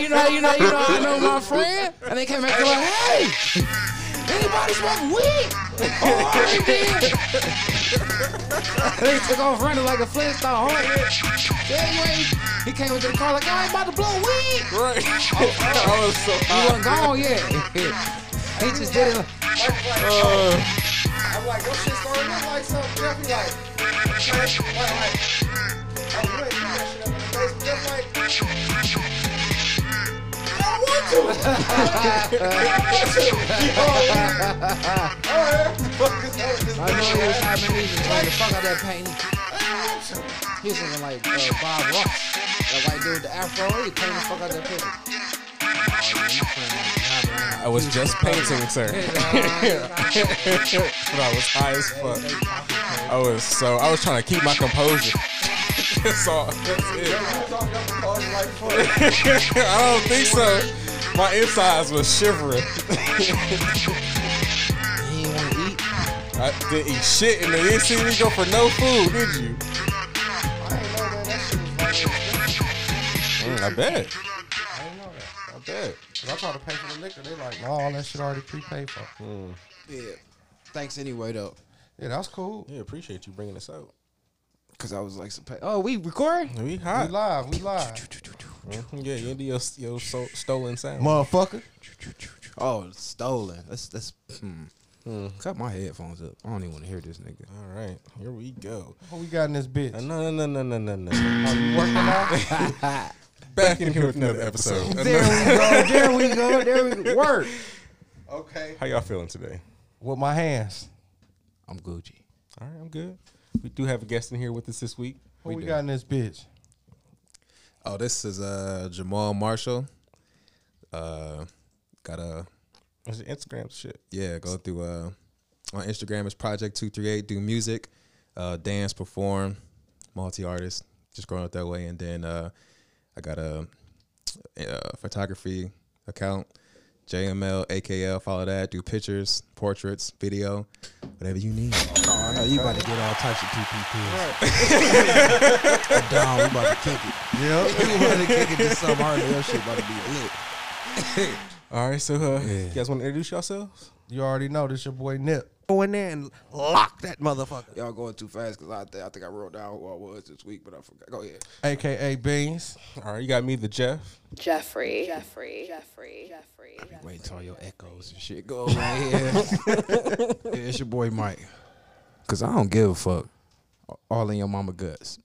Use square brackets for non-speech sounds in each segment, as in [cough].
you know, you know, you know, I know my friend, and they came back and like, hey, anybody smoke weed? Oh, I did. they took off running like a Flintstone. Huh? Anyway, he came into the car like, I ain't about to blow weed. Right. I was so He wasn't gone yet. he just did it. like- uh, I'm like, your shit started to look like something. Jeff, he like, okay, like, like, oh, you ain't do that shit up in the basement. Jeff, like, I don't want to. I don't want to. Yeah. All right. Fuck is that? This I know he was man. He trying to fuck out that paint. I don't want to. He was looking like uh, Bob Ross. That white dude with the afro. He painted the fuck out that picture. I was just painting, sir. [laughs] but I was high as fuck. I was so I was trying to keep my composure. [laughs] that's all. That's it. [laughs] I don't think so. My insides was shivering. He didn't want to eat. I didn't eat shit, and they didn't see me go for no food, did you? I ain't know that that shit was like. Mm, I bet. I didn't know that. I bet. Cause I tried to pay for the liquor. They like, no, all that shit already prepaid for. Yeah. Thanks anyway though. Yeah, that's cool. Yeah, appreciate you bringing this out. Cause I was like, some pay- oh, we recording? We hot. We live. We live. [laughs] Mhm, Yeah, you do your, your so, stolen sound. Motherfucker. Oh, stolen. Let's let's hmm. cut my headphones up. I don't even want to hear this nigga. All right, here we go. What we got in this bitch? Uh, No, no, no, no, no, no, no. Are you working out? [laughs] Back in here with another episode. There we go. There we go. There we go. Work. okay. How y'all feeling today? With my hands. I'm Gucci. All right, I'm good. We do have a guest in here with us this week. What we, do. got in this bitch? Oh, this is uh Jamal Marshall. Uh got a What's your Instagram shit? yeah, go through uh on Instagram is Project two three eight, do music, uh dance, perform, multi artist, just growing up that way. And then uh I got a, a photography account, JML, AKL, follow that, do pictures, portraits, video, whatever you need. Oh, I know you about to get all types of PPPs. Down, we about to kick it. Yeah. We about to kick it to some harder. Your shit about to be lit. [laughs] All right, so uh, you guys want to introduce yourselves? You already know this your boy Nip. Go in there and lock that motherfucker. Y'all going too fast because I, th- I think I wrote down who I was this week, but I forgot. Go ahead. AKA Beans. All right, you got me, the Jeff. Jeffrey. Jeffrey. Jeffrey. Jeffrey. Wait until all your echoes and shit go right here. [laughs] yeah, it's your boy Mike. Cause I don't give a fuck. All in your mama guts.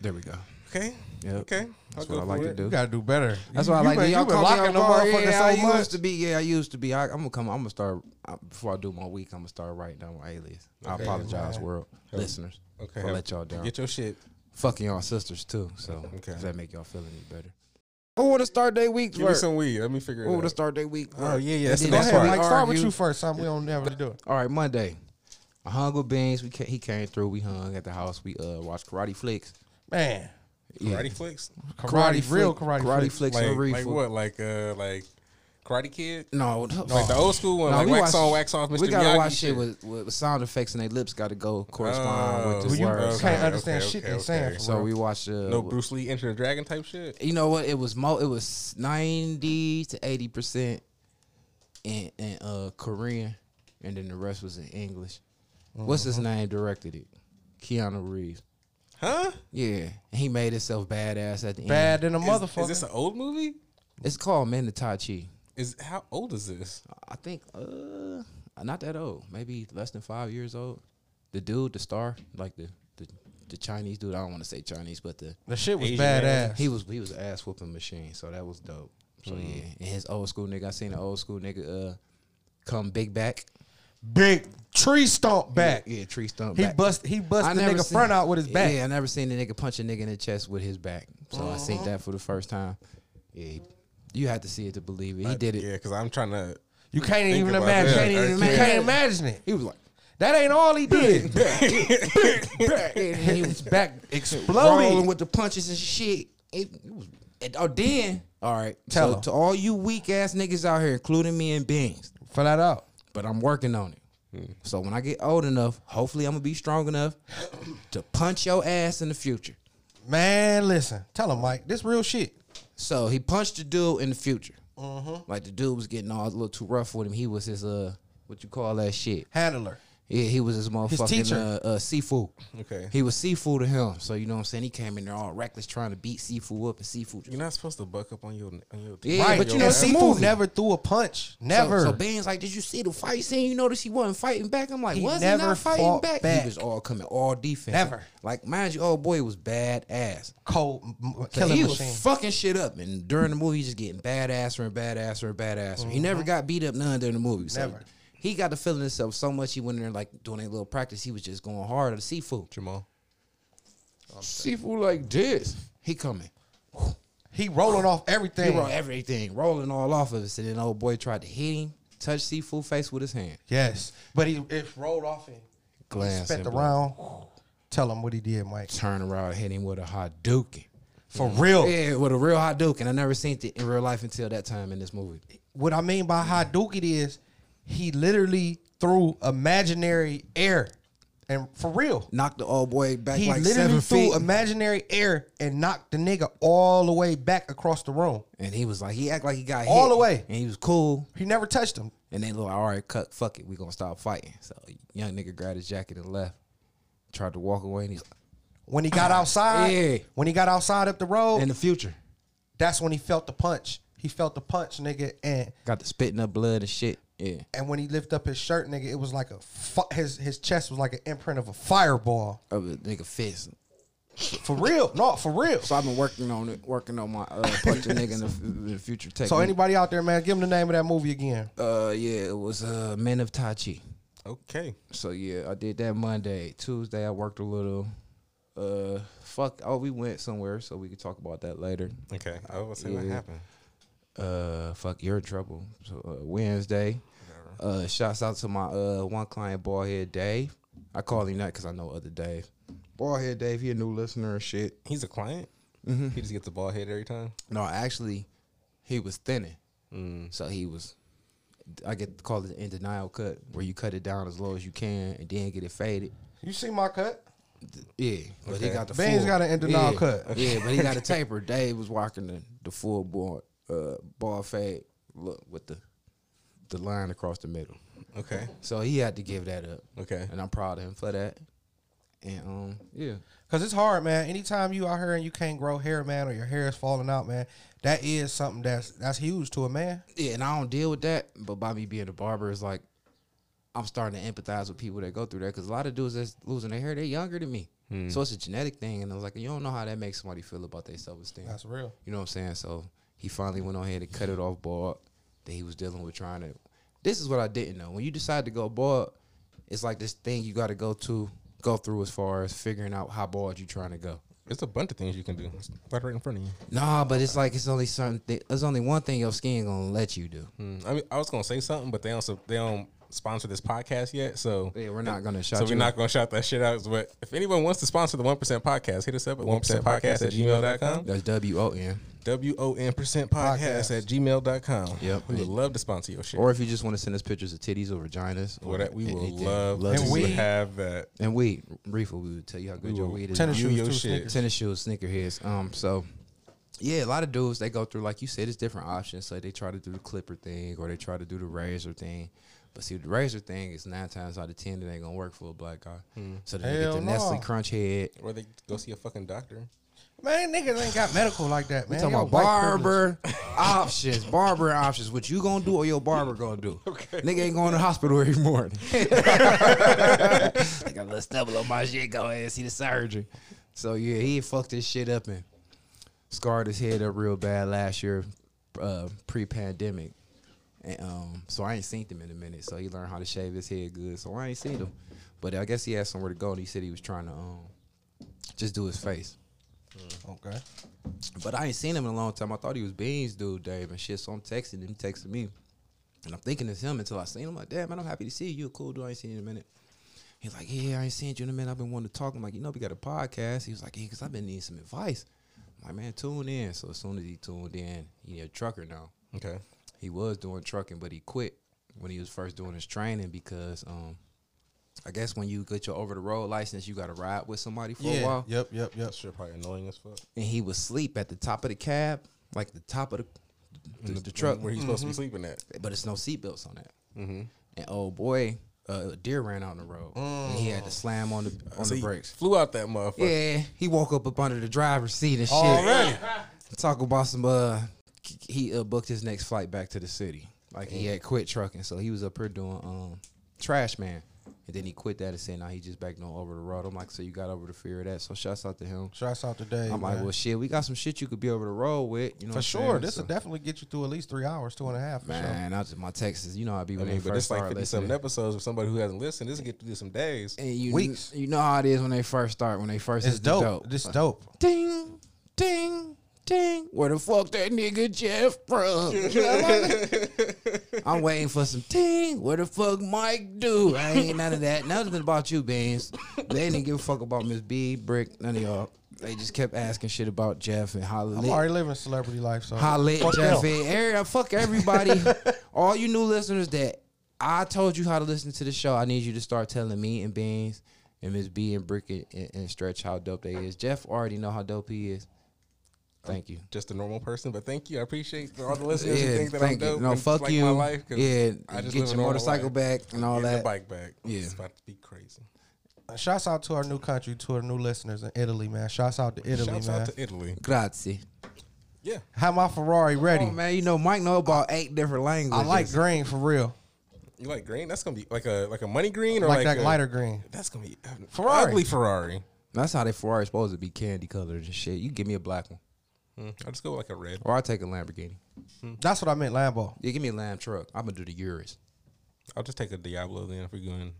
There we go. Okay. Yep. Okay. That's I'll what I like for to do. You gotta do better. That's you, what I like. You to been, Y'all you been call me locking out them bar. motherfuckers Yeah, I so much. used to be. Yeah, I used to be. I, I'm gonna come. I'm gonna start uh, before I do my week. I'm gonna start writing down my alias. I apologize, man. world listeners. Okay. I'll let y'all down. Get your shit. Fucking y'all sisters too. So [laughs] Okay. does that make y'all feel any better? Who wanna start their week? Give me first? some weed. Let me figure it out. Who wanna start their week? Oh, first? yeah, yeah, And that's the Go next that's ahead, why Mike. Start with you first. Something we don't never do it. All right, Monday. I hung with Beans. We ca- he came through. We hung at the house. We uh watched karate flicks. Man. Yeah. Karate flicks? Karate, real karate, karate flicks. flicks Like, and like reefer. what? Like uh, like Karate Kid? No, no. Like the old school one, No, like wax watch- on, wax off, Mr. We gotta Miyagi watch shit. shit with, with sound effects and their lips got to go correspond Oh, with the you words. can't okay, understand okay, shit okay, they saying. okay. for So we watched. Uh, No Bruce Lee Enter the Dragon type shit. You know what? It was mo. It was ninety to eighty percent in in uh Korean, and then the rest was in English. What's his name? Directed it. Keanu Reeves. Huh? Yeah, and he made himself badass at the end. Bad end. than a motherfucker. is this an old movie? It's called Men to Tai Chi. Is how old is this? I think uh not that old, maybe less than five years old. The dude, the star, like the the, the Chinese dude. I don't want to say Chinese, but the the shit was Asian badass. he was he was an ass whooping machine, so that was dope. So Mm. yeah, and his old school nigga, I seen an old school nigga uh come big back, big tree stomp back. yeah, tree stump. He back. bust he bust I the nigga seen- front out with his back. Yeah, I never seen a nigga punch a nigga in the chest with his back. So I seen uh-huh. that for the first time. Yeah, he- you had to see it to believe it. He did it. Yeah, because I'm trying to. You can't Think even imagine. that. Can't even I imagine. can't. You can't imagine it. He was like, That ain't all he did. [laughs] and he was his back [laughs] rolling with the punches and shit. It, it was. It, oh, then all right. Tell so to all you weak ass niggas out here, including me and Beans, For that out. But I'm working on it. So when I get old enough, hopefully I'm gonna be strong enough to punch your ass in the future. Man, listen. Tell him, Mike. This real shit. So he punched the dude in the future. Mm-hmm. Like the dude was getting all a little too rough with him. He was his uh, what you call that shit? Handler. Yeah, he was his motherfucking teacher. uh, uh, Sifu. Okay. He was seafood to him. So you know what I'm saying? He came in there all reckless trying to beat seafood up, and just You're not supposed to buck up on your on your. Yeah, right, but you know it's a Sifu movie. never threw a punch. Never. So, so Ben's like, did you see the fight scene? You notice he wasn't fighting back. I'm like, He was he not fighting back? back. He was all coming, all defense. Never. Like, mind you, old boy was bad ass. Cold m- So he machine. was fucking shit up, and during the movie, he's just getting badasser and badasser and badasser. He never got beat up none during the movie. So Never. He got the feeling himself so much. He went in there like doing a little practice. He was just going hard at the seafood. Jamal. Seafood like this. He coming. he rolling off He everything. rolled everything, rolling all off of us. And then old boy tried to hit him, touch seafood face with his hand. Yes, but he it rolled off and Glance spent and the round. Tell him what he did, Mike. Turn around, hit him with a hot duke. For real. Yeah, with a real hot duke. And I never seen it in real life until that time in this movie. What I mean by how Duke it is, he literally threw imaginary air, and for real, Knocked the old boy back he like literally seven threw feet. imaginary air and knocked the nigga all the way back across the room. and he was like, he act like he got All hit. the way. And he was cool. He never touched him. And then look, all right, cut, fuck it, we gonna stop fighting. So young nigga grabbed his jacket and left. Tried to walk away, and he's When he got ah, outside, Yeah. when he got outside up the road, in the future. that's when he felt the punch. He felt the punch, nigga, and Got the spitting up blood and shit. Yeah. and when he lifted up his shirt, nigga, it was like a fi- his his chest was like an imprint of a fireball. Of a nigga fist. For real, no, for real. So I've been working on it, working on my uh, punch a nigga in the, f- the future technique. So anybody out there, man, give him the name of that movie again. Uh, yeah, it was uh, Man of Tai Chi. Okay. So yeah, I did that Monday. Tuesday I worked a little. Uh, fuck. Oh, we went somewhere, so we could talk about that later. Okay. I was saying what Yeah. happened. Uh, fuck, you're in trouble. So uh, Wednesday. Uh, shouts out to my uh one client, Ballhead Dave. I call him that because I know other Dave. Ballhead Dave, he a new listener and shit. He's a client. Mm-hmm. He just gets the ball hit every time. No, actually, he was thinning. Mm. So he was. I get to call it in denial cut, where you cut it down as low as you can and then get it faded. You see my cut? Yeah, but he Okay. got the Ben's full. got an in denial yeah, cut. Yeah, but he got a [laughs] taper. Dave was walking the, the full ball, uh, ball fade look with the the line across the middle. Okay. So he had to give that up, Okay. and I'm proud of him for that. And um, yeah, Cause it's hard, man. Anytime you out here and you can't grow hair, man, or your hair is falling out, man, that is something that's that's huge to a man. yeah, and I don't deal with that. But by me being a barber, it's like I'm starting to empathize with people that go through that because a lot of dudes that's losing their hair, they're younger than me. So it's a genetic thing, and I was like, you don't know how that makes somebody feel about their self esteem. That's real. You know what I'm saying? So he finally went on ahead and cut it off bald. that he was dealing with trying to. This is what I didn't know. When you decide to go bald, it's like this thing you got to go to, go through as far as figuring out how bald you're trying to go. There's a bunch of things you can do. It's right right in front of you. Nah, but it's like it's only certain. Th- there's only one thing your skin gonna let you do. Mm. I mean, I was gonna say something, but they don't. They don't sponsor this podcast yet, so Yeah, we're not gonna shout So we're not out. to shout that shit out. But if anyone wants to sponsor the 1% podcast, hit us up at 1% podcast at gmail.com. That's W O N. W O N percent podcast Podcast. at gmail.com. Yep. We would love to sponsor your shit. Or if you just want to send us pictures of titties or vaginas, or Or that we will love, Love And to we- have that. and weed, reefer. We would tell you how good We your weed is. Tennis shoes, your shit. tennis shoes, sneakerheads. Um, so yeah, a lot of dudes they go through like you said, it's different options. So they try to do the clipper thing or they try to do the razor thing. But see, the razor thing is nine times out of ten it ain't gonna work for a black guy. So then they get the no. Nestle Crunch head. Or they go see a fucking doctor. Man, niggas ain't got medical like that, We man. talking Y'all about barber [laughs] options, barber options. What you gonna do or your barber gonna do? Okay. Nigga ain't going to the hospital every morning. I got a little stubble on my shit. Go ahead and see the surgeon. So yeah, he fucked his shit up and scarred his head up real bad last year, uh, pre-pandemic. And um, so I ain't seen him in a minute. So he learned how to shave his head good. So I ain't seen him, but I guess he had somewhere to go. And he said he was trying to um, just do his face. Okay. But I ain't seen him in a long time. I thought he was Beans dude, Dave, and shit. So I'm texting him, texting me. And I'm thinking it's him until I seen him. I'm like, damn, man, I'm happy to see you. You cool dude. I ain't seen you in a minute. He's like, yeah, I ain't seen you in a minute. I've been wanting to talk. I'm like, you know, we got a podcast. He was like, yeah, because I've been needing some advice. I'm like, man, tune in. So as soon as he tuned in, he a trucker now. Okay. He was doing trucking, but he quit when he was first doing his training because um, I guess when you get your over the road license, you got to ride with somebody for a while Yep. Yep. Yep. Shit probably annoying as fuck. and he was sleep at the top of the cab like the top of the the, In the truck, where he's supposed to be sleeping at. but it's no seatbelts on that. Mm-hmm. And oh boy, uh, a deer ran out on the road, and he had to slam on the on So the he brakes. Flew out that motherfucker. Yeah, he woke up up under the driver's seat and shit. Already. [laughs] Talk about some. Uh, he uh, booked his next flight back to the city. Like he had quit trucking, so he was up here doing um trash man, and then he quit that and said, "Now he just back on over the road." I'm like, "So you got over the fear of that?" So shouts out to him. Shouts out today. I'm like, "Well, shit, we got some shit you could be over the road with, you know." for what sure. saying? This So- will definitely get you through at least three hours, two and a half. For sure. man. I just my Texas, you know, how I be I when mean, they but first it's like start 50 something episodes with somebody who hasn't listened. This will get to do some days. And you, Weeks. you know how it is when they first start. When they first It's dope. dope. This dope. Ding, ding, ding. Where the fuck that nigga Jeff from? [laughs] I'm waiting for some ting. Where the fuck Mike do? I ain't none of that. Nothing about you, Beans. They didn't give a fuck about Miss B, Brick, none of y'all. They just kept asking shit about Jeff and how I'm already living celebrity life, so how lit fuck Jeff them. is. Uh, fuck everybody. [laughs] All you new listeners that I told you how to listen to the show. I need you to start telling me and Beans and Miss B and Brick and, and Stretch how dope they is. Jeff already know how dope he is. Thank you. Just a normal person, but thank you. I appreciate all the listeners who Yeah, think that I'm thank you. No, and fuck like you. My life 'cause Yeah, I just get live a your motorcycle life. back and all Get the that. bike back. Yeah. It's about to be crazy. Uh, shouts out to our new country, to our new listeners in Italy, man. Shouts out to Italy, Shouts man. out to Italy. Grazie. Yeah. Have my Ferrari ready. Oh man, you know Mike know about eight different languages. I like green for real. You like green? That's gonna be like a like a money green or Like, like, that a, lighter green. That's gonna be uh, Ferrari. ugly Ferrari. That's how they Ferrari supposed to be candy colored and shit. You give me a black one, Hmm, I'll just go with like a red. or I take a Lamborghini. That's what I meant, Lambo. Yeah, give me a Lamb truck. I'm gonna do the Urus. I'll just take a Diablo then if we're going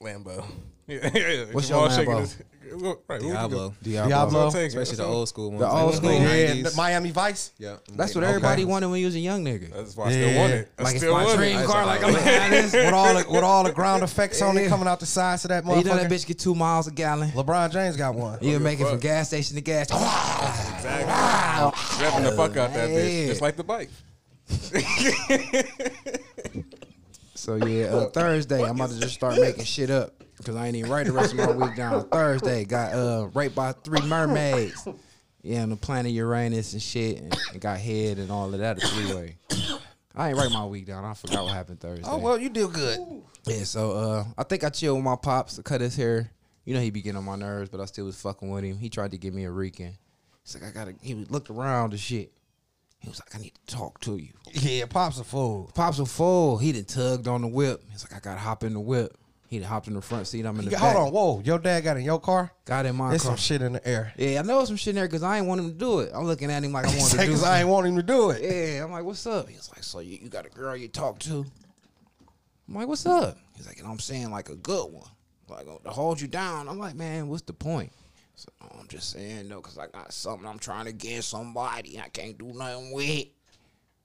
Lambo. Yeah, yeah. What's Jamal your shaking Lambo? his- Right, what we can Diablo. Diablo. Diablo. I'll take it. Especially the old school ones. The old school. Yeah, 90s. the Miami Vice. Yeah. That's what Okay. everybody wanted when you was a young nigga. That's why I still want it. I Like it's my dream it. car. Like I'm behind this. with all the, with all the ground effects on it coming out the sides of that You know that bitch get two miles a gallon. LeBron James got one. You can make it from gas station to gas. Exactly. Revving the fuck out that bitch, just like the bike. [laughs] So yeah, uh, Thursday I'm about to just start making shit up because I ain't even write the rest of my week down. [laughs] Thursday got uh raped by three mermaids. Yeah, on the planet Uranus and shit, and, and got head and all of that a three way. [coughs] I ain't write my week down. I forgot what happened Thursday. Oh well, you did good. Yeah, so uh, I think I chilled with my pops to cut his hair. You know he be getting on my nerves, but I still was fucking with him. He tried to give me a Rican. He's like, I gotta. He looked around and shit. He was like, I need to talk to you. Yeah, pops a fool. Pops was full. He done tugged on the whip. He's like, I gotta hop in the whip. He hopped in the front seat. I'm in the Yeah, back. hold on, whoa, your dad got in your car? Got in my There's car. some shit in the air. Yeah, I know some shit in there because I ain't want him to do it. I'm looking at him like I want [laughs] to do Because it. I ain't want him to do it. Yeah, I'm like, what's up? He's like, so you, you got a girl you talk to? I'm like, what's up? He's like, and I'm saying like a good one, like uh, to hold you down. I'm like, man, what's the point? So "Oh, I'm just saying no, cause I got something I'm trying to get somebody. I can't do nothing with.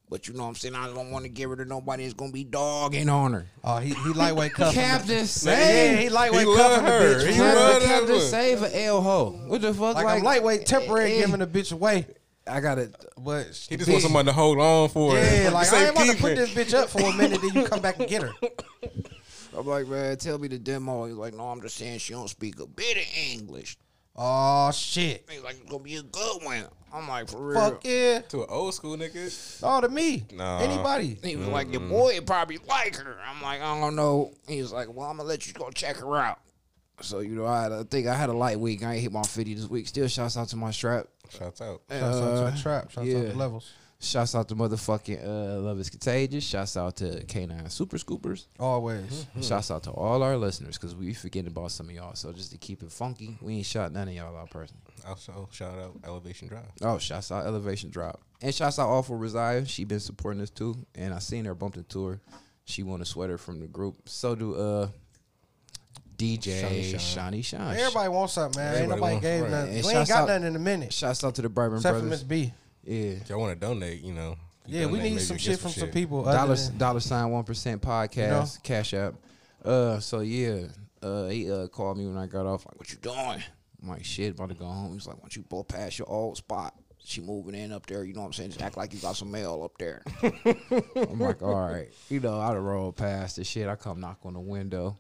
But you know what I'm saying? I don't want to get rid of nobody that's gonna be dogging on her. Oh, he, he lightweight cuffing. Captain Yeah, Save. he lightweight He love cuffing her. bitch. He man. love Captain, that Captain one. Save a L ho. What the fuck? Like, I'm lightweight temporary eh, giving the bitch away. I gotta. But He just wants someone to hold on for. yeah, it. [laughs] like I Safe ain't want to put this bitch up for a minute, then you come back and get her. [laughs] I'm like, man, tell me the demo. He's like, no, I'm just saying she don't speak a bit of English. Oh shit. He's like, it's gonna be a good one. I'm like, for real. Fuck yeah. to an old school nigga. Oh, to me. Nah. Anybody. He was like, your boy would probably like her. I'm like, I don't know. He was like, well, I'm gonna let you go check her out. So you know, I, had, I think I had a light week. I ain't hit my 50 this week. Still, shouts out to my strap. Shouts out. Shouts out to Uh, the trap. Shouts yeah. out to levels. Shouts out to motherfucking uh, Love is Contagious. Shouts out to K9 Super Scoopers. Always. Shouts out to all our listeners because we forgetting about some of y'all. So just to keep it funky, we ain't shot none of y'all out personally. Also, shout out Elevation Drive. Oh, shouts out Elevation Drop. And shouts out Awful Resiah. She been supporting us too. And I seen her bumped into her. She won a sweater from the group. So do uh DJ Shani Shine. Shani Shine. Everybody wants something, man. Ain't nobody gave right. nothing. And We ain't got out- nothing in a minute. Shouts out to the Bourbon Except for Miss B. Yeah. If y'all want to donate, you know. you Yeah, we need some shit from some people. other Dollar than- dollar sign one percent podcast know? cash app. Uh, so yeah, uh, he uh called me when I got off. Like, what you doing? I'm like, shit, about to go home. He's like, why don't you pull past your old spot? She moving in up there. You know what I'm saying? Just act like you got some mail up there. [laughs] I'm like, all right. You know, I'd have rolled past the shit. I come knock on the window.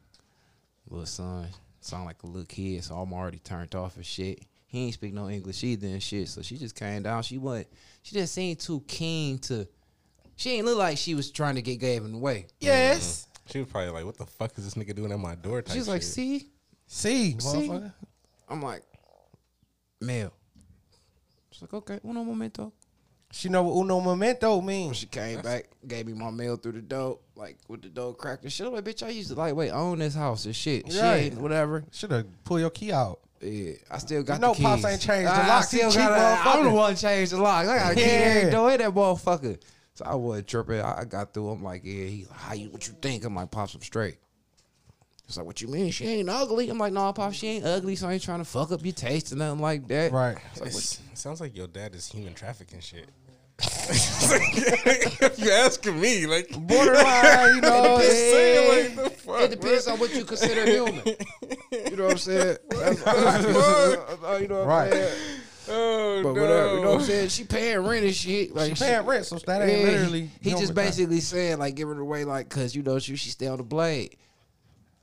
Little son, sound like a little kid, so I'm already turned off and shit. He ain't speak no English either and shit. So she just came down. She wasn't. She just seemed too keen to. She ain't look like she was trying to get Gavin away. Yes. Mm-hmm. She was probably like, "What the fuck is this nigga doing at my door?" Type She's like, shit. see, See, See? I'm like, male. She's like, okay, uno momento. She know what uno momento means. She came back, gave me my mail through the door, like with the door cracked and shit. I'm like, bitch, I used to like wait own this house and shit. She Right. ain't whatever. Should have pull your key out. Yeah, I still got know the keys. No pops ain't changed the I- I lock. He still got. I'm the one changed the lock. I got a key Yeah. door in that motherfucker. So I wasn't tripping. I I got through. I'm like, yeah. He's like, how you? What you think? I'm like, pops, I'm straight. He's like, what you mean? She ain't ugly. I'm like, no, pops, she ain't ugly. So I ain't trying to fuck up your taste or nothing like that. Right. Like, it sounds like your dad is human trafficking shit. [laughs] if you asking me, like Borderline, you [laughs] know. Just eh, saying, like, fuck, It depends on what you consider human. You know what I'm saying? [laughs] That's- uh, you know what I'm Right. saying? Oh But no. whatever, you know what I'm saying? She paying rent and shit. Like She paying rent, so that ain't Yeah, literally. He, he human just time. basically saying like give it away like cause you know she she stay on the blade.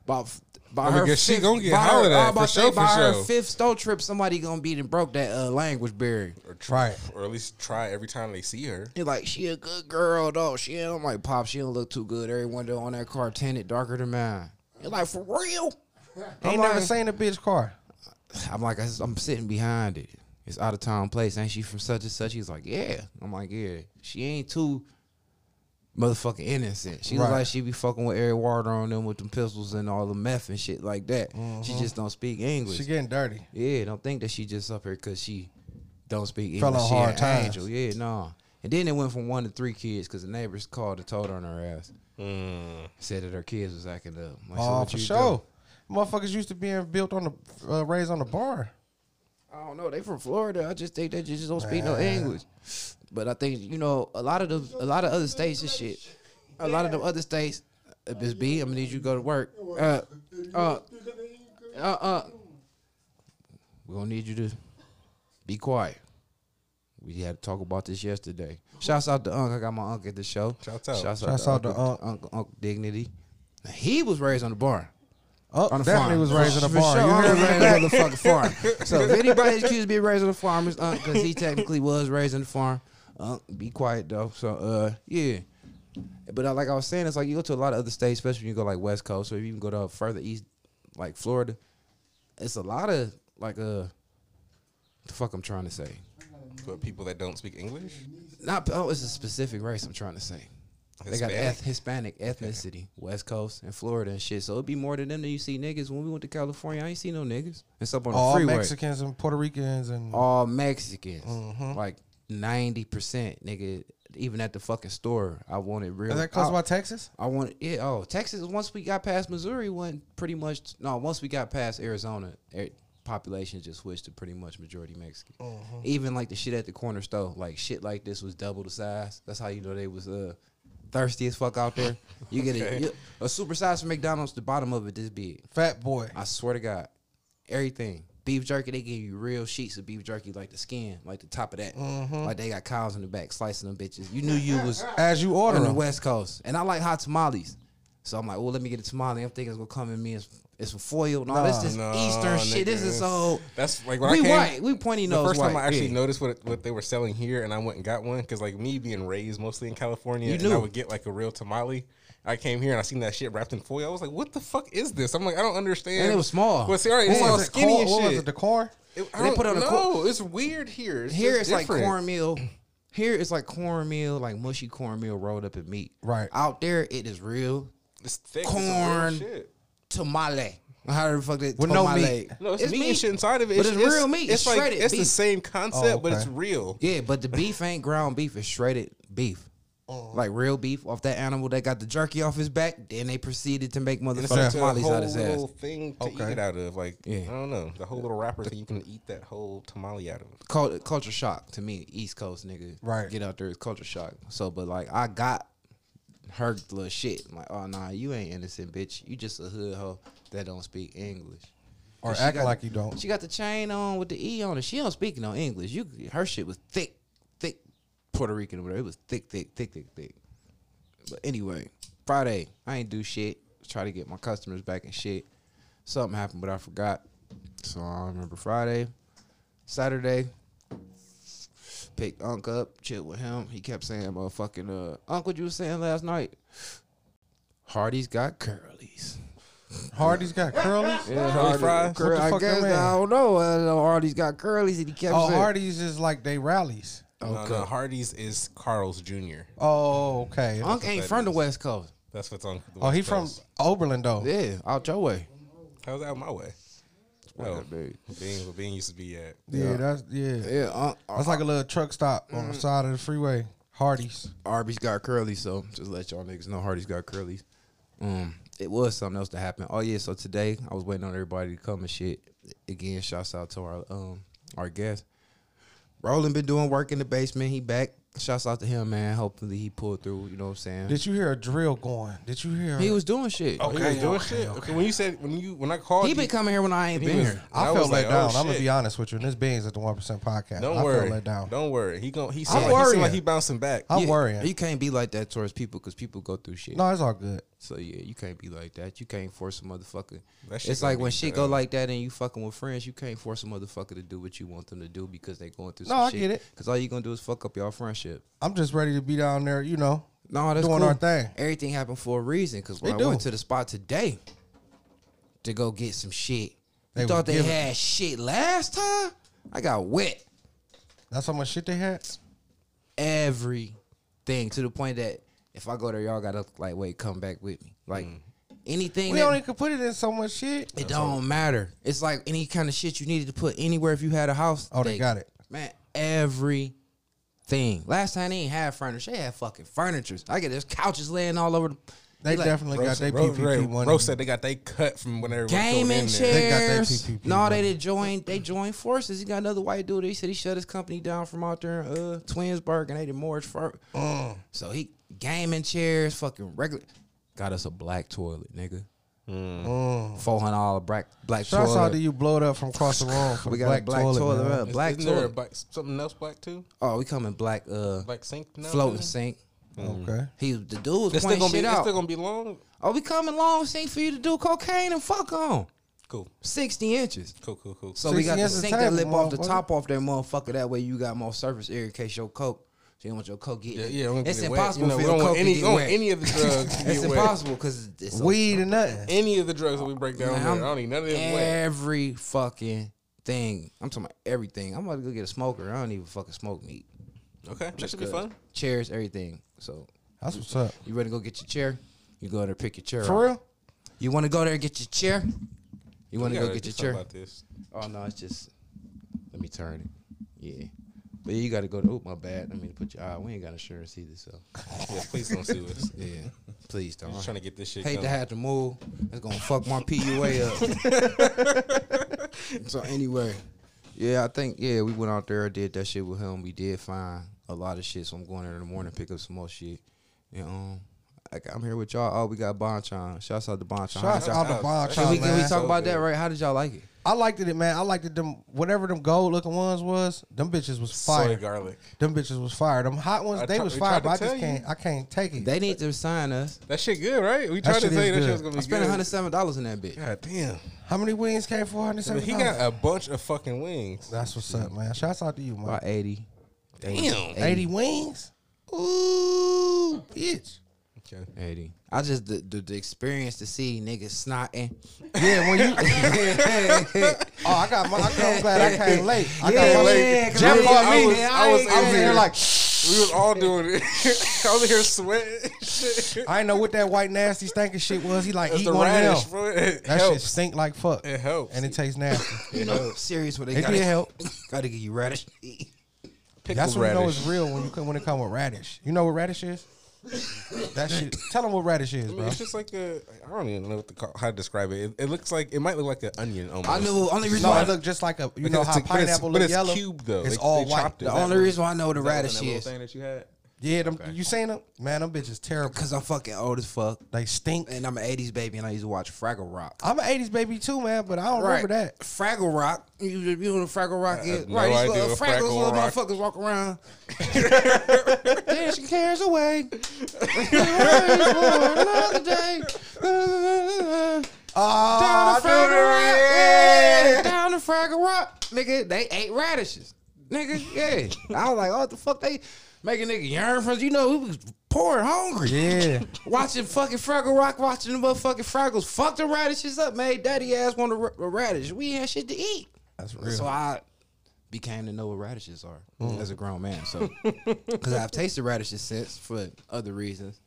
About by her 'cause she gonna get by her- at, I was about for sure, for her sure. fifth stove trip, somebody gonna beat and broke that uh, language barrier. or try, Right. or at least try every time they see her. He like she a good girl though. She ain't I'm like pop. She don't look too good. Every window on that car tinted darker than mine. He like for real. Ain't never like- seen a bitch car. I'm like, I'm sitting behind it. It's out of town place. Ain't she from such and such? He's like, yeah. I'm like, yeah. She ain't too motherfucking innocent. She look like she be fucking with Eric Warder on them with them pistols and all the meth and shit like that. She just don't speak English. She getting dirty. yeah, don't think that she just up here because she don't speak Fell English. on She hard an times. angel. Yeah, no. And then it went from one to three kids because the neighbors called and told on her ass. Mm. Said that her kids was acting up. Like, so Oh, what for sure. do? Motherfuckers used to being built on the uh, raised on the barn. I don't know. They from Florida. I just think they just don't speak no English. But I think you know a lot of the a lot of other states and shit. A lot of them other states. uh, Miss B, I'm gonna need you to go to work. Uh, uh, uh, uh. We're gonna need you to be quiet. We had to talk about this yesterday. Shouts out to Unc. I got my Unc at the show. Shouts out. Shouts, Shouts out out to to Unc, Unc, Unc Dignity. He was raised on the barn. Oh, On the definitely farm. was raised in a For barn. sure, You heard was raised on the motherfucking farm. So if anybody's accused of being raised on the farm, it's Unc because he technically was raised on the farm. Unc, be quiet though. So uh, yeah. But uh, like I was saying, it's like you go to a lot of other states, especially when you go like West Coast, or if you even go to further east, like Florida. It's a lot of like uh, the fuck I'm trying to say. But people that don't speak English, Not oh, it's a specific race. I'm trying to say. They got Hispanic? eth- Hispanic ethnicity, West Coast and Florida and shit. So it'd be more than them than you see niggas. When we went to California, I ain't see no niggas. It's up on the freeway. All freeway. Mexicans and Puerto Ricans and All Mexicans. Mhm. Like ninety percent, nigga. Even at the fucking store, I wanted real. is that close by Texas? I want yeah. Oh, Texas. Once we got past Missouri, went pretty much. No, once we got past Arizona, er, population just switched to pretty much majority Mexican. Mm-hmm. Even like the shit at the corner store, like shit like this was double the size. That's how you know they was uh thirsty as fuck out there. You get [laughs] Okay. a you, a super size from McDonald's. The bottom of it this big. Fat boy. I swear to God, everything. Beef jerky, they give you real sheets of beef jerky, like the skin, like the top of that. Mm-hmm. Like they got cows in the back slicing them bitches. You knew you was [laughs] As you order on the. West Coast, and I like hot tamales. So I'm like, well, let me get a tamale. I'm thinking it's gonna come in me as it's some foil. No, this is No, Eastern shit. This is so. That's like when We I came, white. We pointy nose. The first white. time I actually yeah. noticed what what they were selling here, and I went and got one because like me being raised mostly in California, You and I would get like a real tamale. I came here and I seen that shit wrapped in foil. I was like, "What the fuck is this?" I'm like, I don't understand. And it was small. Well, see, all right, What it's all was it? skinny Corn, and what was it? The corn? It- I They don't put it on a know. cor- it's weird here. It's Here just it's like cornmeal. Here it's like cornmeal, like mushy cornmeal rolled up in meat. Right. Out there, it is real It's thick. It's corn. shit. tamale. How the fuck that With no tamale? meat. No, it's, meat, and shit inside of it. But it's real meat. It's like shredded it's the same concept, Oh, but it's real. Yeah, but the beef ain't ground beef. It's shredded beef. Oh. Like real beef off that animal that got the jerky off his back. Then they proceeded to make And it's motherfucking like a tamales whole out his ass. thing to eat Okay. it out of. Like Yeah. I don't know, the whole little wrapper so you can eat that whole tamale out of. Cul- culture shock to me, East Coast nigga. Right. Get out there is culture shock. So, but like I got her little shit. I'm like, oh nah, you ain't innocent, bitch. You just a hood hoe that don't speak English. Or And she acting got- like you don't. She got the chain on with the E on it. She don't speak no English. You her shit was thick, thick Puerto Rican or whatever. It was thick, thick, thick, thick, thick. But anyway, Friday, I ain't do shit. Try to get my customers back and shit. Something happened, but I forgot. So I remember Friday. Saturday. Picked Unc up, chilled with him. He kept saying, "Motherfucking uh, Unc, what you was saying last night? Hardee's got curlies. Hardee's got curlies. [laughs] Yeah, Hardee, fries. Cur- What the I that guess? I don't know. Hardee's got curlies, and he kept Oh, saying, Hardee's is like they rallies. No, no, Hardee's is Carl's Jr. Oh, okay. Unc ain't that from the. West Coast. That's what's on. the Oh, he West from Oberlin though. Yeah, out your way. How's that my way? Oh, that big. Bean, where Bean used to be at. Yeah, that's yeah. Yeah, Unc, That's like a little truck stop on the side of the freeway. Hardee's. Arby's got curly, so just let y'all niggas know Hardee's got curlies. Um, it was something else to happen. Oh yeah, so today I was waiting on everybody to come and shit. Again, shouts out to our um our guest. Roland been doing work in the basement. He back. Shouts out to him, man. Hopefully he pulled through. You know what I'm saying? Did you hear a drill going? Did you hear? he was doing shit. Oh, he was doing shit. Okay, when you said when you when I called, you, He you, been coming here when I ain't he been was- here. I, I felt was let like, down. oh, I'm gonna be honest with you. And this beans at the one percent podcast. Don't I worry. felt let down. Don't worry. He gon' he I'm like, he seem like he bouncing back. I'm Yeah, worrying. You can't be like that towards people because people go through shit. No, it's all good. So yeah, you can't be like that. You can't force a motherfucker. It's like when be shit go like that and you fucking with friends, you can't force a motherfucker to do what you want them to do because they going through No, some I shit. get it. Because all you gonna do is fuck up your friendship. I'm just ready to be down there. You know, No, that's doing cool. our thing. Everything happened for a reason. Because when It I do. went to the spot today to go get some shit, They you was thought they giving- had shit last time? I got wet. That's how much shit they had. Everything to the point that if I go there, y'all gotta like wait, come back with me. Like mm. anything. We that- only could put it in so much shit. It don't matter. It's like any kind of shit you needed to put anywhere if you had a house. Oh, they got it. Man, everything. Last time they ain't had furniture. They had fucking furnitures. I get there's couches laying all over the They like, definitely got their Rose, PPP money. Rose said they got they cut from whenever gaming in there. They got their chairs. PPP No, money. they did join. They joined forces. He got another white dude. He said he shut his company down from out there in uh, Twinsburg, and they did mortgage for. Mm. So he gaming chairs, fucking regular. Got us a black toilet, nigga. Four hundred dollar black black Mm. Shouts toilet. out to you, blowed up from across the room We the got black, a black toilet. toilet, man. uh, black Isn't there a toilet. black, something else black too? Oh, we coming black uh Black sink now? floating too? sink. Okay. He the dude was It's still pointing gonna be. shit It's out. still gonna be long. oh, we coming long sink for you to do cocaine and fuck on. Cool. Sixty inches. Cool. Cool. Cool. So we got the inches sink that lip off the top off that motherfucker. That way you got more surface area in case your coke. So you don't want your coke getting. yeah. don't it's get it wet. impossible You know, for we your don't coke want any, to don't get want wet. any of the [laughs] drugs. it's get impossible because it's so- Weed and nothing. Any of the drugs that we break down Man, there, I I'm- don't need none of them wet. Every fucking thing. I'm talking about everything. I'm about to go get a smoker. I don't even fucking smoke meat. Okay, that should be fun. Chairs, everything. So That's what's up. you ready to go get your chair? You go there, pick your chair. For up. real? You want to go there and get your chair? You want to go get your chair? About this. Oh no, it's just let me turn it. Yeah, but yeah, you got to go to. Oh my bad. I mean, put your eye. We ain't got insurance either, so Yeah, please don't sue us. [laughs] yeah. Please I'm don't. just trying to get this shit. Hate to have to move. It's gonna fuck my PUA up. [laughs] so anyway, yeah, I think yeah, we went out there, did that shit with him. We did find a lot of shit. So I'm going there in the morning, pick up some more shit. And um, I, I'm here with y'all. Oh, we got Bonchon. Shouts out to Bonchon. Shouts out to Bon Can we, can we talk So about that right? How did y'all like it? I liked it, man. I liked it. Them whatever them gold looking ones was, them bitches was Soy fire. garlic. Them bitches was fire. Them hot ones, I they try- was fire, but I just you. can't. I can't take it. They need to sign us. That shit good, right? We That tried to shit tell you that shit was gonna be I spent good. 107 dollars in that bitch. God damn. How many wings came for hundred But he got a bunch of fucking wings. That's what's up, man. Shouts out to you, man. About 80. Damn. Eighty wings. Ooh, bitch. Okay. 80. I just the, the, the experience to see niggas snotting. Yeah, when you. [laughs] oh, I got my. I'm glad I came late. I Yeah, got my. yeah, 'cause Jeff I was- called I me. was- I was I was in here here. like. We was all doing it. [laughs] I was here sweating. Shit. I didn't know what that white nasty stinking shit was. He like That's eat one of radish, them. bro. It That shit stink like fuck. It helps. And it tastes nasty. You know, serious where they It gotta, did help. [laughs] gotta give you radish. Pickled That's when you know radish. it's real when you come when it come with radish. You know what radish is? That shit. Tell them what radish is, I mean, bro. it's just like a. I don't even know what to call, how to describe it. it. It looks like it might look like an onion almost. I knew only reason No, why it look just like a. You Because know how a- but it's- pineapple but look it's yellow. cubed, though. It's They- all white. chopped it. the only reason why I know what a Is that radish is thing that you had? Yeah, them, you seen them? Man, them bitches terrible. because I'm fucking old as fuck They stink. and I'm an 80s baby and I used to watch Fraggle Rock. I'm an '80s baby too, man, but I don't remember that. Fraggle Rock. You, you know what Fraggle Rock I is? have no right, these little what Fraggles, Fraggle little Rock- motherfuckers walk around. [laughs] Dashing cares away. Another [laughs] day. Oh, Down the Fraggle Rock. Yeah, down the Fraggle Rock. nigga, they ate radishes. Nigga, yeah. I was like, oh, what the fuck they make a nigga yearn for? You know, we was poor and hungry. Yeah. Watching fucking Fraggle Rock, watching the motherfucking Fraggles fuck the radishes up, made daddy ass want a, ra- a radish. We had shit to eat. That's real. So I became to know what radishes are mm. as a grown man. So, [laughs] because I've tasted radishes since for other reasons,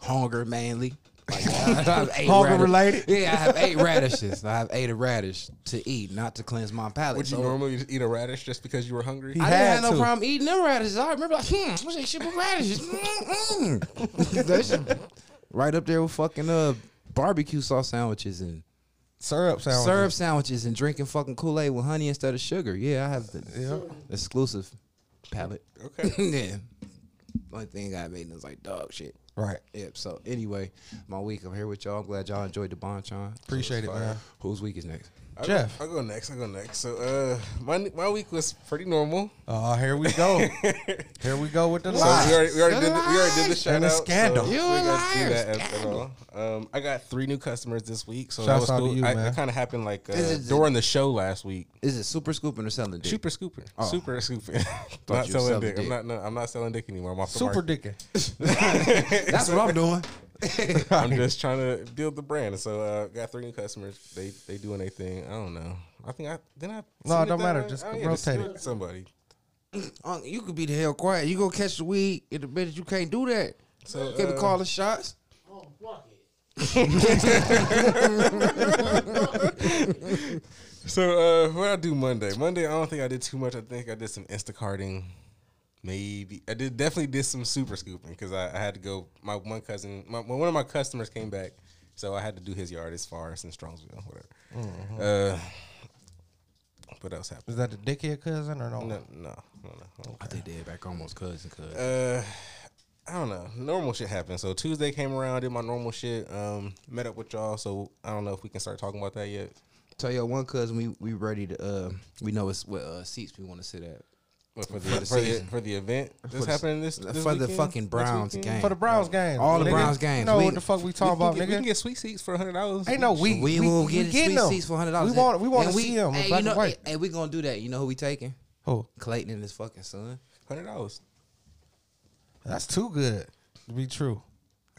hunger mainly. Like, I, I've ate [laughs] Hunger radish- related? Yeah, I have eight radishes. I have ate a radish to eat, not to cleanse my palate. Would you So, normally just eat a radish just because you were hungry? He I didn't had have no to. problem eating them radishes. I remember like, hmm, what's that shit with radishes? [laughs] That shit right up there with fucking uh barbecue sauce sandwiches and Syrup sandwiches. syrup sandwiches and drinking fucking Kool Aid with honey instead of sugar. Yeah, I have the Yeah. exclusive palate. Okay. [laughs] yeah. Only thing I made was like dog shit. Right. Yep. So anyway, my week. I'm here with y'all. I'm glad y'all enjoyed the bonchon. Appreciate it, man. Whose week is next? I'll Jeff. Go, I'll go next. I'll go next. So, uh, my my week was pretty normal. Oh, here we go. [laughs] here we go with the So lies. we already we already did the, we already did the Lies. shout And the out. scandal. So You we a got to do liar. that at, at all. Um, I got three new customers this week, so that was out to cool. you, I, man. That kind of happened like uh, Is it- during the show last week. Is it super scooping or selling dick? Super scooping, Oh. super scooping. [laughs] not you were selling selling dick. dick. I'm not. No, I'm not selling dick anymore. I'm off the Super market. dicking. [laughs] That's what I'm doing. [laughs] I'm just trying to build the brand. So uh, got three new customers. They they doing their thing. I don't know. I think I then I. No, it don't matter. way? Just Oh, rotate send it. Somebody. [clears throat] You could be the hell quiet. You go catch the weed in the bed. You can't do that. So You can't be uh, calling shots. [laughs] So uh what I do Monday? Monday I don't think I did too much. I think I did some Instacarting. Maybe I did definitely did some super scooping because I, I had to go. My one cousin, my, one of my customers came back, so I had to do his yard as far as in Strongsville, whatever. Uh, what else happened? Is that the dickhead cousin or no? No, no, no, no. I think they're back almost cousin, cuz. Uh, I don't know. Normal shit happened. So Tuesday came around, did my normal shit. Um, met up with y'all. So I don't know if we can start talking about that yet. Tell y'all one cousin we we ready to uh we know it's what uh, seats we want to sit at But for the For the for the, season. for the event For that's the- happening this, this for the fucking Browns game. For the Browns game. All the nigga. Browns You know We- what the fuck we We talking can, about, get, we can get sweet seats for hundred dollars. Ain't no we. We, we, will we get getting sweet them. seats for hundred dollars. We want we want to see him. Hey, you know, and hey, we gonna do that. You know who we taking? Who? Clayton and his fucking son. hundred dollars. That's too good to be true.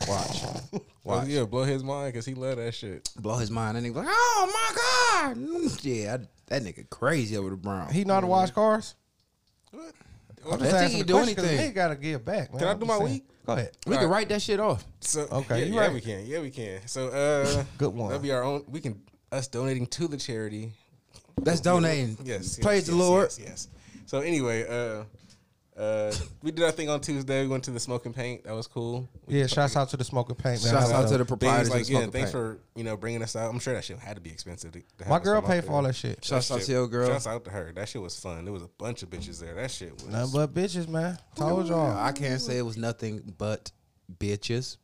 Watch, [laughs] Well, watch. yeah, blow his mind because he love that shit. Blow his mind. And nigga like, oh my god, Mm, yeah, I, that nigga crazy over the Browns. He know how to wash cars. What? I'm just asking the do question 'cause anything. Nigga gotta give back. Man. Can I I'm do just my saying. week? Go ahead. we can write that shit off. So Okay, yeah, you yeah, right. we can. Yeah, we can. So uh, Good one. That'll be our own. We can us donating to the charity. That's donating. Yes. Praise the yes, Lord. Yes, yes. So anyway, uh, uh, we did our thing on Tuesday. We went to the smoking paint. That was cool. We Yeah, shouts out to the smoking paint. Man. Shouts out to the it. proprietors Things like of yeah, Smoking thanks Paint. for you know bringing us out. I'm sure that shit had to be expensive. To, to have My girl paid for all that shit. Shouts out shit- to your girl. Shouts out to her. That shit was fun. There was a bunch of bitches there. That shit was. Nothing but bitches, man. Told y'all I can't say it was nothing but bitches.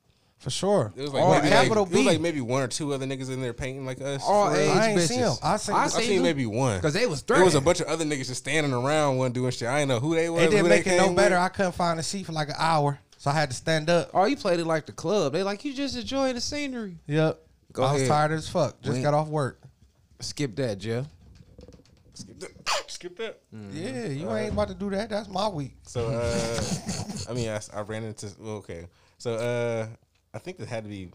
For sure. It was like, All maybe like, capital it was B. like maybe one or two other niggas in there painting like us. All age I ain't bitches. see 'em. I seen- I I I seen seen maybe one. Cause they was There was a bunch of other niggas just standing around, one doing shit. I didn't know who they was. They who didn't make it no better. with. I couldn't find a seat for like an hour, so I had to stand up. Oh, you played it like the club. They like you just enjoying the scenery. Yep. Go I was tired as fuck. Just We- got off work. Skip that, Jeff. Skip that. Skip that. Yeah, you ain't about to do that. That's my week. So, uh, I mean, I, I ran into. Well, okay. So, uh, I think it had to be.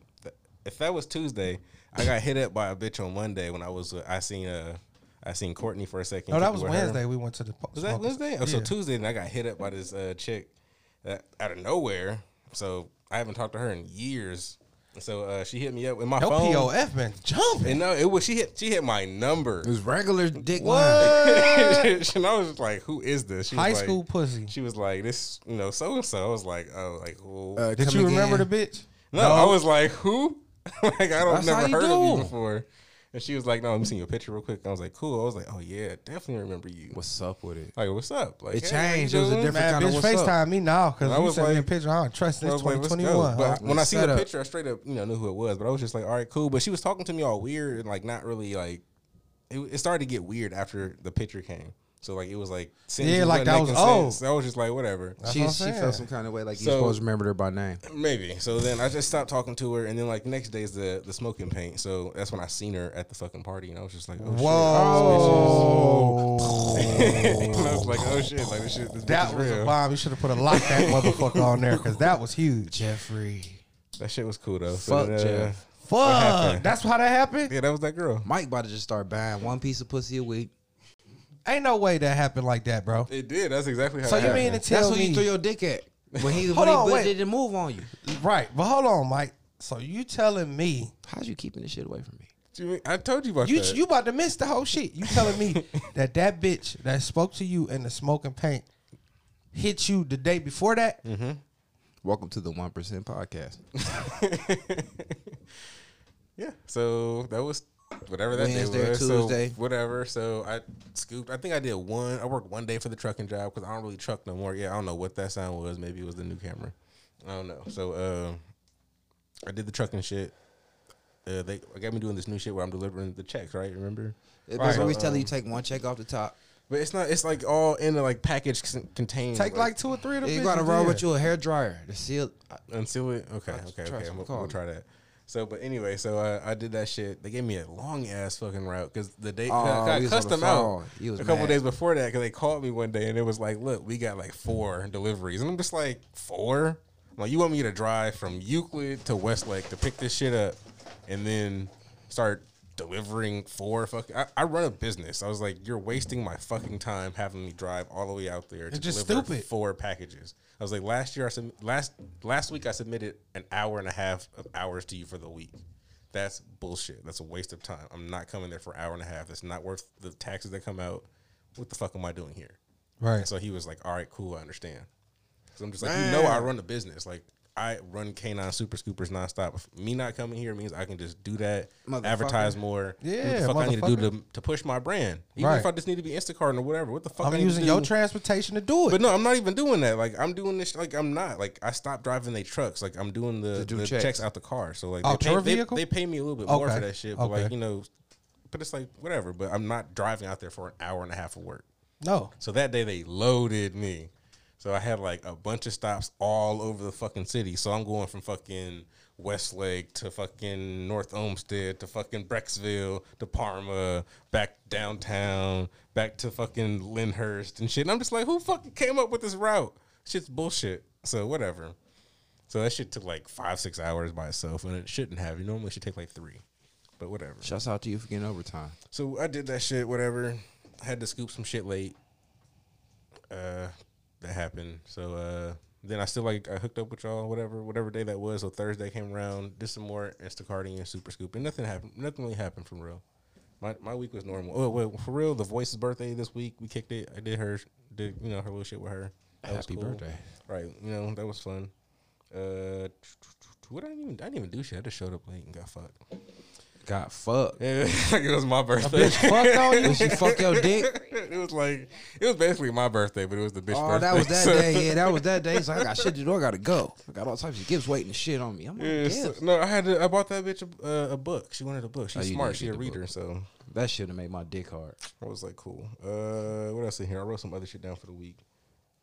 If that was Tuesday, I got hit up by a bitch on Monday when I was. Uh, I seen. Uh, I seen Courtney for a second. No, that was it with her. Wednesday. We went to the. Was that Wednesday? Oh, Yeah. so Tuesday, and I got hit up by this uh, chick uh, out of nowhere. So I haven't talked to her in years. So uh, she hit me up with my Your phone. POF been jumping. And no, it was she hit she hit my number. It was regular dick What? line. [laughs] and I was like, "Who is this?" She was High like- school pussy. She was like, "This, you know, so and so." I was like, "Oh, like who?" Uh, Did come you remember the bitch? No, I was like, "Who?" [laughs] like I don't That's never heard of you before. And she was like, "No, let me see your picture real quick." I was like, "Cool." I was like, "Oh yeah, definitely remember you." What's up with it? like, what's up? Like, It hey, changed. It was a different Man, kind of what's up. FaceTime me now because I was sent me a picture. I don't trust this was like, 2021. But when I see the up. picture, I straight up, you know, knew who it was. But I was just like, all right, cool. But she was talking to me all weird and like not really like. It, it started to get weird after the picture came. So like it was like Yeah, like wasn't that was making old. sense. I was just like whatever. That's She what she felt some kind of way, like you So- supposed to remember her by name. Maybe. So then I just stopped talking to her, and then like next day is the the smoking paint. So that's when I seen her at the fucking party, and I was just like, oh Whoa. shit. [laughs] [laughs] and I was like, oh shit, like this shit, this that was is a real. bomb. You should have put a lock that motherfucker on there because that was huge. Jeffrey. That shit was cool though. So Fuck then, uh, Jeff. Fuck. That's how that happened? Yeah, that was that girl. Mike about to just start buying one piece of pussy a week. Ain't no way that happened like that, bro. It did. That's exactly how. So it you mean happened. to tell That's when me you threw your dick at. When he [laughs] Hold when on, he wait. didn't move on you. right? But hold on, Mike. So you telling me How's you keeping this shit away from me? You I told you about you that. you about to miss the whole shit? You telling me [laughs] that that bitch that spoke to you in the smoking paint hit you the day before that? Mm-hmm. Welcome to the One Percent Podcast. [laughs] Yeah. So that was whatever that Wednesday or day was. Tuesday. So whatever. So I scooped. I think I did one. I worked one day for the trucking job because I don't really truck no more. Yeah, I don't know what that sound was. Maybe it was the new camera. I don't know. So uh, I did the trucking shit. Uh, they got me doing this new shit where I'm delivering the checks. Right? Remember? It's Right. always telling you take one check off the top. But it's not. It's like all in the like package con- contained. Take like two or three of them. You gotta roll in. with you a hair dryer to seal. Until it, okay, Trust- okay, okay. me, We'll, we'll try that. So, but anyway, so I, I did that shit. They gave me a long ass fucking route because the day Oh, I, cussed them out phone. You was a couple days before that because they called me one day and it was like, look, we got like four deliveries, and I'm just like, four? Like, you want me to drive from Euclid to Westlake to pick this shit up, and then start delivering four fucking? I, I run a business. I was like, you're wasting my fucking time having me drive all the way out there to just deliver stupid. four packages. I was like, last year I sub- last last week I submitted an hour and a half of hours to you for the week. That's bullshit. That's a waste of time. I'm not coming there for an hour and a half. That's not worth the taxes that come out. What the fuck am I doing here? Right. So he was like, all right, cool, I understand. So I'm just like, you know, I run a business. Like I run Canine Super Scoopers nonstop. If me not coming here means I can just do that, advertise more. Yeah, what the fuck I need to do to, to push my brand. Even Right. if I just need to be Instacart or whatever. What the fuck? I I'm need to using do- your transportation to do it. but no, I'm not even doing that. Like I'm doing this. Like I'm not. Like I stopped driving their trucks. Like I'm doing the, do the checks. checks. out the car. So like Oh, they, pay, they, vehicle? they pay me a little bit more for that shit. But like Okay. you know, but it's like whatever. But I'm not driving out there for an hour and a half of work. no. So that day they loaded me. So I had like a bunch of stops all over the fucking city. So I'm going from fucking Westlake to fucking North Olmsted to fucking Brecksville to Parma, back downtown, back to fucking Lyndhurst and shit. And I'm just like, who fucking came up with this route? Shit's bullshit. So whatever. So that shit took like five, six hours by itself, and it shouldn't have. You normally should take like three, but whatever. Shouts out to you for getting overtime. So I did that shit, whatever. I had to scoop some shit late. Uh, that happened. So uh, then I still like I hooked up with y'all, whatever, whatever day that was. So Thursday came around, did some more Instacarting and super scoop, and nothing happened. Nothing really happened from real. My my week was normal. Oh wait, for real, the Voice's birthday this week. We kicked it. I did her, did you know her little shit with her. That Happy cool. birthday. Right, you know that was fun. Uh, what I didn't even I didn't even do shit. I just showed up late and got fucked. Got fucked. Yeah, [laughs] it was my birthday. Bitch, Fuck on you. [laughs] She fuck your dick? [laughs] it was like it was basically my birthday, but it was the bitch Oh, birthday. that was that so- day. Yeah, that was that day. So I got shit to do. I gotta go. I got all types of gifts waiting to shit on me. I'm like, Yeah, so- no, I had to. I bought that bitch a, uh, a book. She wanted a book. Oh, She's you smart. She a reader, book. so That should have made my dick hard. I was like, cool. Uh, what else in here? I wrote some other shit down for the week.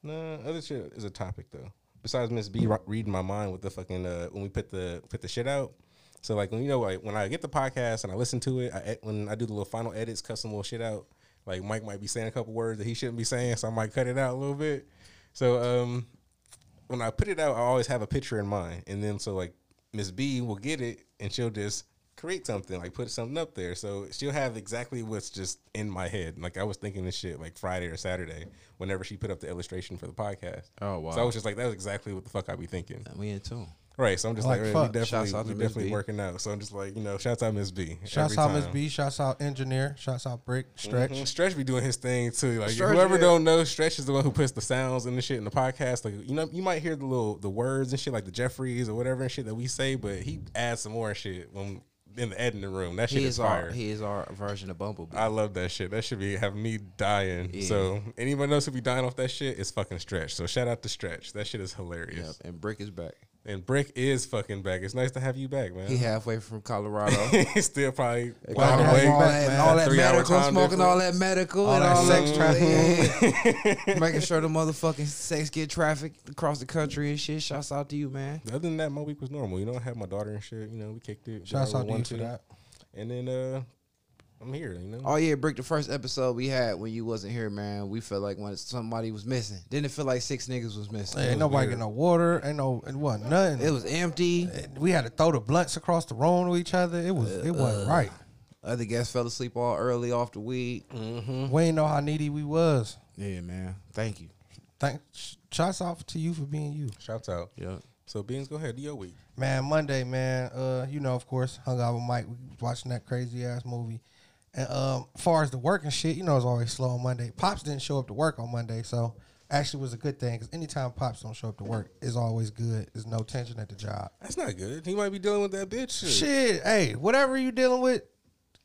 Nah, other shit is a topic though. Besides Miss B reading my mind with the fucking uh, when we put the put the shit out. So like when you know like when I get the podcast and I listen to it, I when I do the little final edits, custom little shit out. Like Mike might be saying a couple words that he shouldn't be saying, so I might cut it out a little bit. So um, when I put it out, I always have a picture in mind, and then so like Miss B will get it and she'll just create something, like put something up there. So she'll have exactly what's just in my head. Like I was thinking this shit like Friday or Saturday, whenever she put up the illustration for the podcast. Oh, wow. So I was just like, that was exactly what the fuck I be thinking. We in tune. Right. So I'm just Like like, fuck. we definitely, Shouts we definitely working out. So I'm just like, you know, shouts out Miss B. Shouts out Miss time. B. Shouts out engineer. Shouts out Brick Stretch. Mhm. Stretch be doing his thing too. Like Stretch, whoever yeah. don't know, Stretch is the one who puts the sounds and the shit in the podcast. Like you know, you might hear the little the words and shit like the Jeffries or whatever and shit that we say, but he adds some more shit when in the editing room. That shit He is is our fire. he is our version of Bumblebee. I love that shit. That should be have me dying. Yeah. So anybody else who be dying off that shit is fucking Stretch. So shout out to Stretch. That shit is hilarious. Yep, and Brick is back. And Brick is fucking back. It's nice to have you back, man. He halfway from Colorado. He's [laughs] still probably Got wild him away. all back, that, man. all that medical, time smoking all that medical All and that all sex that [laughs] yeah. making sure the motherfucking sex get trafficked across the country and shit. Shouts out to you, man. Other than that, my week was normal. You know, I had my daughter and shit. You know, we kicked it. Shouts out to you for that. And then uh, I'm here. You know. Oh yeah, Brick. The first episode we had when you wasn't here, man, we felt like when somebody was missing. Didn't it feel like six niggas was missing? Ain't nobody get no water. Ain't no. It wasn't nothing. It was empty. we had to throw the blunts across the room to each other. It was. It wasn't uh, right. Uh, other guests fell asleep all early off the weed. Mm-hmm. We ain't know how needy we was. Yeah, man. Thank you. Thanks. Shots off to you for being you. Shouts out. Yeah. So Beans, go ahead. Do your week. Man, Monday, man. Uh, you know, of course, hung out with Mike. We was watching that crazy ass movie. And um, far as the work and shit, you know, it's always slow on Monday. Pops didn't show up to work on Monday, so actually was a good thing because anytime Pops don't show up to work, it's always good. There's no tension at the job. That's not good. He might be dealing with that bitch. Shit. Shit, hey, whatever you dealing with,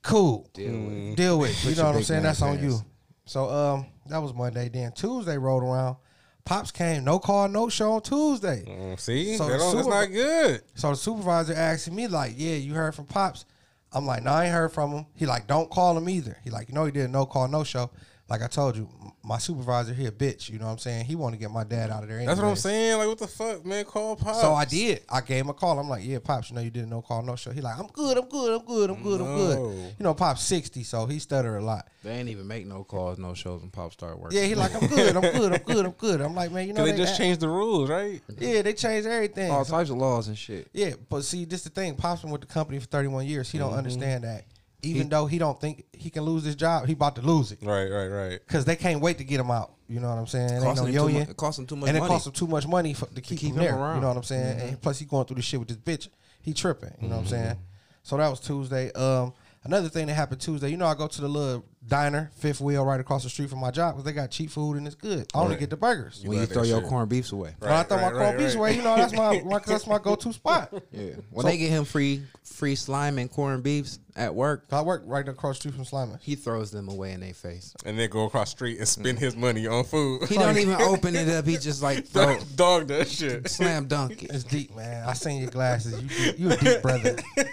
cool. Deal with. Deal with. You know what I'm saying? That's on pants. you. So um, that was Monday. Then Tuesday rolled around. Pops came, no call, no show on Tuesday. Mm, see, So that the don't, that's super- not good. So the supervisor asked me like, "Yeah, you heard from Pops?" I'm like, "No, I ain't heard from him." He like, "Don't call him either." He like, "You know, he did no call, no show." Like I told you, my supervisor here, bitch. You know what I'm saying? He want to get my dad out of there. That's what I'm saying. Like, what the fuck, man? Call Pops. So I did. I gave him a call. I'm like, "Yeah, Pops, you know you did a no call, no show." He like, "I'm good, I'm good, I'm good, I'm good, I'm good." You know, Pops 60, so he stutter a lot. They ain't even make no calls, no shows and Pop started working. Yeah, he like, "I'm good, I'm good, I'm good, I'm good." I'm like, "Man, you know Cause they just act- changed the rules, right? Yeah, they changed everything. all types of laws and shit. Yeah, but see, this the thing. Pops been with the company for 31 years. He Mm-hmm. don't understand that. Even though he don't think he can lose his job, he about to lose it Right, right, right. because they can't wait to get him out. You know what I'm saying? It ain't no him too union, mu- it cost him too much and it money. Mm-hmm. costs him too much money for, to keep, keep him him there. around. You know what I'm saying? And plus, he going through this shit with this bitch. He tripping. You know what I'm saying? Mm-hmm. So that was Tuesday. Um, another thing that happened Tuesday. You know, I go to the little diner, Fifth Wheel, right across the street from my job because they got cheap food and it's good. I only Right. get the burgers. When you love that throw your shit. corned beefs away. when I throw Right, my right, corned beefs right. away, you know that's my, [laughs] my that's my go to spot. Yeah. When So- they get him free free slime and corned beefs at work, I work right across the street from Slimer. he throws them away in their face. And then go across the street and spend his money on food. He don't even [laughs] open it up. He just like throw Dog that shit. slam dunk it. It's deep, man. I seen your glasses. You deep- you a deep brother. [laughs] I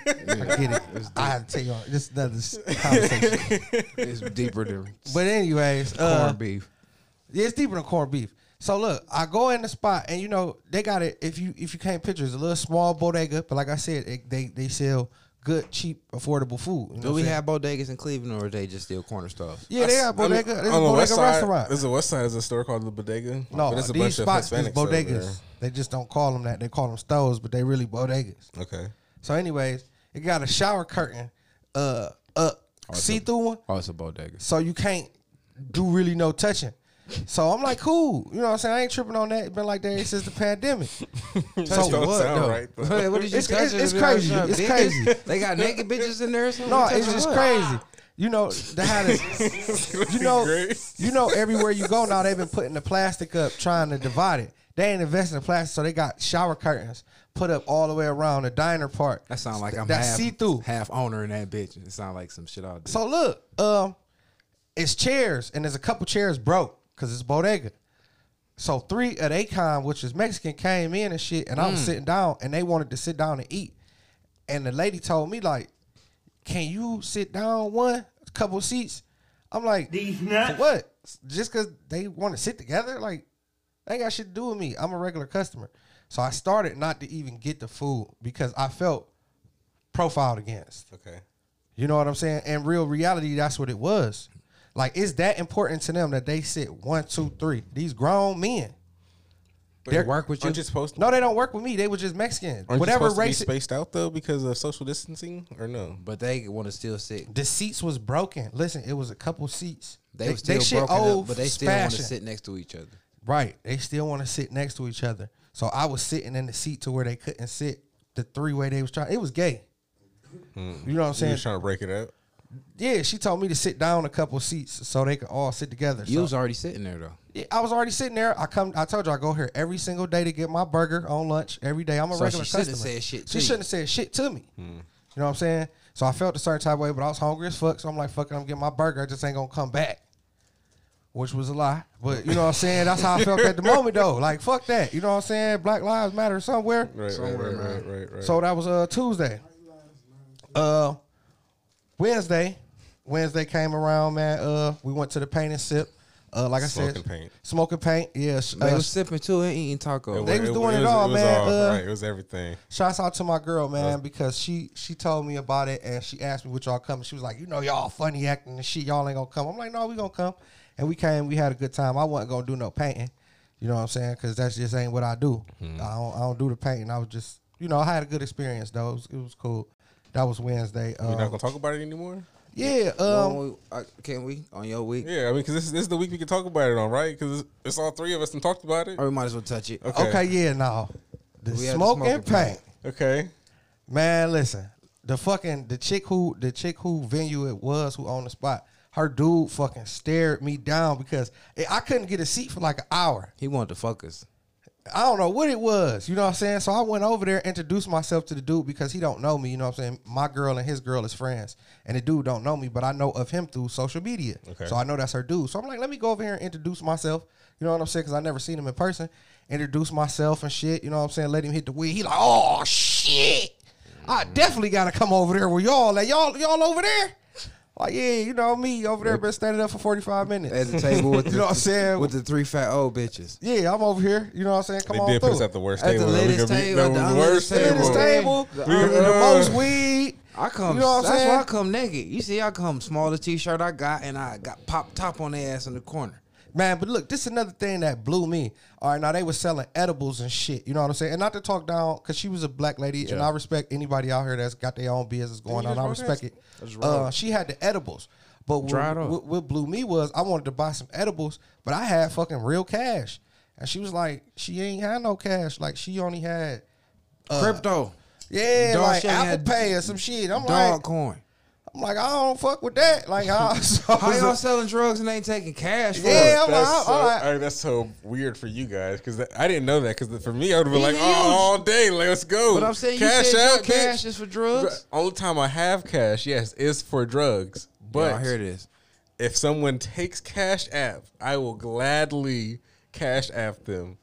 get it. I had to tell you on this another s- conversation. It's deeper than [laughs] But anyways, uh, corned beef. yeah, it's deeper than corned beef. So look, I go in the spot, and you know they got it. If you if you can't picture, it's a little small bodega, but like I said, it, they they sell good, cheap, affordable food. You know Do we I'm have bodegas in Cleveland, or are they just still corner stores? saying? Yeah, they got I mean, bodega. There's a on the west bodega side, restaurant. There's a west side. There's a store called the Bodega. No, but there's a these bunch of spots is Hispanics over bodegas. They just don't call them that. They call them stores, but they really bodegas. Okay. So, anyways, it got a shower curtain, uh, up, see through one, Oh, it's a bodega. so you can't do really no touching. So I'm like, cool. You know what I'm saying? I ain't tripping on that. It's been like that since the pandemic. [laughs] so don't sound right, though. Hey, [laughs] what did you It's- touch? it's- it's crazy. It's crazy. They got naked bitches in there or something? No, it's just what? crazy. You know, they had a, [laughs] you know, great. you know, everywhere you go now, they've been putting the plastic up, trying to divide it. They ain't investing in plastic, so they got shower curtains put up all the way around the diner part. That sound like I'm that half, see through. half owner in that bitch. It sound like some shit I'll do. So look, um, it's chairs, and there's a couple chairs broke because it's bodega. So three of Acon, which is Mexican, came in and shit, and I Mm. was sitting down, and they wanted to sit down and eat. And the lady told me like, "Can you sit down one a couple seats?" I'm like, "These "For what? Just because they want to sit together? Like, they ain't got shit to do with me. I'm a regular customer." So I started not to even get the food because I felt profiled against. Okay. You know what I'm saying? And real reality, that's what it was. Like, it's that important to them that they sit one, two, three. These grown men. They work with you? Aren't you supposed to? No, they don't work with me. They were just Mexican. Aren't Whatever you supposed race. to be spaced out though because of social distancing or no? but they want to still sit. the seats was broken. Listen, it was a couple seats. They, were still broken up, but they still want to sit next to each other. Right. They still want to sit next to each other. So I was sitting in the seat to where they couldn't sit the three way they was trying. It was gay. Hmm. You know what I'm You saying? was trying to break it up. Yeah, she told me to sit down a couple seats so they could all sit together. You So- was already sitting there though. Yeah, I was already sitting there. I come. I told you I go here every single day to get my burger on lunch every day. I'm a So regular she shouldn't customer. have said shit to She you. shouldn't have said shit to me. Hmm. You know what I'm saying? So I felt a certain type of way, but I was hungry as fuck. So I'm like, fuck it, I'm getting my burger. I just ain't gonna come back. Which was a lie. But you know what I'm saying? That's how I felt at the [laughs] moment though. Like fuck that. You know what I'm saying? Black lives matter somewhere. Right, right, Somewhere, right, man. right, right, right. So that was uh Tuesday. Uh Wednesday. Wednesday came around, man. Uh we went to the paint and sip. Uh like I Smoking said, paint. smoking paint. Yeah. sh- They uh, was sipping too and eating taco. They was doing it was- all, was man. all- Uh, right, it was everything. Shouts out to my girl, man, because she she told me about it and she asked me what y'all coming. She was like, you know, y'all funny acting and shit. Y'all ain't gonna come. I'm like, no, we gonna come. And we came. We had a good time. I wasn't gonna do no painting. You know what I'm saying? Because that's just ain't what I do. Hmm. I don't I don't do the painting. I was just, you know, I had a good experience though. It was, it was cool. That was Wednesday. We're not Um, gonna talk about it anymore. yeah. Um, we- uh, can we on your week? Yeah, I mean, because this, is- this is the week we can talk about it on, right? Because it's, it's all three of us and talked about it. Or we might as well touch it. Okay. okay. Yeah. No. The We had the smoke smoking and paint. Okay. Man, listen. The fucking the chick who the chick who venue it was who owned the spot. Her dude fucking stared me down because I couldn't get a seat for like an hour. He wanted to fuck us. I don't know what it was. You know what I'm saying? So I went over there, introduced myself to the dude because he don't know me. You know what I'm saying? My girl and his girl is friends, and the dude don't know me, but I know of him through social media. Okay. So I know that's her dude. So I'm like, let me go over here and introduce myself. You know what I'm saying? Because I never seen him in person. Introduce myself and shit. You know what I'm saying? Let him hit the weed. He like, oh shit! I definitely gotta come over there with y'all. Like y'all, y'all over there? Like yeah, you know me over there, been standing up for 45 minutes At the table with the, [laughs] You know what I'm saying? with the three fat old bitches. Yeah, I'm over here. You know what I'm saying? Come They on did through. put us at the worst At the table. We latest be- table, the the worst latest Sit in this table. table, We- the, the uh, most weed. I come. You know what I'm that's saying? why I come naked. You see, I come smaller t-shirt I got, and I got pop top on their ass in the corner. Man, but look, this is another thing that blew me. All right, now they was selling edibles and shit. You know what I'm saying? And not to talk down, because she was a black lady, and I respect anybody out here that's got their own business going on. I respect it. Uh, she had the edibles. But what, Dry it up. what, what blew me was I wanted to buy some edibles, but I had fucking real cash. And she was like, she ain't had no cash. Like, she only had, uh, Crypto, yeah, Dog like Apple had Pay or some shit. I'm dog like, coin. I'm like, I don't fuck with that. Like, how, so, How y'all selling drugs and ain't taking cash for Yeah, it? I'm like, That's, so, all right. all right, that's so weird for you guys because I didn't know that. Because for me, I would have been like, oh, all day, like, let's go. But I'm saying you cash said out, cash bitch. is for drugs. Only time I have cash, yes, is for drugs. But But I hear this. if someone takes Cash App, I will gladly Cash App them.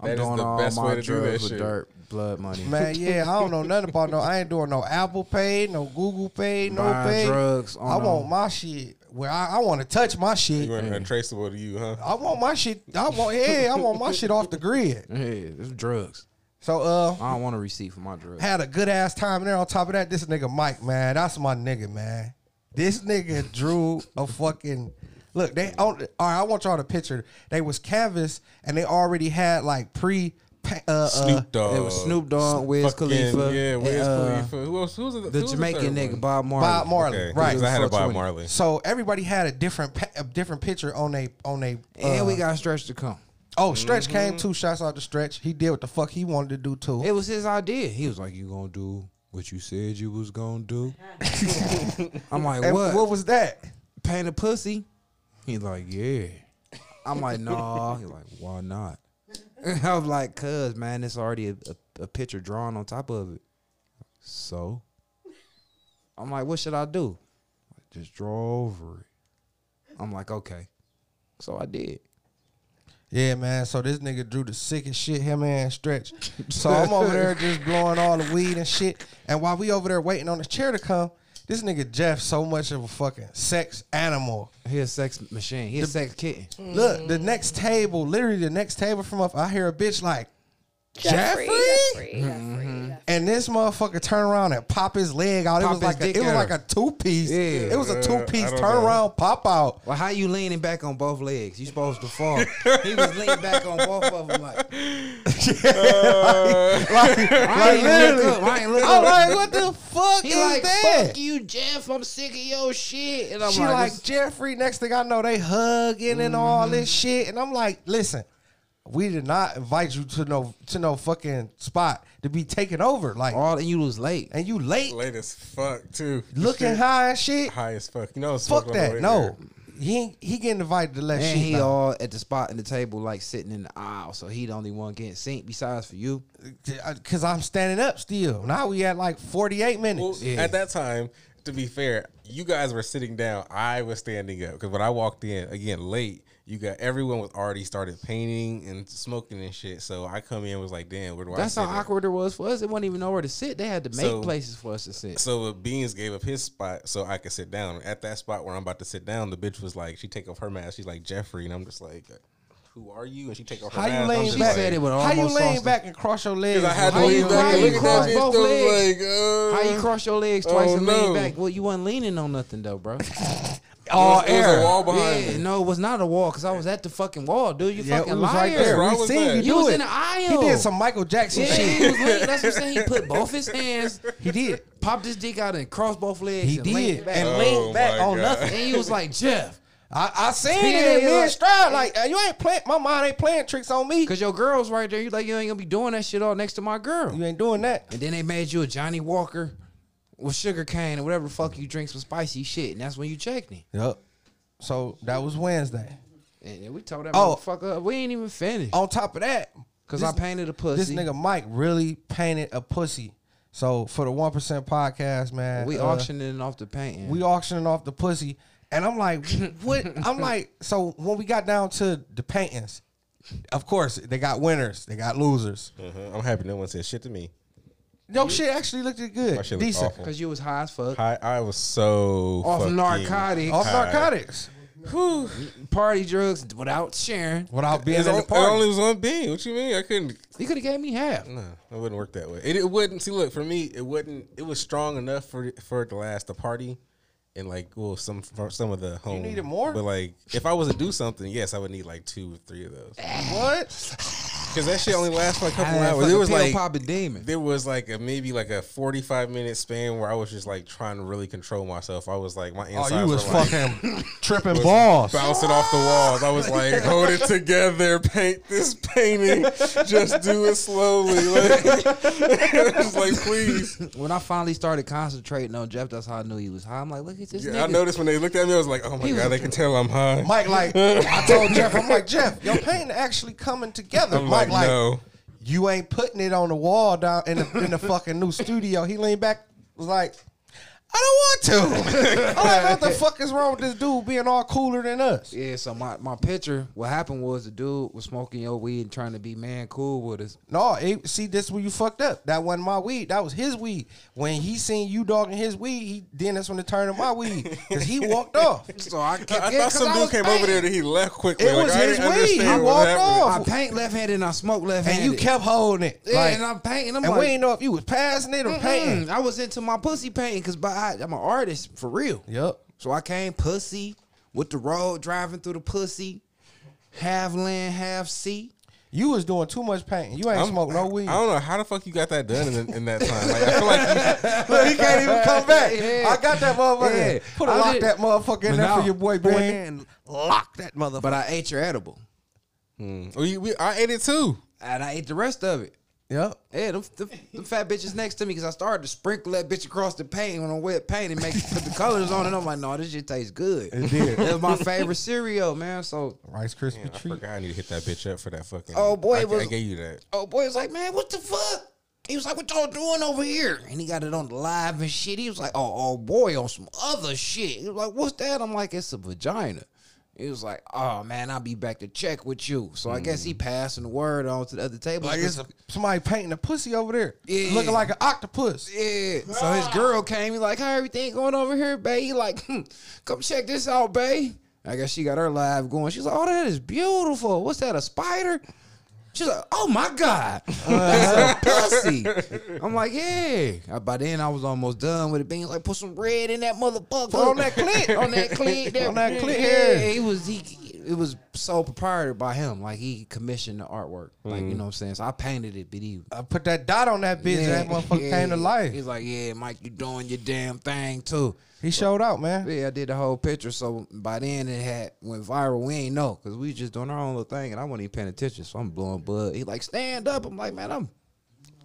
I'm That is doing the all best my way to do that with shit. dirt, blood money. Man, [laughs] yeah, I don't know nothing about no. I ain't doing no Apple Pay, no Google Pay, no Buying pay. drugs on I want no- my shit where I, I want to touch my shit. You want untraceable to you, huh? I want my shit. I want yeah, I want my shit off the grid. [laughs] Yeah, it's drugs. So uh, I don't want to receive for my drugs. had a good ass time there. On top of that, this nigga Mike, man, that's my nigga, man. This nigga drew a fucking look. They on, all right. I want y'all to picture. They was canvas and they already had like pre. Pa- Uh, uh, Snoop Dogg. It was Snoop Dogg, Wiz Fucking- Khalifa, Yeah, Wiz and, uh, Khalifa. Who else? Who was the, The who Jamaican third nigga one? Bob Marley. Bob Marley, Okay, right? because I had a Bob 420. Marley. So everybody had a different a different picture on they on they. And uh, we got Stretch to come. oh Stretch came Mm-hmm. too. Shouts out to Stretch. He did what the fuck he wanted to do too. It was his idea. He was like, "You gonna do what you said you was gonna do?" [laughs] I'm like, And "What? what was that? Paint a pussy?" He's like, "Yeah." I'm like, "Nah." He's like, "Why not?" [laughs] I was like, "Cause man, it's already a, a, a picture drawn on top of it." So, I'm like, "What should I do?" Just draw over it. I'm like, "Okay." So I did. Yeah, man. So this nigga drew the sickest shit. Him and Stretch. So I'm over there [laughs] just blowing all the weed and shit. And while we over there waiting on the chair to come, this nigga Jeff so much of a fucking sex animal. He a sex machine. He a sex kitten. Look, the next table, literally the next table from up, I hear a bitch like Jeffrey. Jeffrey? Jeffrey. Mm-hmm. Jeffrey. And this motherfucker turn around and pop his leg out. Pop it was like a, it was like a two piece. Yeah. It was a two piece I don't turn around pop out. Well, how you leaning back on both legs? You supposed to fall. he was leaning back on both of them [laughs] like, like, I like ain't look literally. up. I ain't look I'm like, what the fuck He is like, that? fuck you, Jeff. I'm sick of your shit. And I'm She like, like Jeffrey. Next thing I know, they hugging and mm-hmm. all this shit, and I'm like, listen, we did not invite you to no to no fucking spot to be taken over, like, all and you was late. and you late, Late as fuck too. looking Shit. high and shit. high as fuck. You know, it's Fuck smoking on that. No, there. he ain't, he getting invited to let And shit. he know. all at the spot in the table, like sitting in the aisle. So he the only one getting synced besides for you. Uh, Cause I'm standing up still. Now we at like 48 Well, minutes. Yeah. at that time, to be fair, you guys were sitting down. I was standing up because when I walked in again late, you got everyone was already started painting and smoking and shit. So I come in was like, damn, where do That's I how sit at? awkward it was for us. It wasn't even nowhere to sit. They had to make So- places for us to sit. So Beans gave up his spot so I could sit down. At that spot where I'm about to sit down, the bitch was like, she take off her mask. She's like Jeffrey, and I'm just like, who are you? And she take off her How you mask. I'm laying back? like, said it with How you laying back and cross your legs? I had to How lean you- back how and you look at cross that bitch. both legs? like, uh, How you cross your legs twice Oh, and no. lean back? Well, you wasn't leaning on nothing though, bro. [laughs] all it was a air. wall behind yeah, me. no, it was not a wall because I was at the fucking wall, dude. You Yeah, fucking it right liar. there. Where We was seen that? you You do was it. in the aisle. He did some Michael Jackson Yeah, shit. he was leaning. That's what I'm saying. He put both his hands, He did. popped his dick out, and crossed both legs. He and leaned did. back. And Oh leaned back my on God. nothing. and he was like, Jeff, I, I seen Yeah, it in yeah, mid stride. Like, uh, you ain't playing. My mind ain't playing tricks on me. because your girl's right there. You like, you ain't gonna be doing that shit all next to my girl. You ain't doing that. And then they made you a Johnnie Walker with sugar cane or whatever the fuck you drink some spicy shit, and that's when you checked me. Yep. So that was Wednesday. And then we told that Oh. motherfucker we ain't even finished On top of that, because I painted a pussy. This nigga Mike really painted a pussy. So for the one percent podcast, man, we uh, auctioning it off the painting. we auctioning off the pussy, and I'm like, [laughs] what? I'm like, so when we got down to the paintings, of course they got winners, they got losers. Uh-huh. I'm happy no one said shit to me. Yo, shit actually looked good, My shit looked decent. awful. because you was high as fuck I, I was so off fucking narcotics, Off high. narcotics party drugs without sharing. without being It's in on- the It party. only was one bean. What you mean? I couldn't. You could have gave me half. No, it wouldn't work that way. It, it wouldn't. See, look for me, it wouldn't. It was strong enough for for it to last the party, and like well, some for some of the home. You needed more? But like, if I was to do something, yes, I would need like two or three of those. what? [laughs] Because that shit only lasts for a couple I hours. It was like popping demon. there was like a maybe like a forty five minute span where I was just like trying to really control myself. I was like my oh, insides Oh, you was like, fucking [laughs] tripping balls. bouncing off the walls. I was like, hold it together, paint this painting, just do it slowly. [laughs] Like, [laughs] just like please. When I finally started concentrating on Jeff, that's how I knew he was high. I'm like, look at this Yeah, I noticed when they looked at me, I was like, oh my He god, they can tell I'm high. Mike, like I told Jeff, I'm like Jeff, your painting actually coming together. I'm Mike, like, like, no. you ain't putting it on the wall down in the in the fucking new studio. He leaned back, was like, I don't want to. [laughs] I'm like, what the fuck is wrong with this dude being all cooler than us? Yeah, so my, my picture, what happened was the dude was smoking your weed and trying to be man cool with us. No, it, see, this where you fucked up. That wasn't my weed. That was his weed. When he seen you dogging his weed, he then that's when it turned to my weed because he walked [laughs] off. So I kept I yeah, thought 'cause some I dude came painting. over there that he left quickly. It like, was I his weed. He walked off. I paint left handed and I smoke left handed. And you kept holding it. Yeah, like, and I'm painting. I'm and like, we didn't know if you was passing it or painting. Mm, I was into my pussy painting because I'm an artist for real. Yep. So I came pussy with the road driving through the pussy, half land, half sea. You was doing too much painting. You ain't I'm- smoked no weed. I don't know how the fuck you got that done in, in that time. Like, I feel like you, [laughs] Look, he can't even come [laughs] back. Yeah. I got that motherfucker. Yeah. Put a I lock did- that motherfucker in But there no, for your boy Ben. Lock that motherfucker. But I ate your edible, Mm. we, we, I ate it too. and I ate the rest of it. Yep. Yeah, them, them, them fat bitches next to me because I started to sprinkle that bitch across the paint when I wet paint and make put the colors on it. I'm like, no, this shit tastes good. It did. That was my favorite cereal, man. So, Rice Krispie Damn, I treat. forgot I need to hit that bitch up for that fucking. Oh, boy, I, was- I gave you that. oh boy was like, man, what the fuck? He was like, what y'all doing over here? And he got it on the live and shit. He was like, oh, oh boy, on some other shit. He was like, what's that? I'm like, it's a vagina. He was like, oh man, I'll be back to check with you. So I guess he passing the word on to the other table. Like it's a, somebody painting a pussy over there. Yeah. Looking like an octopus. Yeah. So his girl came. He like, how everything going over here, babe? He like, hmm, come check this out, babe. I guess she got her live going. She's like, oh, that is beautiful. What's that, a spider? She's like, oh my God. [laughs] That's a pussy. I'm like, yeah. Uh, By then I was almost done with it. Being like, put some red in that motherfucker. On that clit. [laughs] on that clit. On that clit, Yeah. yeah. He was he it was sole proprietor by him. Like he commissioned the artwork. Like, you mm-hmm. know what I'm saying? So I painted it, but he I put that dot on that bitch. And that [laughs] motherfucker yeah. came to life. He's like, yeah, Mike, you doing your damn thing too. He showed out, man. Yeah, I did the whole picture. So by then it had went viral. We ain't know because we just doing our own little thing, and I wasn't even paying attention. So I'm blowing bud. He like stand up. I'm like, man, I'm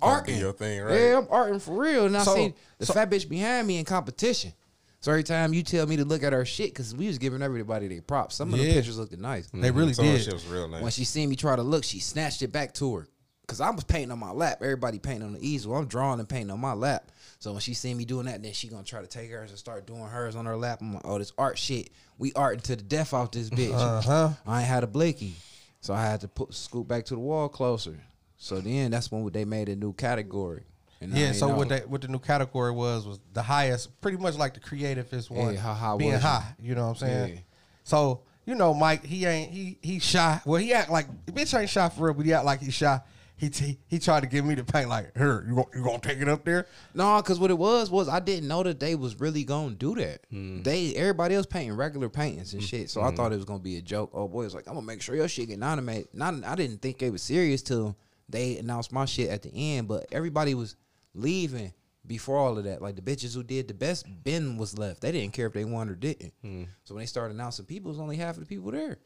arting. your thing, right? Yeah, I'm arting for real. And I So- seen the so- fat bitch behind me in competition. So every time you tell me to look at her shit, because we was giving everybody their props. Some of the Yeah. pictures looked nice. They really Some of that did. shit was real nice. When she seen me try to look, she snatched it back to her. cause I was painting on my lap. Everybody painting on the easel. I'm drawing and painting on my lap. So when she seen me doing that, then she gonna try to take hers and start doing hers on her lap. I'm like, oh, this art shit. We arting to the death off this bitch. Uh-huh. I ain't had a blicky, so I had to put scoot back to the wall closer. So then that's when they made a new category. And Yeah, so know. what they what the new category was was the highest, pretty much like the creativest one. how high being was high. You know what I'm saying? Yeah. So you know, Mike, he ain't he he shy. Well, he act like bitch ain't shy for real, but he act like he shy. He t- he tried to give me the paint like, here, you gonna, you gonna take it up there? No, because what it was was I didn't know that they was really gonna do that. Mm. They everybody else painting regular paintings and mm. shit, so I thought it was gonna be a joke. Oh boy, it's like I'm gonna make sure your shit get animated. Not I didn't think they was serious till they announced my shit at the end, but everybody was leaving before all of that. Like the bitches who did the best, Ben was left. They didn't care if they won or didn't. Hmm. So when they started announcing people, it was only half of the people there.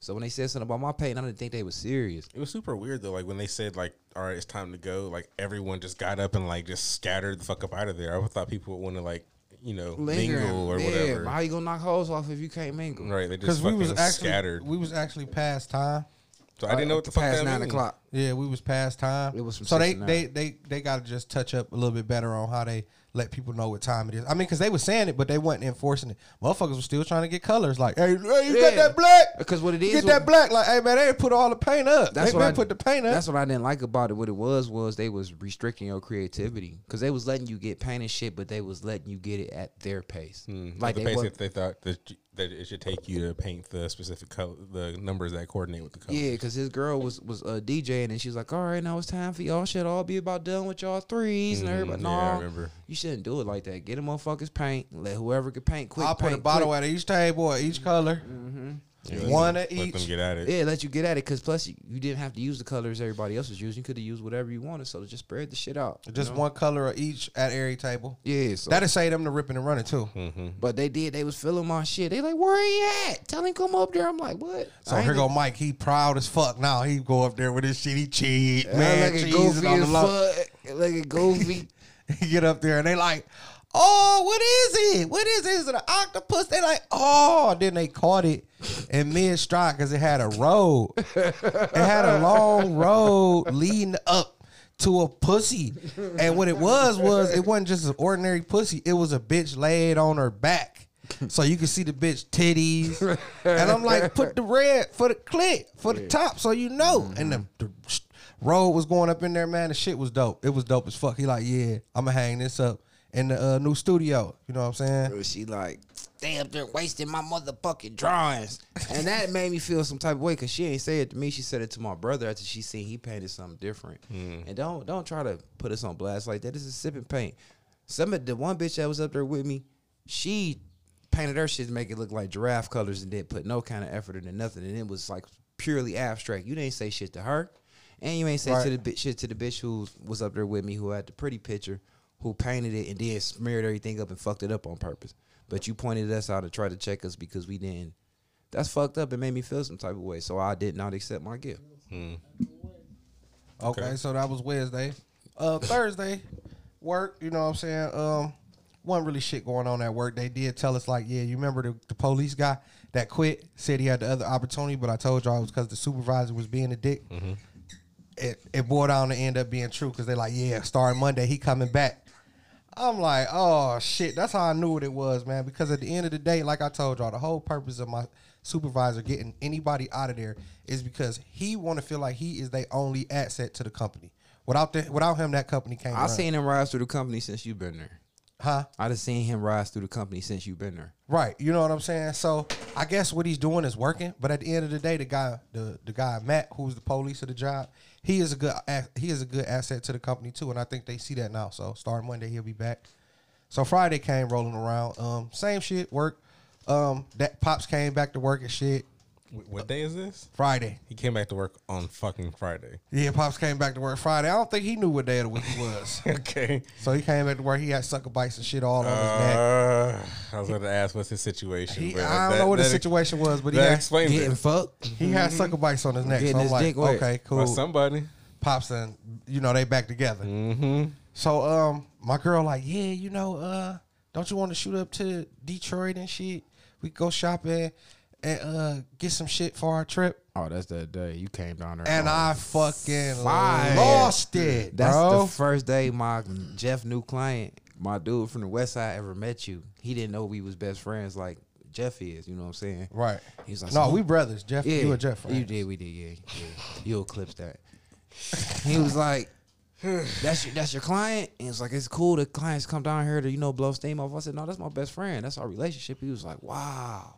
So when they said something about my pain, I didn't think they was serious. It was super weird though. Like when they said like, "All right, it's time to go," like everyone just got up and like just scattered the fuck up out of there. I thought people would want to like, you know, Lingering. mingle or Yeah, whatever. but How you gonna knock holes off if you can't mingle? Right? They Because just we was actually scattered. we was actually past time. So I didn't know what the fuck Past that nine mean. o'clock. Yeah, we was past time. It was from so six they to nine. they they they got to just touch up a little bit better on how they let people know what time it is. I mean, because they were saying it, but they wasn't enforcing it. Motherfuckers were still trying to get colors. Like, hey, hey you got Yeah. that black? Because what it is, Get that black? Like, hey man, they didn't put all the paint up. That's they what been I put the paint up. That's what I didn't like about it. What it was was they was restricting your creativity because they was letting you get paint and shit, but they was letting you get it at their pace. Hmm. Like Like the they pace was, they thought that, you- that it should take you to paint the specific color, the numbers that coordinate with the color. yeah, because his girl was was uh, DJing and she was like, "All right, now it's time for y'all should all be about done with y'all 3s and everybody. yeah, No, I remember. you shouldn't do it like that. Get them motherfuckers paint. Let whoever can paint quick. I'll put a bottle quick. at each table at each color. Yeah, let One them- at let each. them get at it. Yeah, let you get at it because plus you, you didn't have to use the colors everybody else was using. You could have used whatever you wanted, so just spread the shit out. you Just know? one color of each at every table. Yeah, so That'll say them to ripping and running too. Mm-hmm. But they did. They was filling my shit. They like, where he at? Tell him come up there. I'm like, what? So I here go Mike. He proud as fuck now. He go up there with his shit. He cheat, Yeah, man. look at cheese Goofy on the as low. fuck. Look at Goofy. [laughs] He get up there and they like, oh, what is it? What is it? Is it an octopus? They like, oh. Then they caught it in mid stride because it had a road. it had a long road leading up to a pussy. And what it was was it wasn't just an ordinary pussy. It was a bitch laid on her back. So you can see the bitch titties. And I'm like, put the red for the clit, for the top, so you know. And the, the road was going up in there, man. The shit was dope. It was dope as fuck. He like, yeah, I'm gonna hang this up in the uh, new studio. You know what I'm saying? she like, they up there wasting my motherfucking drawings. And that made me feel some type of way because she ain't say it to me. She said it to my brother after she seen he painted something different. Hmm. And don't don't try to put us on blast like that. This is sipping paint. Some of the one bitch that was up there with me, she painted her shit to make it look like giraffe colors and didn't put no kind of effort into nothing. And it was like purely abstract. You didn't say shit to her. And you ain't say Right. to the bitch shit to the bitch who was up there with me who had the pretty picture, who painted it and then smeared everything up and fucked it up on purpose. But you pointed us out to try to check us because we didn't. That's fucked up. It made me feel some type of way. So I did not accept my gift. Okay, so that was Wednesday. Uh [laughs] Thursday, work, you know what I'm saying? Um wasn't really shit going on at work. They did tell us like, yeah, you remember the, the police guy that quit, said he had the other opportunity, but I told y'all it was because the supervisor was being a dick. It it boiled down to end up being true because they're like, yeah, starting Monday, he coming back. I'm like, oh shit, that's how I knew what it was, man. Because at the end of the day, like I told y'all, the whole purpose of my supervisor getting anybody out of there is because he want to feel like he is the only asset to the company. Without the, without him, that company can't. I've seen him rise through the company since you've been there. huh? I just seen him rise through the company since you've been there. Right. You know what I'm saying? So I guess what he's doing is working. But at the end of the day, the guy, the the guy Matt, who's the police of the job, he is a good he is a good asset to the company too. And I think they see that now. So starting Monday, he'll be back. So Friday came rolling around. Um, same shit, work. Um, that pops came back to work and shit. Wh- What day is this? Friday. He came back to work on fucking Friday. Yeah, pops came back to work Friday. I don't think he knew what day of the week it was. [laughs] okay. so he came back to work. He had sucker bites and shit all on his neck. Uh, I was going to ask what's his situation. He, but I don't that- know what his situation was, but he That had, explains Getting it. fucked. he had sucker bites on his neck. Getting so I'm his like, dick wet. okay, By cool. somebody. Pops and you know they back together. Mm-hmm. So um, my girl like, yeah, you know, uh, don't you want to shoot up to Detroit and shit? We go shopping. And uh get some shit for our trip. Oh, that's that day you came down there. And Oh, I fucking lost it, That's bro. the first day my Jeff new client, my dude from the West Side ever met you. He didn't know we was best friends like Jeff is. You know what I'm saying? right. He's like, No, "So we brothers. Jeff, Yeah, you and Jeff. You did, we did, yeah, yeah. You'll eclipse that. he was like, "That's your, that's your client," and it's like, "It's cool. The clients come down here to you know blow steam off." I said, "No, that's my best friend. That's our relationship." He was like, "Wow,"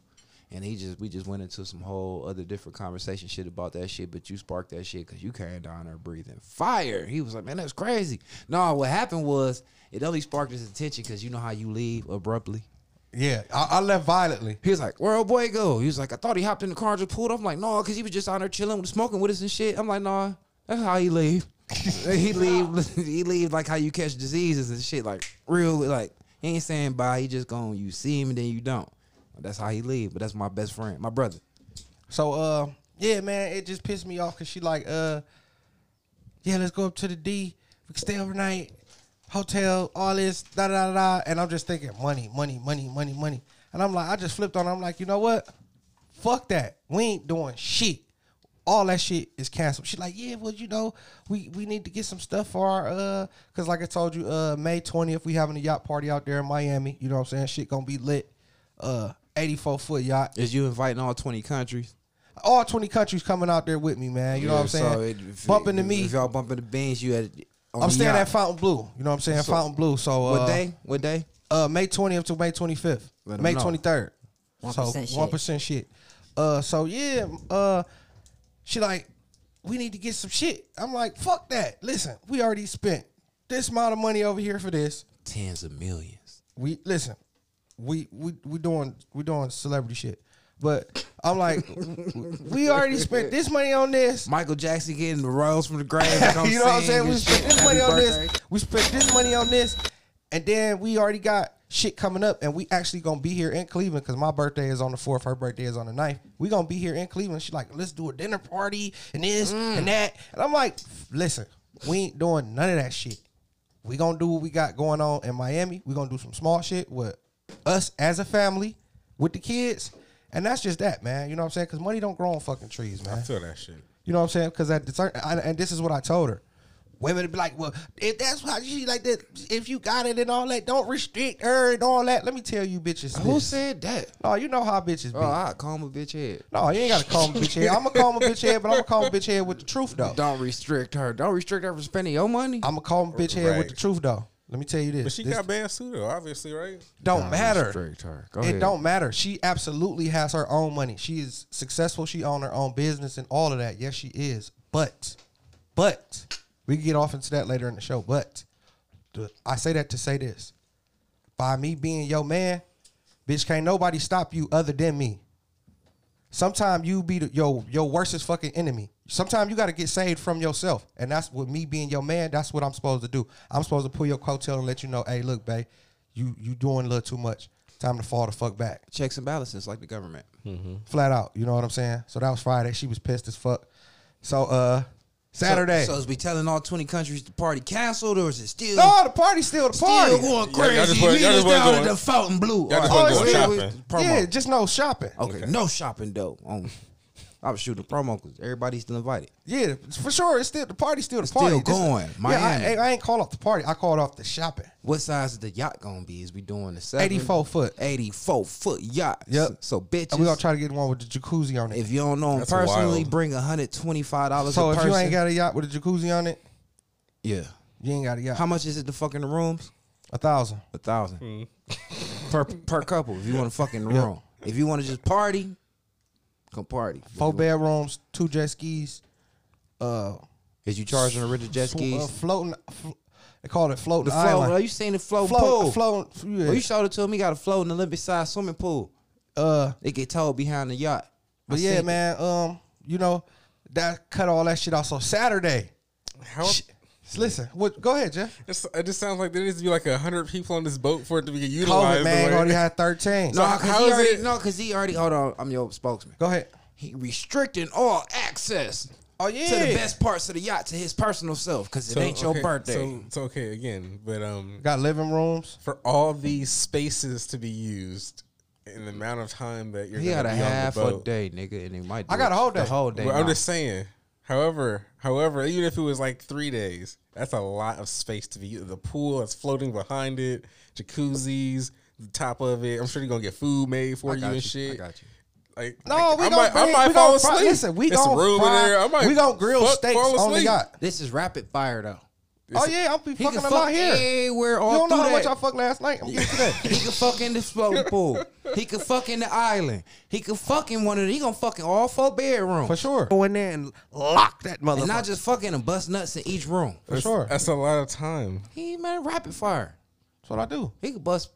and he just we just went into some whole other different conversation shit about that shit. But you sparked that shit because you came down there breathing fire. He was like, "Man, that's crazy." No, what happened was it only sparked his attention because you know how you leave abruptly. Yeah, I, I left violently. He was like, "Where old boy go?" He was like, "I thought he hopped in the car and just pulled up." I'm like, "No, because he was just out there chilling, smoking with us and shit." I'm like, "No, that's how he leave. [laughs] he leave, [laughs] he leave like how you catch diseases and shit. Like real, like he ain't saying bye. He just going, you see him and then you don't. That's how he leave. But that's my best friend, my brother. So uh yeah, man, it just pissed me off because she like, uh yeah, let's go up to the D. We can stay overnight, hotel, all this, da da da. And I'm just thinking, money, money, money, money, money. And I'm like, I just flipped on. I'm like, you know what? Fuck that. We ain't doing shit. All that shit is canceled. She's like, yeah, well, you know, we we need to get some stuff for our uh, cause like I told you, uh, May 20th we having a yacht party out there in Miami. You know what I'm saying? Shit gonna be lit. Uh, 84 foot yacht Is you inviting all 20 countries? all 20 countries coming out there with me, man. You know what I'm saying? So it- if- Bumping to me. If y'all bumping the beans, you had. on I'm the staying yacht. at Fontainebleau. You know what I'm saying? Fontainebleau. So uh, What day? What day? Uh, May 20th to May 25th. May know. 23rd. 1% so shit. one percent shit. Uh, so yeah. Uh, she like, we need to get some shit. I'm like, fuck that. Listen, we already spent this amount of money over here for this. Tens of millions. We listen. We we we doing we doing celebrity shit. But I'm like, [laughs] we already spent this money on this. Michael Jackson getting the royals from the grave. [laughs] you know what I'm saying? We spent this money on this. We spent this money on this, and then we already got shit coming up, and we actually gonna be here in Cleveland because my birthday is on the fourth. Her birthday is on the 9th. We gonna be here in Cleveland. She's like, let's do a dinner party and this Mm. and that, and I'm like, listen, we ain't doing none of that shit. We gonna do what we got going on in Miami. We gonna do some small shit with us as a family with the kids. And that's just that, man. You know what I'm saying? Because money don't grow on fucking trees, man. I feel that shit. You know what I'm saying? Because at the certain, and this is what I told her. Women would be like, well, if that's why she like that, if you got it and all that, don't restrict her and all that. Let me tell you, bitches. Who this. said that? No, you know how bitches be. Oh, I call him a bitch head. no, you ain't gotta call a bitch head. I'm gonna call him a bitch head, but I'm gonna call him bitch head with the truth though. Don't restrict her. Don't restrict her from spending your money. I'm gonna call him bitch head with the truth though. Let me tell you this. But she This got banned too, though. Obviously, right? don't Don't matter. Her. Go it ahead. don't matter. She absolutely has her own money. She is successful. She own her own business and all of that. Yes, she is. But, but we can get off into that later in the show. But I say that to say this: by me being your man, bitch, can't nobody stop you other than me. Sometimes you be the, your your worstest fucking enemy. Sometimes you got to get saved from yourself, and that's what me being your man. That's what I'm supposed to do. I'm supposed to pull your coattail and let you know, hey, look, babe, you you doing a little too much. Time to fall the fuck back, Checks and balances like the government. flat out. You know what I'm saying? So that was Friday. She was pissed as fuck. So uh, Saturday. So, so is we telling all 20 countries the party canceled or is it still no, the party's still the party. still going Y'all- y'all crazy? just wasn't- y'all just wasn't down at going- the Fontainebleau. Y'all just All wasn't going we- we- shopping. Yeah, just no shopping. Okay, no shopping though. Um, I was shooting a promo because everybody's still invited. Yeah, for sure. It's still the party's still the It's party. still This- going. Yeah, Miami. I, I ain't called off the party. I called off the shopping. What size is the yacht gonna be? Is we doing the seven? 84 foot. 84 foot yacht. Yep. So bitches. And we gonna try to get one with the jacuzzi on it. if you don't know him That's personally, wild. bring $125 so a if person. you ain't got a yacht with a jacuzzi on it, yeah. you ain't got a yacht. How much is it to fuck in the rooms? A thousand. A thousand hmm. per per couple. If you want to fuck in the room, if you want to just party, come party. Four bedrooms, two jet skis. Uh, Is you charging the rich jet skis? uh, floating. Fl- they call it floating the float. island. Are you saying the float Float, pool? floating. Yeah. Oh, you showed it to him. He got a float in the Olympic size swimming pool. uh, It get towed behind the yacht. but I yeah, seen it. man. Um, you know, that cut all that shit off. So Saturday. How? Sh- Listen, what? Go ahead, Jeff. It's, it just sounds like there needs to be like a hundred people on this boat for it to be utilized. COVID man the already had thirteen. No, how because he already. it- No, because he already. Hold on, I'm your spokesman. Go ahead. He restricting all access Oh yeah. to the best parts of the yacht to his personal self because it So, ain't your okay, birthday. So, so okay, again, but um, Got living rooms. for all these spaces to be used, in the amount of time that you're He gonna got a be on half the a day, nigga, and he might. Do I got a whole day. The whole day. Well, I'm nah. just saying. However, however, even if it was like three days, that's a lot of space to be. The pool that's floating behind it, jacuzzis, the top of it. I'm sure you're gonna get food made for I you and shit. I got you. Like, No, like, we I gonna might, I might we fall gonna fry- asleep. listen, we It's a gonna room fry- in there. I might we gonna grill fuck- steaks fall on the yacht. This is rapid fire though. Oh yeah, I'm be He fucking can a lot fuck here. anywhere all You don't know through how much. I fucked last night. I'm getting to that. He can fuck in the floating pool. He can fuck in the island. He can fuck in one of the. He gonna fuck in all four bedrooms. For sure. Go in there and lock that motherfucker. And not just fucking and bust nuts in each room. for sure. That's That's a lot of time. He man rapid fire. That's what I do. He can bust.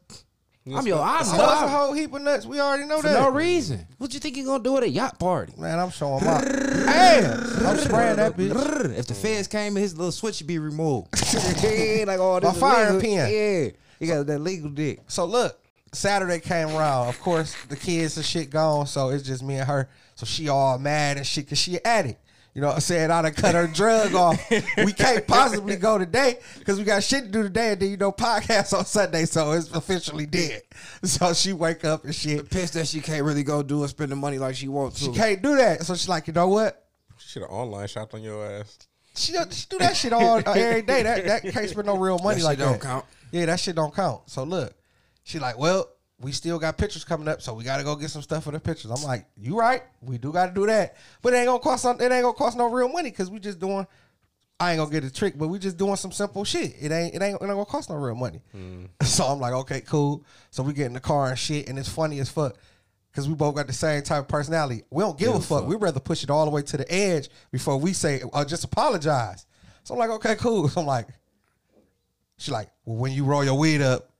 I'm your. I'm So that's a whole heap of nuts. We already know for that. no reason. What you think he gonna do at a yacht party? Man, I'm showing my ass. I'm spraying that bitch. If the feds came, his little switch would be removed. [laughs] yeah, like oh, all My this firing legal- pin. Yeah, he got that legal dick. So look, Saturday came around. Of course, the kids and shit gone, so it's just me and her. So she all mad and shit because she an addict. You know what I'm saying? I done cut her drug off. We can't possibly go today because we got shit to do today. And then, you know, podcast on Sunday, so it's officially dead. So she wake up and shit. Pissed that she can't really go do and spend the money like she wants to. She can't do that. So she's like, you know what? She should have online shopped on your ass. She, don't- she do that shit all uh, every day. That that can't spend no real money That like shit don't that. count. Yeah, that shit don't count. So look, she like, well, we still got pictures coming up, so we got to go get some stuff for the pictures. I'm like, you right, we do got to do that, but it ain't gonna cost some, it ain't gonna cost no real money because we just doing. I ain't gonna get a trick, but we just doing some simple shit. It ain't it ain't, it ain't gonna cost no real money. [laughs] So I'm like, okay, cool. So we get in the car and shit, and it's funny as fuck. Cause we both got the same type of personality. We don't give a fuck. We'd rather push it all the way to the edge before we say, or just apologize. So I'm like, okay, cool. So I'm like, She's like, well, when you roll your weed up,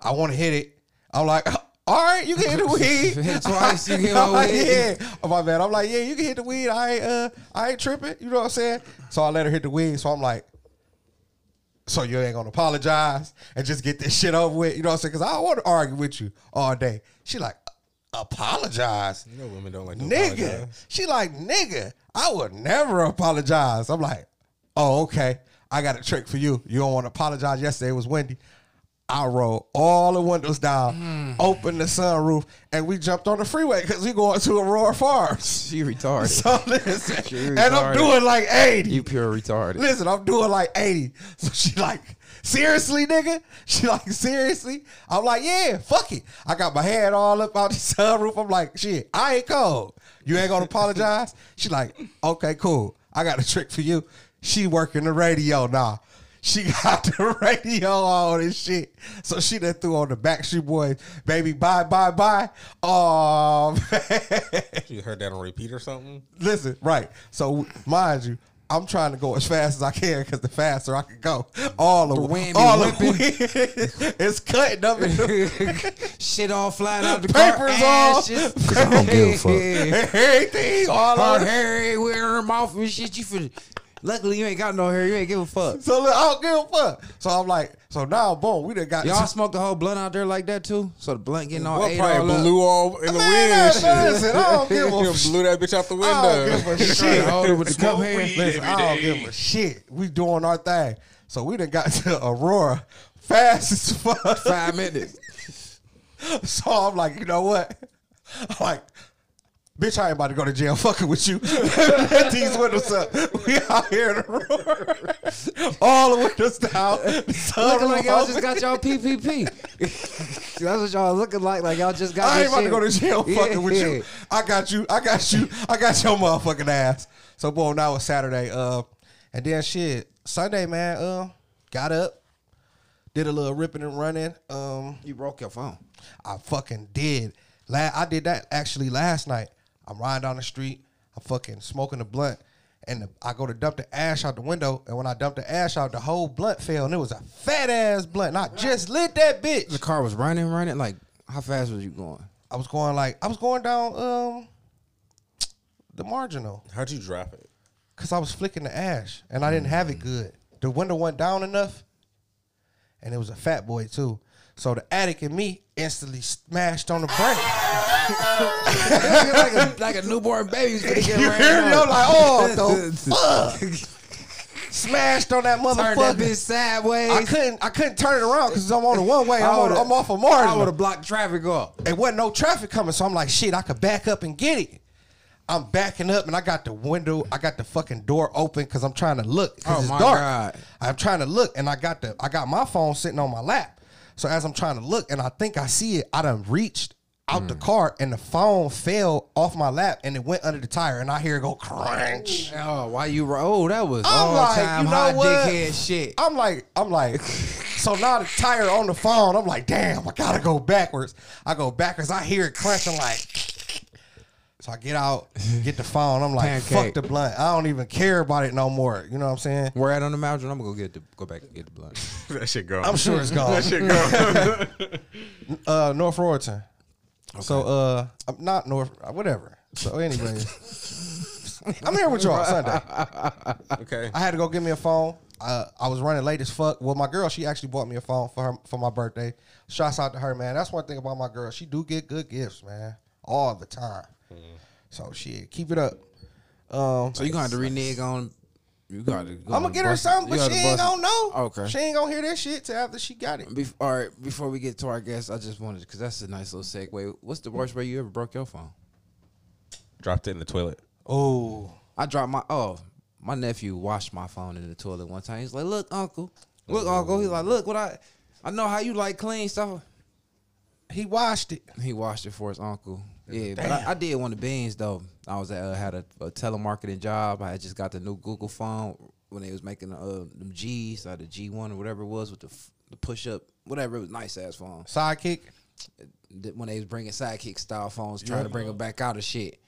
I want to hit it. I'm like, [laughs] all right, you can hit the weed. Hit [laughs] twice, you I'm like, [laughs] weed. yeah. Oh my bad. I'm like, yeah, you can hit the weed. I ain't, uh, I ain't tripping. You know what I'm saying? So I let her hit the weed. So I'm like, so you ain't gonna apologize and just get this shit over with. You know what I'm saying? Because I don't want to argue with you all day. She like, apologize. You know women don't like Nigga. apologize. She like, nigga, I would never apologize. I'm like, oh, okay. I got a trick for you. You don't want to apologize. Yesterday it was windy. I rolled all the windows down, mm. opened the sunroof, and we jumped on the freeway because we going to Aurora Farms. [laughs] She retarded. So listen, She and I'm retarded. doing like 80. you pure retarded. Listen, I'm doing like 80. So she like, seriously, nigga? She like, seriously? I'm like, yeah, fuck it. I got my head all up out the sunroof. I'm like, shit, I ain't cold. You ain't gonna apologize? She like, okay, cool. I got a trick for you. She working the radio now. She got the radio on and shit. So she done threw on the Backstreet Boys, baby, bye, bye, bye. Oh, man. You heard that on repeat or something? Listen, right. So mind you, I'm trying to go as fast as I can because the faster I can go, all the, The wind all the wind is cutting up. In the, [laughs] Shit all flying out the Papers car. off. ashes. I don't give a fuck. [laughs] Everything all Her over. hair everywhere in her mouth and shit. You feel. Luckily, you ain't got no hair. You ain't give a fuck. So look, I don't give a fuck. So I'm like, so now boom, we done got Y'all smoke the whole blunt out there like that too? So the blunt getting all Well, ate probably all up. blew all in the Man, wind and shit. listen, I don't give a [laughs] You blew that bitch out the window. I don't give a [laughs] shit. Hold it with the cup hand. Listen, I don't give a shit. We doing our thing. So we done got [laughs] to Aurora fast as fuck. Five minutes. So I'm like, you know what? I'm like, bitch, I ain't about to go to jail fucking with you. [laughs] These windows up. We out here in the room. All the windows down. Looking like y'all just got y'all PPP. [laughs] That's what y'all looking like. Like y'all just got. I ain't about to go to jail fucking Yeah. with you. [laughs] I got you. I got you. I got your motherfucking ass. So boom, now it's Saturday. Uh, and then shit, Sunday, man. Uh, got up, did a little ripping and running. Um, You broke your phone. I fucking did. La- I did that actually last night. I'm riding down the street. I'm fucking smoking a blunt. And the, I go to dump the ash out the window. And when I dumped the ash out, the whole blunt fell. And it was a fat ass blunt. And I just lit that bitch. The car was running, running. Like how fast was you going? I was going like, I was going down um the marginal. How'd you drop it? Because I was flicking the ash. And I didn't have it good. The window went down enough. And it was a fat boy too. So the attic and me instantly smashed on the brake. Like, a, like a newborn baby. was gonna get You hear me? I'm like, oh, the [laughs] fuck. smashed on that Turn that motherfucker. bitch sideways. I couldn't I couldn't turn it around because I'm on the one way. I'm, on, I'm off of morning I would have blocked traffic off. It wasn't no traffic coming, so I'm like, shit, I could back up and get it. I'm backing up and I got the window, I got the fucking door open because I'm trying to look. Because Oh, it's my dark. God. I'm trying to look and I got the I got my phone sitting on my lap. So as I'm trying to look and I think I see it, I done reached out the Mm. car and the phone fell off my lap and it went under the tire and I hear it go crunch. Oh, why you? Oh, that was I'm all like, time you know hot what? dickhead shit. I'm like, I'm like, so now the tire on the phone. I'm like, damn, I gotta go backwards. I go backwards. I hear it crunch. I'm like, so I get out, get the phone. I'm like, fuck the blunt. I don't even care about it no more. You know what I'm saying? We're at on the mountain. I'm gonna go get the go back and get the blood. [laughs] that shit gone. I'm sure it's gone. [laughs] that shit gone. [laughs] Uh, North Royalton. So, uh, I'm not North, uh, whatever. So, anyways, [laughs] I'm here with y'all Sunday. okay. I had to go get me a phone. Uh, I was running late as fuck. Well, my girl, she actually bought me a phone for her for my birthday. Shouts out to her, man. That's one thing about my girl. She do get good gifts, man, all the time. So shit, keep it up. Um, So you're gonna have to renege on. You got to. I'm gonna get her something, but she ain't gonna know. Okay. she ain't gonna hear that shit till after she got it. Bef- all right, before we get to our guests, I just wanted because that's a nice little segue. What's the worst way you ever broke your phone? Dropped it in the toilet. Oh, I dropped my oh my nephew washed my phone in the toilet one time. He's like, "Look, uncle, look, uncle." He's like, "Look, what I I know how you like clean stuff." he washed it. He washed it for his uncle. Yeah, but I, I did one of the beans though. I was at, uh, had a, a telemarketing job. I had just got the new Google phone when they was making uh, them G's, uh, the G one or whatever it was with the f- the push up, whatever it was, nice ass phone. Sidekick. When they was bringing sidekick style phones, trying to bring them back out of shit.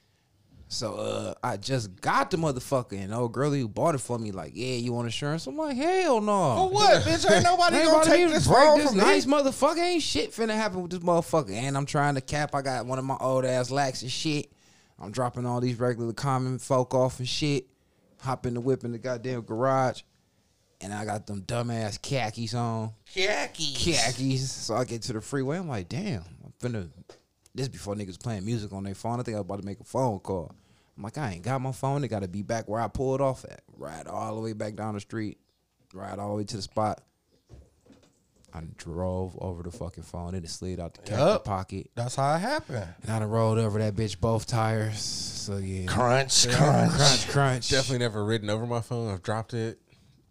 So uh, I just got the motherfucker, and old girlie who bought it for me, like, yeah, you want insurance? I'm like, hell no. For what, bitch? Ain't nobody Ain't gonna take this phone this nice me. motherfucker. Ain't shit finna happen with this motherfucker. And I'm trying to cap. I got one of my old ass lacks and shit. I'm dropping all these regular common folk off and shit. Hop in the whip in the goddamn garage. And I got them dumbass khakis on. Khakis. Khakis. So I get to the freeway. I'm like, damn, I'm finna. This before niggas playing music on their phone. I think I was about to make a phone call. I'm like, I ain't got my phone. It got to be back where I pulled off at. Ride all the way back down the street. Ride all the way to the spot. I drove over the fucking phone. And it slid out the khaki Yup. pocket. That's how it happened. And I done rolled over that bitch both tires. So yeah. Crunch, crunch. crunch, crunch. Definitely never ridden over my phone. I've dropped it.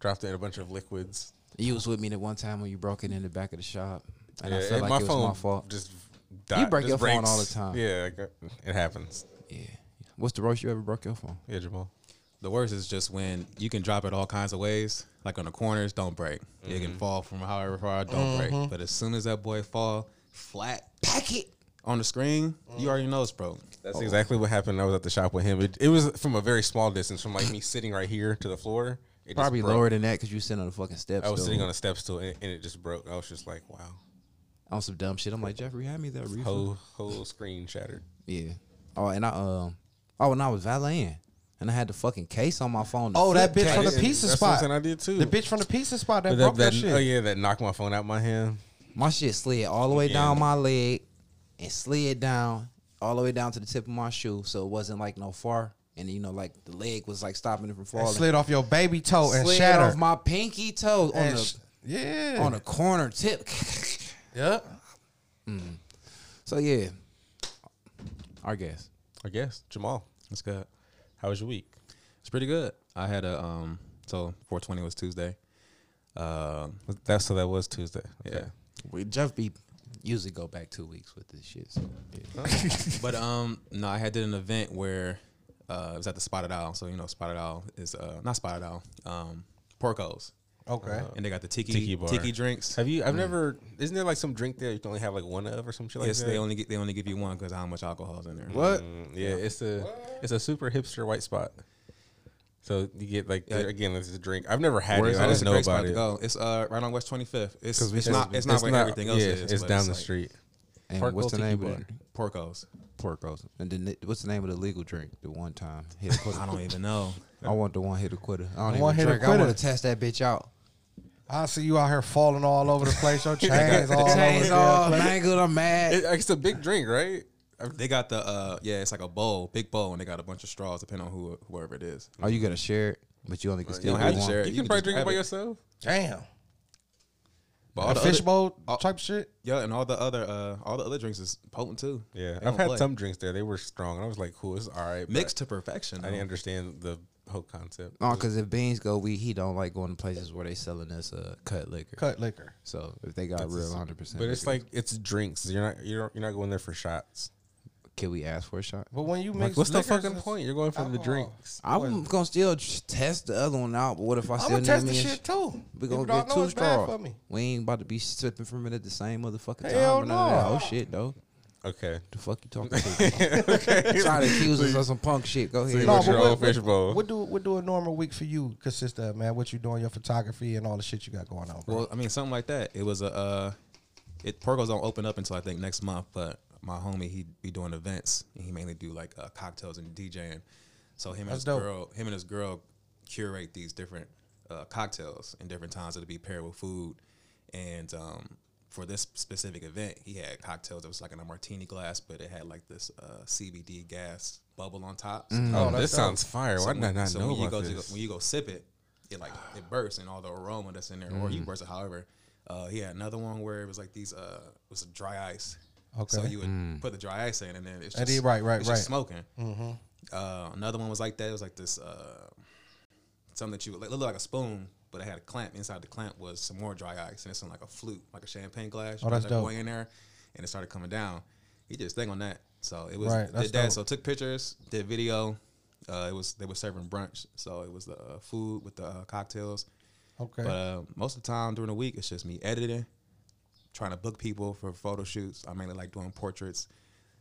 Dropped it in a bunch of liquids. You was with me the one time when you broke it in the back of the shop. And I Yeah, felt and like it was my fault. Just You died- break just your phone breaks. all the time. Yeah, I got- it happens. yeah. What's the worst you ever broke your phone? Yeah, Jamal. The worst is just when you can drop it all kinds of ways. Like on the corners, don't break. It can mm-hmm. fall from however far, don't break. Mm-hmm. But as soon as that boy fall flat, pack it on the screen, you mm. already know it's broke. That's oh. exactly what happened. I was at the shop with him. It, it was from a very small distance, from like me [laughs] sitting right here to the floor. It Probably lower than that because you sitting on the fucking steps. I was though. sitting on a step stool and, and it just broke. I was just like, wow, on some dumb shit. I'm like, Jeffrey, had me that refund. whole whole screen shattered. Yeah. Oh, and I um, oh, and I was valeting, and I had the fucking case on my phone. Oh, that flip bitch from the pizza That's what I'm spot. saying, I did too. The bitch from the pizza spot that, That- broke that- that, oh, shit. Oh yeah, that knocked my phone out my hand. My shit slid all the way Yeah. down my leg, and slid down all the way down to the tip of my shoe. So it wasn't like no far, and you know, like the leg was like stopping it from And falling. slid off your baby toe and Slid shattered. off my pinky toe on And the sh- yeah. on the corner tip. [laughs] yep. yeah. Mm-hmm. so yeah, our guess. I guess Jamal. That's good. How was your week? It's pretty good. I had a um. So 420 was Tuesday. Um. That's so that was Tuesday. Yeah. We Jeff be usually go back two weeks with this shit. So yeah. [laughs] but um, no, I had did an event where uh, it was at the Spotted Owl. So you know, Spotted Owl is uh not Spotted Owl, um, Porco's, Okay. and they got the tiki Tiki tiki, drinks. Have you? I've never. Isn't there like some drink there you can only have like one of or some shit like that? yes, they only get, they only give you one because how much alcohol's in there. What? Mm, yeah, it's a it's a super hipster white spot. So you get like Yeah. again, this is a drink. I've never had Where's it. I it's just know about it. go. It's uh right on West 25th. It's, 'Cause we it's not it's not where everything else yeah, is. It's but down the like street. And Porco what's the name Bar. of it? Porco's. Porcos. And then what's the name of the legal drink? The one time hit a [laughs] quitter. I don't even know. I want the one hit a quitter. I don't One even drink. I want to test that bitch out. I see you out here falling all over the place. Your [laughs] chains all over Chains the all mangled. I'm mad. It, it's a big drink, right? [laughs] They got the uh yeah, it's like a bowl, big bowl, and they got a bunch of straws depending on who whoever it is. Oh, you gonna share it? but you only can still don't have to one. share it. You You can can probably drink it by it. yourself. Damn. But all A the fish bowl all- type shit. Yeah, and all the other uh all the other drinks is potent too. Yeah, They I've had play. some drinks there. They were strong, and I was like, "Cool, it's all right." mixed to perfection. I though. didn't understand the whole concept. No, because if beans go, we he don't like going to places where they selling us uh, cut liquor. Cut liquor. So if they got real hundred percent, But it's like it's drinks. You're not you're you're not going there for shots. can we ask for a shot? But when you Like, what's the fucking point? You're going for the drinks. I'm gonna still test the other one out, but what if I I'm still gonna need test the me? a shit too. We gonna you get two it's straws. for me. We ain't about to be sipping from it at the same motherfucking time. Hell or none that. no. Oh shit, though. Okay. The fuck you talking to? [laughs] Trying to [laughs] accuse us of some punk shit. Go ahead. you No, want but your what, own fish what- What do what do a normal week for you consist of, man? What you doing, your photography and all the shit you got going on, bro? Well, I mean, something like that. It was a uh, it Porco's don't open up until I think next month. But my homie, he be doing events, and he mainly do like uh, cocktails and DJing. So him and That's his dope. girl, him and his girl, curate these different uh, cocktails in different times that'll be paired with food. And um, for this specific event, he had cocktails that was like in a martini glass, but it had like this uh, CBD gas bubble on top. So Oh, Oh, this dope. sounds fire. Why did I when- not so know when you about go this? To, when you go sip it, it like it [sighs] bursts and all the aroma that's in there, or Mm. you burst it. However, uh, he had another one where it was like these. Uh, it was dry ice. Okay. So you would Mm. put the dry ice in, and then it's And just then- right, right, it's right. just smoking. Uh, another one was like that. It was like this. Uh, something that you would, like, looked like a spoon, but it had a clamp. Inside the clamp was some more dry ice, and it's in like a flute, like a champagne glass. Oh, that's dope. boy in there, and it started coming down. He did his thing on that. So it was Right, did that. dope. So took pictures, did video. Uh, it was they were serving brunch, so it was the uh, food with the uh, cocktails. okay. But uh, most of the time during the week, it's just me editing, trying to book people for photo shoots. I mainly like doing portraits.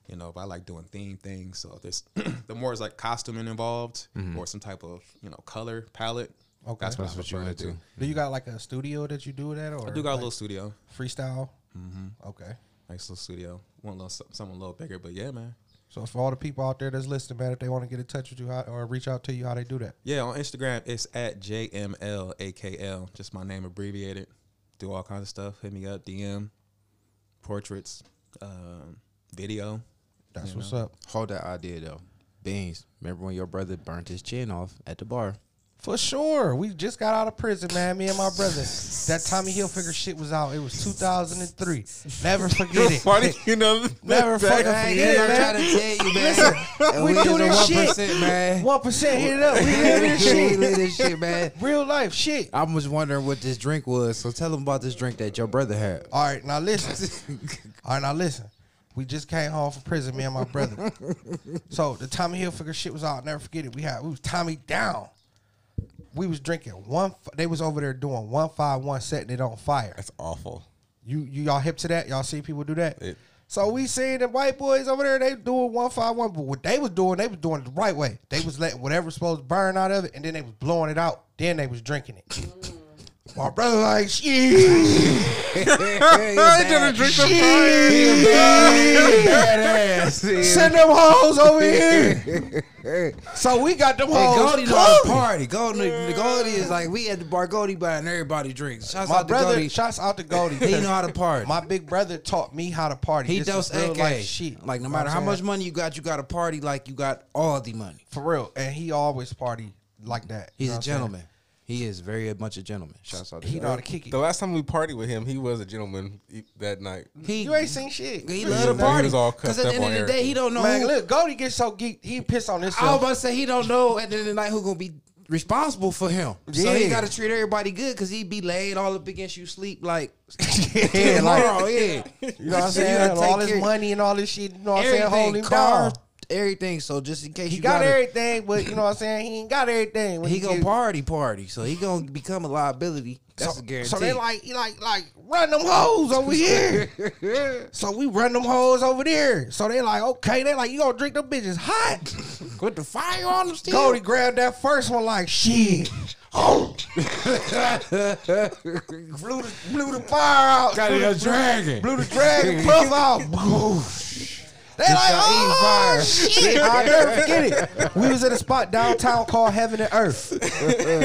You know, but I like doing theme things. So if there's [clears throat] the more is like costuming involved or some type of you know color palette. Okay. that's what, That's what you prefer want to do. do you got like a studio that you do it at, or I do got a little studio, freestyle? Mm-hmm. Okay. nice little studio. One little some- something a little bigger, but yeah, man. So for all the people out there that's listening, man, if they want to get in touch with you how, or reach out to you, how they do that? Yeah, on Instagram it's at JMLAKL, just my name abbreviated. Do all kinds of stuff. Hit me up, DM, portraits, um, video. That's what's know? up. Hold that idea though. Beans. Remember when your brother burnt his chin off at the bar? For sure. We just got out of prison, man. Me and my brother. That Tommy Hilfiger shit was out. It was 2003. Never forget it. Why do you know? Never fucking forget it, I'm man. trying to tell you, man. And we is do this shit. 1%, man. One percent hit it up. We live this [laughs] We shit. live this shit, man. Real life shit. I was wondering what this drink was, so tell them about this drink that your brother had. All right, now listen. All right, now listen. We just came home from prison, me and my brother. [laughs] so the Tommy Hilfiger shit was out. Never forget it. We had we was Tommy down. We was drinking one. They was over there doing one five one, setting it on fire. That's awful. You you y'all hip to that? Y'all see people do that? It- so we seen the white boys over there. They doing one five one, but what they was doing, they was doing it the right way. They was letting whatever was supposed to burn out of it, and then they was blowing it out. Then they was drinking it. Mm. My brother like shit. I didn't drink the Send them hoes over here. [laughs] so we got them Hey, hoes. Goldie know how to party. Goldie, Goldie is like we at the bar. Goldie buying everybody drinks. Shouts My out to brother, Goldie. shouts out to [laughs] Goldie. He know how to party. My big brother taught me how to party. he does AK. life shit. Like no matter how much money you got, you got to party like you got all the money. for real, and he always party like that. You He's know a gentleman. Saying? Gentleman. He is very much a gentleman. Shouts out to He know how to kick it. The last time we partied with him, he was a gentleman e- that night. He, You ain't seen shit. he You love know to that? party. was all Because cussed at the up end of on the day, air. he don't know. Man, who, look, Goldie gets so geeked, he piss on this. I was himself. about to say he don't know at the end of the night who gonna be responsible for him. So he Yeah. got to treat everybody good because he be laid all up against you sleep like [laughs] yeah, [laughs] like, tomorrow. yeah, you know what I'm [laughs] saying? all take this money and all this shit, you know what I'm saying? everything, Hold him car, down. Everything. So just in case He you got gotta- everything, but you know what I'm saying? He ain't got everything. When He gonna get- party, party. So he gonna become a liability. That's so, a guarantee. So they like, he like, like, run them hoes over here. [laughs] so we run them hoes over there. So they like, okay, they like, you gonna drink them bitches hot? [laughs] with the fire on them still. Cody grabbed that first one like, shit. [laughs] Oh. blew, the, blew the fire out. Got blew it a the, dragon. Blew the dragon puff out. They like, oh, fire." shit. I'll never forget it. We was at a spot downtown called Heaven and Earth.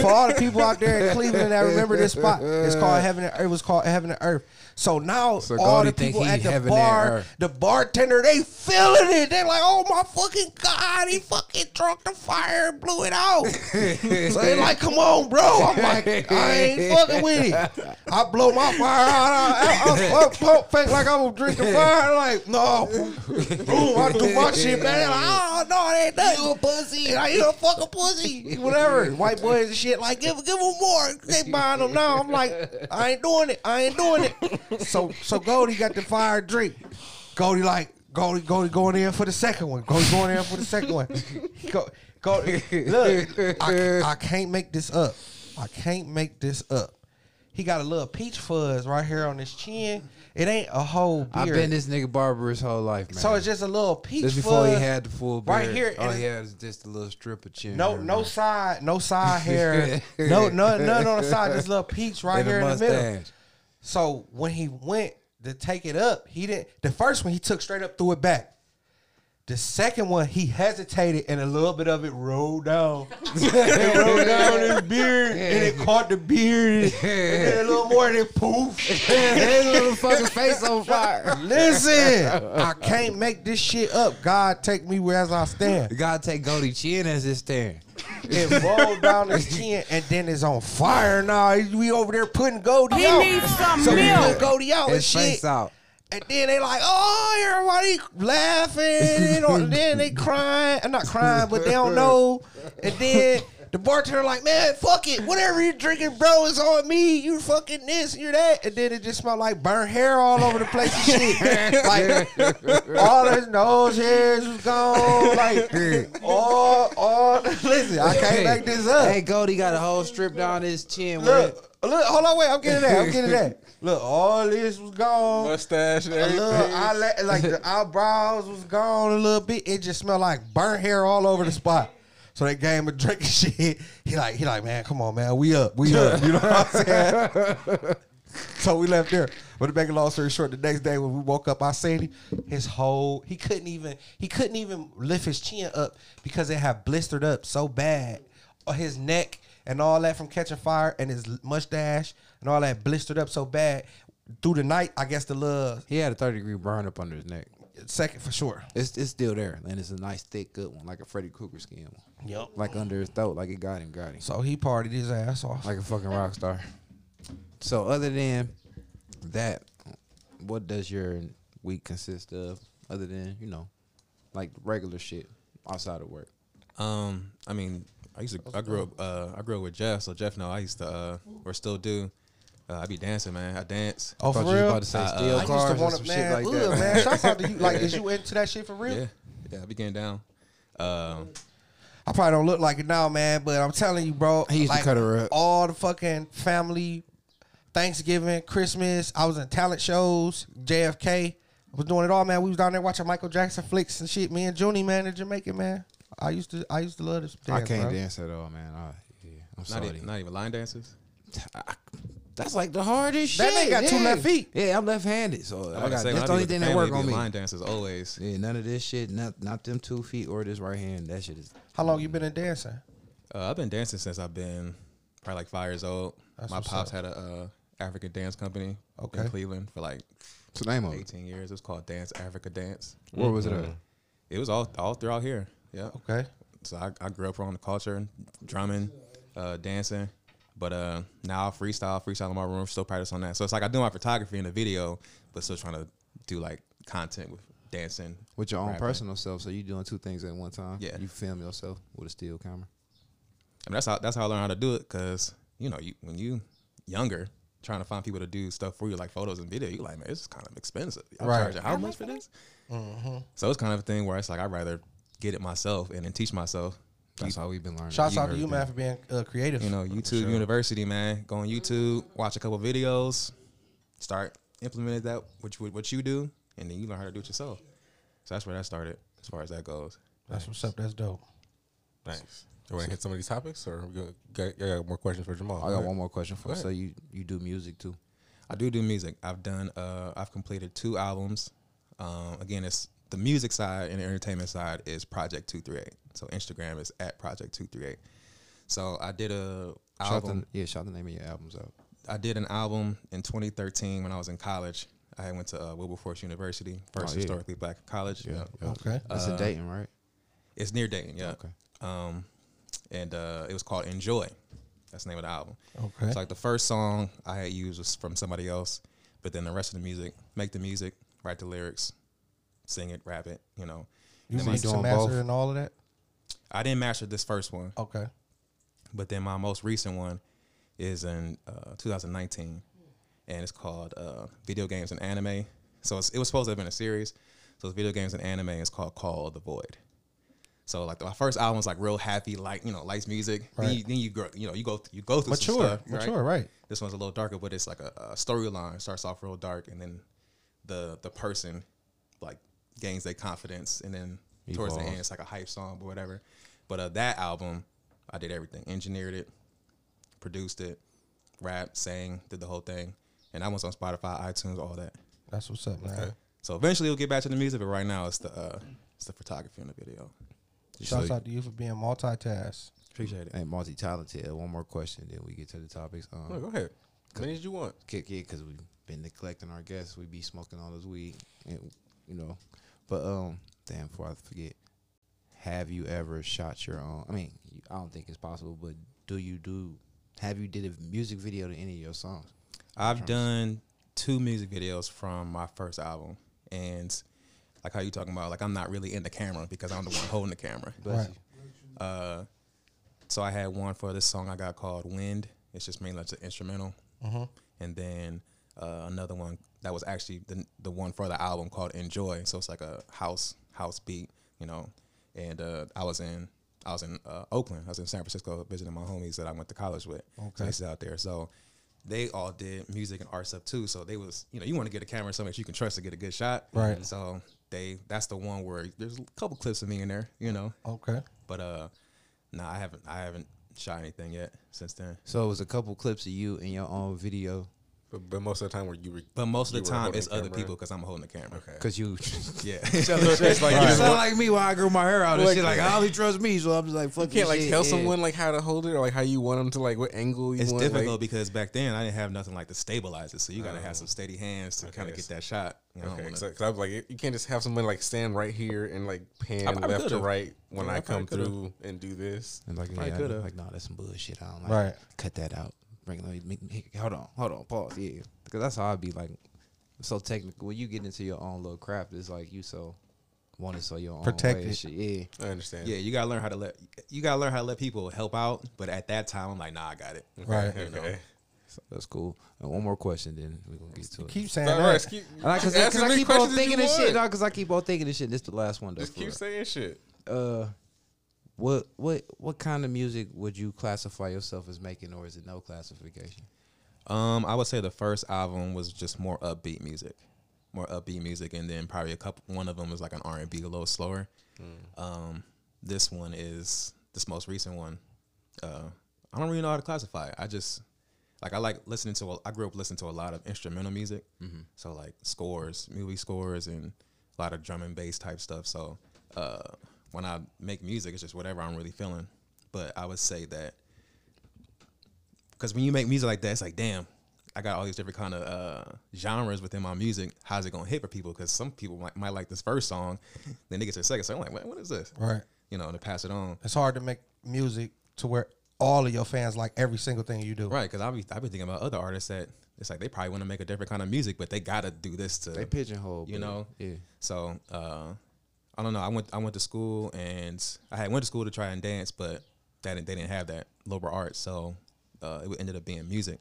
For all the people out there in Cleveland that remember this spot, it's called Heaven and Earth. It was called Heaven and Earth. So now So all Goldie the people at the bar, the bartender, they feeling it. They're like, "Oh my fucking god, he fucking drunk the fire and blew it out." so they like, "Come on, bro." I'm like, "I ain't fucking with it." I blow my fire out. I, I, I, I pump fake like I'm drinking fire. Like, no, boom, I do my shit, man. Like, oh no, it ain't nothing. You a pussy. Like, you a fucking pussy. Whatever. White boys and shit. Like, give give them more. They buying them now. I'm like, I ain't doing it. I ain't doing it. So so Goldie got the fire drink. Goldie like Goldie Goldie going in for the second one. Goldie going in for the second one. Go, Goldie, look, I, I can't make this up. I can't make this up. He got a little peach fuzz right here on his chin. It ain't a whole beard. I've been this nigga barber his whole life, man. so it's just a little peach Just before he had the full beard. right here, All he had was just a little strip of chin. No, hair, no man. side, no side [laughs] hair, no, no, none on the side. This little peach [laughs] right And here in the middle. So when he went to take it up, he didn't. The first one he took straight up, threw it back. The second one he hesitated, and a little bit of it rolled down. [laughs] it rolled down his beard, and it caught the beard, and then a little more, and it poof. [laughs] His little fucking face on fire. Listen, I can't make this shit up. God take me where as I stand. Gotta take Goldie Chin as his stand. [laughs] It rolled down his chin and then it's on fire now. We over there putting Goldie out. He needs some so we milk. put Goldie out and His shit. out. And then they like, oh, everybody laughing. They don't, then they crying. I'm not crying, but they don't know. And then the bartender like, man, fuck it. Whatever you're drinking, bro, it's on me. You fucking this, you're that. And then it just smelled like burnt hair all over the place and shit. [laughs] like all his nose hairs was gone. Like all, all. Listen, I can't make this up. Hey, Goldie got a whole strip down his chin. Look, look, hold on, wait, I'm getting that. I'm getting that. [laughs] Look, all this was gone. Mustache and A little everything. like the eyebrows was gone a little bit. It just smelled like burnt hair all over the spot. So they gave him a drink and [laughs] shit. He like, he like, man, come on, man, we up, we up. [laughs] You know what I'm saying? [laughs] so we left there. But to make a long story short, the next day when we woke up, I seen him, his whole he couldn't even he couldn't even lift his chin up because it had blistered up so bad. Or his neck and all that from catching fire and his mustache and all that blistered up so bad. Through the night, I guess the little he had a third degree burn up under his neck. second for sure. It's it's still there, and it's a nice thick good one, like a Freddy Krueger skin one. Yep. Like under his throat, like it got him, got him. So he partied his ass off. like a fucking rock star. So other than that, what does your week consist of? Other than you know, like regular shit outside of work. Um, I mean, I used to. I grew up. Uh, I grew up with Jeff, so Jeff know I used to, uh, or still do. Uh, I be dancing, man. I dance. Oh, for Thought you real? about to say Uh, steel I I used cars to want some to, shit man. like ugh, that. man. Shouts out to you. [laughs] Like, is you into that shit for real? Yeah, yeah. I be getting down. Um, I probably don't look like it now, man, but I'm telling you, bro. He used to cut her up. All the fucking family, Thanksgiving, Christmas. I was in talent shows, JFK. I was doing it all, man. We was down there watching Michael Jackson flicks and shit. Me and Junie, man, in Jamaica, man. I used to, I used to love this. I can't bro. dance at all, man. I, yeah, I'm not sorry. even, not even line dances. [sighs] That's like the hardest That shit. nigga got two left feet. Yeah, I'm left-handed, so I I got, say, that's the only thing the that work on me. Line dances always. Yeah, none of this shit, not not them two feet or this right hand. That shit is How long you been in dancing? Uh, I've been dancing since I've been probably like five years old. That's My pops up. had a uh, African dance company Okay. in Cleveland for like what's the name of it? 18 years. It was called Dance Africa Dance. Where was it at? It was all all throughout here. Yeah. Okay. So I, I grew up around the culture, drumming, uh, dancing. But uh, now I freestyle, freestyle in my room, still practice on that. So it's like I do my photography and the video, but still trying to do like content with dancing. With your own rapping. personal self, so you're doing two things at one time. Yeah. you film yourself with a still camera. I mean, that's how that's how I learned how to do it. Cause you know, you when you younger, trying to find people to do stuff for you, like photos and video, you're like, man, it's kind of expensive. Y'all Right. charging how much for this? So it's kind of a thing where it's like I'd rather get it myself and then teach myself. That's how we've been learning. Shouts out to you, man, for being uh, creative. You know, YouTube University, man. Go on YouTube, watch a couple videos, start implementing that which what what you do, and then you learn how to do it yourself. So that's where that started, as far as that goes. That's what's up. That's dope. Thanks. You want to hit some of these topics, or we got, got, got more questions for Jamal? I got one more question for you. So you you do music too? I do do music. I've done. Uh, I've completed two albums. Um, again, it's the music side and the entertainment side is Project Two Three Eight. So Instagram is at Project Two Three Eight. So I did a Shout album. the, yeah, shout the name of your albums out. I did an album in 2013 when I was in college. I went to uh, Wilberforce University, first Oh, yeah. historically black college. Yeah. yeah. Okay. That's in Dayton, right? It's near Dayton, yeah. Okay. Um, and uh, it was called Enjoy. That's the name of the album. Okay. It's like the first song I had used was from somebody else, but then the rest of the music, make the music, write the lyrics, sing it, rap it. You know, You Am I mix and doing master both? and all of that. I didn't master this first one, Okay. but then my most recent one is in uh, 2019, and it's called uh, Video Games and Anime. So it's, it was supposed to have been a series. So it's Video Games and Anime. It's called Call of the Void. So like my first album was like real happy, like you know, lights music. Then, you, then you grow, you know, you go you go through Mature. some stuff, right? Mature. Right. This one's a little darker, but it's like a, a storyline. Starts off real dark, and then the the person like gains their confidence, and then towards the end, it's like a hype song or whatever. But uh, that album, I did everything: engineered it, produced it, rap, sang, did the whole thing, and that one's on Spotify, iTunes, all that. That's what's up, man. So eventually, we'll get back to the music, but right now, it's the uh, it's the photography in the video. Shouts So- out to you for being multitask. Appreciate it. And multi talented. One more question, then we get to the topics. Um, No, go ahead. How many did you want? kick it because we've been neglecting our guests. We be smoking all this weed, and you know. But um, damn, before I forget, have you ever shot your own? I mean, I don't think it's possible, but do you do? Have you did a music video to any of your songs? I've done two music videos from my first album, and like how you talking about, like I'm not really in the camera because I'm the one holding the camera. Bless Right. you. Uh, so I had one for this song I got called "Wind." It's just mainly like an instrumental, and then uh, another one that was actually the the one for the album called "Enjoy." So it's like a house house beat, you know. And uh, I was in I was in uh, Oakland. I was in San Francisco visiting my homies that I went to college with. Okay. Places out there. So they all did music and art stuff too. So they was, you know, you want to get a camera something that you can trust to get a good shot. Right. So they that's the one where there's a couple clips of me in there, you know. Okay. But uh no, I haven't I haven't shot anything yet since then. So it was a couple clips of you in your own video But, but most of the time, where you re- But most of the time it's the other people because I'm holding the camera. Okay. because you. [laughs] [laughs] Yeah. so it's [laughs] like you You sound like me when I grew my hair out and Like- shit. Like I only trust me, so I'm just like, fuck you can't like shit, tell yeah. someone like how to hold it or like how you want them to like what angle you it's want. difficult like- because back then I didn't have nothing like to stabilize it. So you gotta have oh. some steady hands to Okay, kind of get that shot. You Okay, when I- cause I was like, you can't just have someone like stand right here and like pan I probably left to right when Yeah, I I come through and do this. And like, Probably yeah, coulda. like, nah, that's some bullshit. I don't like. Right. Cut that out. Bring it. Make, make, make- hold on. Hold on. Pause. Yeah. Because that's how I'd be like, so technical. When you get into your own little craft, it's like you so want it so your own Protect way it. Shit. Yeah. I understand. yeah, you gotta learn how to let you gotta learn how to let people help out. But at that time, I'm like, nah, I got it. Right. You know? Okay. So that's cool. And one more question, then we're gonna get to it. Keep saying that. right, keep, Because ask as I keep on questions as thinking you this shit. want. Because I keep on thinking this shit. This the last one though. Just keep real. saying shit. uh what what what kind of music would you classify yourself as making or is it no classification Um, I would say the first album was just more upbeat music, more upbeat music, and then probably a couple. One of them was like an R and B, a little slower. Um, this one is this most recent one. Uh, I don't really know how to classify it. I just like I like listening to. A, I grew up listening to a lot of instrumental music, so like scores, movie scores, and a lot of drum and bass type stuff. So uh, when I make music, it's just whatever I'm really feeling. But I would say that because when you make music like that, it's like, damn, I got all these different kind of uh, genres within my music. How's it gonna hit for people? Because some people might, might like this first song, then they get to the second song, like, what, what is this? Right. You know, and to pass it on. It's hard to make music to where all of your fans like every single thing you do. Right, because I've be, I've been thinking about other artists that it's like they probably want to make a different kind of music, but they gotta do this to they pigeonhole you but know. yeah So uh, I don't know. I went I went to school and I had went to school to try and dance, but that they didn't have that lower art, so uh, it ended up being music.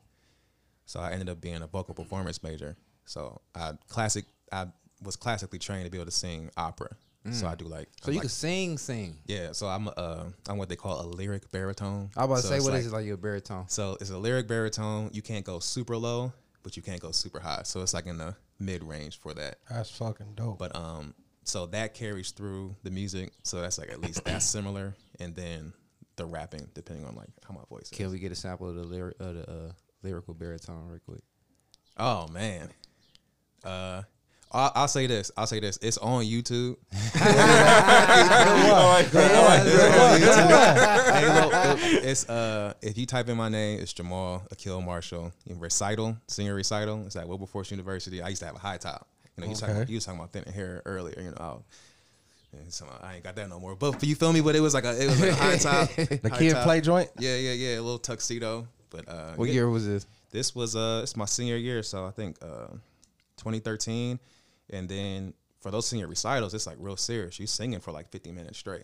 So I ended up being a vocal performance major. So I classic I was classically trained to be able to sing opera. So I do like so I'm you like- can sing sing yeah. So I'm uh I'm what they call a lyric baritone. i was about to So say it's what like, is it like your baritone so it's a lyric baritone. You can't go super low, but you can't go super high. So it's like in the mid range for that. That's fucking dope. But um, so that carries through the music. So that's like at least that's [coughs] similar, and then the rapping, depending on like how my voice is. can we get a sample of the lyric of the uh, lyrical baritone real quick Oh man. Uh, I'll, I'll say this. I'll say this. It's on YouTube. Hey, look, look, it's uh, if you type in my name, it's Jamal Akil Marshall. In recital, senior recital. It's at Wilberforce University. I used to have a high top. You know, you, was talking, you was talking about thinning hair earlier. You know, I'll- so I ain't got that no more. But you feel me? But it was like a, it was like a high top. [laughs] The high kid top. play joint. Yeah, yeah, yeah. A little tuxedo. But uh, What yeah, year was this? This was uh, it's my senior year, so I think uh, 2013. And then for those senior recitals, it's like real serious. You singing for like 50 minutes straight.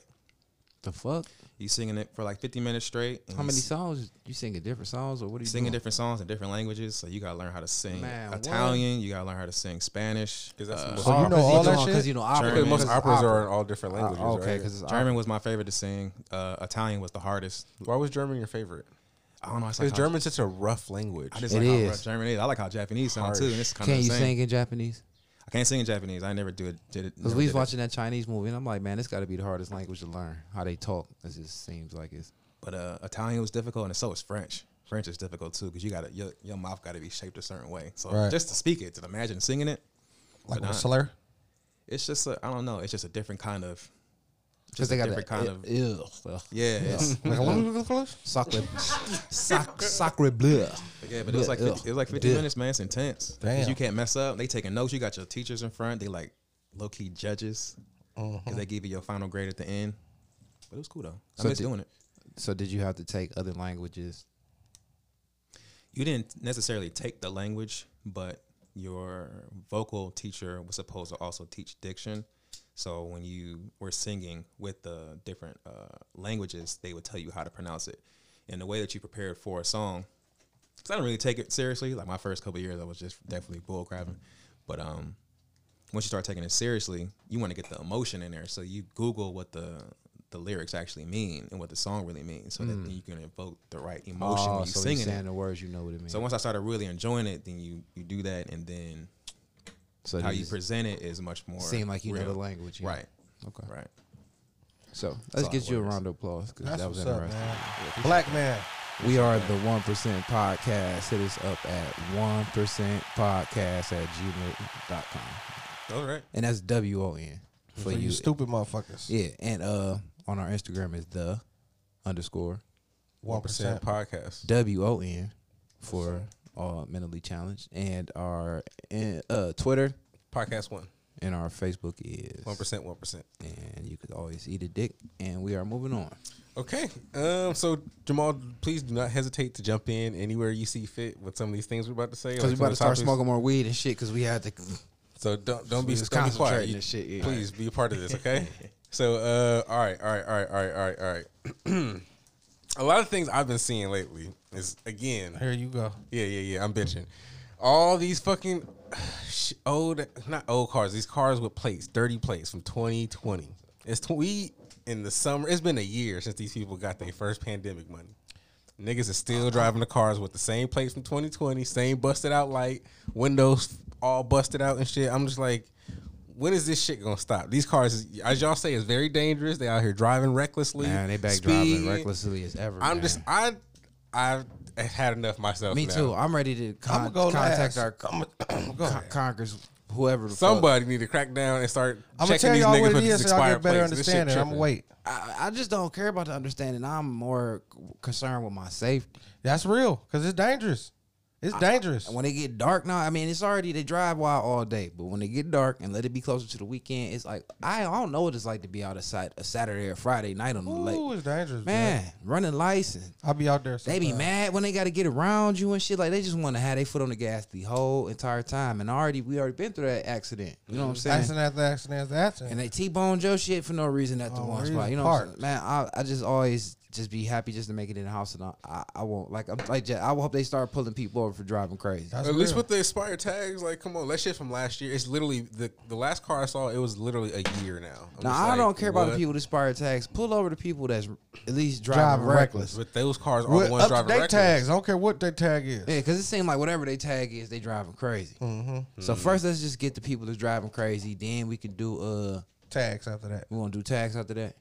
The fuck? You singing it for like 50 minutes straight. How many songs? You singing different songs or what are you Singing doing? different songs in different languages, so you gotta learn how to sing Man, what? Italian. You gotta learn how to sing Spanish. 'Cause that's Uh, So you know all that Because shit. you know opera. Because most operas opera. are in all different languages. Uh, okay, because it's German was my favorite to sing. Uh, Italian was the hardest. why was German your favorite? I don't know. Because like German's such a rough language. I just It like is. how rough German is. I like how Japanese sounds too, and it's kind Can of you the same. sing in Japanese? I can't sing in Japanese. I never do it. Did it? Because we was did it. watching that Chinese movie, and I'm like, man, this got to be the hardest language to learn. How they talk. It just seems like it's. But uh, Italian was difficult, and so is French. French is difficult too because you got your, your mouth got to be shaped a certain way. So Right. just to speak it, to imagine singing it, Like not- slur. it's just a, I don't know. It's just a different kind of. Because Just they a got different that, kind of. Ew. Yeah, it's, [laughs] Like [laughs] a little Sacre, sac, sacre bleu. yeah, but it was like Ugh. 50, it was like fifty Ugh. minutes, man. It's intense. Damn. you can't mess up. They taking notes. You got your teachers in front. They like low key judges because they give you your final grade at the end. But it was cool though. I So miss did- doing it. So did you have to take other languages? you didn't necessarily take the language, but your vocal teacher was supposed to also teach diction. So when you were singing with the different uh, languages, they would tell you how to pronounce it. And the way that you prepared for a song, because I didn't really take it seriously. Like my first couple years, I was just definitely bull crapping. But um, once you start taking it seriously, you want to get the emotion in there. So you Google what the the lyrics actually mean and what the song really means, so that then you can evoke the right emotion when you Oh, so singing it. the words, you know what it means. So once I started really enjoying it, then you you do that, and then so how you present it is much more seem like you know the language, yeah. right? Okay. Right. So let's all get you a round of applause because that was what's up, interesting. man. Black man. We are the One Percent Podcast. Hit us up at one percent podcast at gmail.com. All right. And that's W O N for For you. you stupid motherfuckers. Yeah. And uh on our Instagram is the underscore One percent podcast. W O N for all mentally challenged. And our uh Twitter Podcast one. and our Facebook is One percent. One percent. And you could always eat a dick. And we are moving on. Okay. Um. So Jamal, please do not hesitate to jump in anywhere you see fit with some of these things we're about to say. Because like we some about to start topics. smoking more weed and shit because we had to. [laughs] So don't don't be, don't be quiet. You- shit, yeah. Please be a part of this, okay? [laughs] so uh, all right, all right, all right, all right, all right, all right. [clears throat] a lot of things I've been seeing lately is again, Here you go. yeah, yeah, yeah. I'm bitching. All these fucking [sighs] old, not old cars. These cars with plates, dirty plates from 2020. It's tw- we in the summer. It's been a year since these people got their first pandemic money. Niggas is still driving the cars with the same plates from 2020, same busted out light, windows all busted out and shit. I'm just like, when is this shit gonna stop? These cars, as y'all say, is very dangerous. They out here driving recklessly. Man, they back driving recklessly as ever. I'm man. just, I, I've had enough myself. Me now. too. I'm ready to con- I'm go contact last. our I'm [clears throat] go. con- Congress, whoever. The fuck. Somebody need to crack down and start I'm gonna tell these y'all what it is, it these is so y'all get better plates. Understanding. I'm gonna wait. I, I just don't care about the understanding. I'm more concerned with my safety. That's real because it's dangerous. It's dangerous. And when they get dark now, I mean, it's already they drive wild all day, but when they get dark and let it be closer to the weekend, it's like I, I don't know what it's like to be out of sight a Saturday or Friday night on the Ooh, lake. it's dangerous, man. Man, running lights and I'll be out there. they be mad when they got to get around you and shit. Like they just want to have their foot on the gas the whole entire time. And already we already been through that accident. You know what I'm saying? Accident after accident after accident. And they T-bone Joe shit for no reason at the Oh, one spot. You know what I'm saying? Man, I, I just always just be happy just to make it in the house and I, I, I won't like I'm like I hope they start pulling people over for driving crazy. That's At least with the expired tags, like, come on, that shit from last year. It's literally the the last car I saw. It was literally a year now. I'm Now I like, don't care about the people with expired tags. Pull over the people that's at least driving, Driving reckless. But those cars are With the ones up driving to date reckless. tags. I don't care what their tag is. Yeah, because it seems like whatever they tag is, they driving crazy. Mm-hmm. So first, let's just get the people that's driving crazy. Then we can do uh, Tags after that. we want to do tags after that.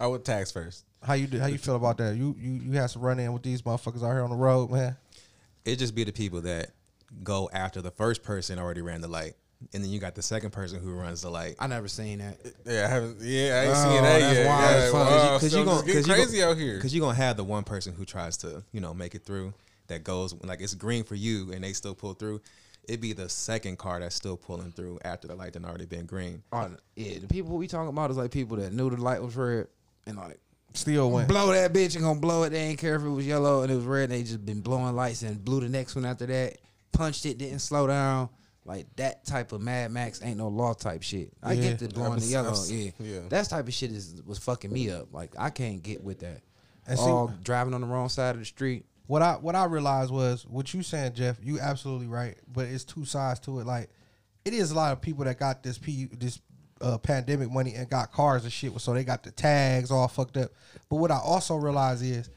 I would tags first. How you do, how you feel about that? You you you had some run in with these motherfuckers out here on the road, man. It just be the people that go after the first person already ran the light. and then you got the second person who runs the light. I never seen that. Yeah, I haven't. Yeah, I ain't Oh, seen that that's yet. wild Yeah, as wow, Because so you it's gonna getting cause you crazy gon- out here. Because you're gonna have the one person who tries to, you know, make it through that goes like it's green for you and they still pull through. It'd be the second car that's still pulling through after the light done already been green. Oh, yeah, the people we talking about is like people that knew the light was red and like Still went. blow that bitch and gonna blow it. They ain't care if it was yellow and it was red. They just been blowing lights and blew the next one after that. Punched it, didn't slow down. Like that type of Mad Max ain't no law type shit. I Yeah. get the blowing I've the yellow, I've yeah. yeah. That type of shit is was fucking me up. Like I can't get with that. And see- All driving on the wrong side of the street. What I what I realized was what you saying, Jeff. You absolutely right, but it's two sides to it. Like it is a lot of people that got this P this uh, pandemic money and got cars and shit, so they got the tags all fucked up. But what I also realize is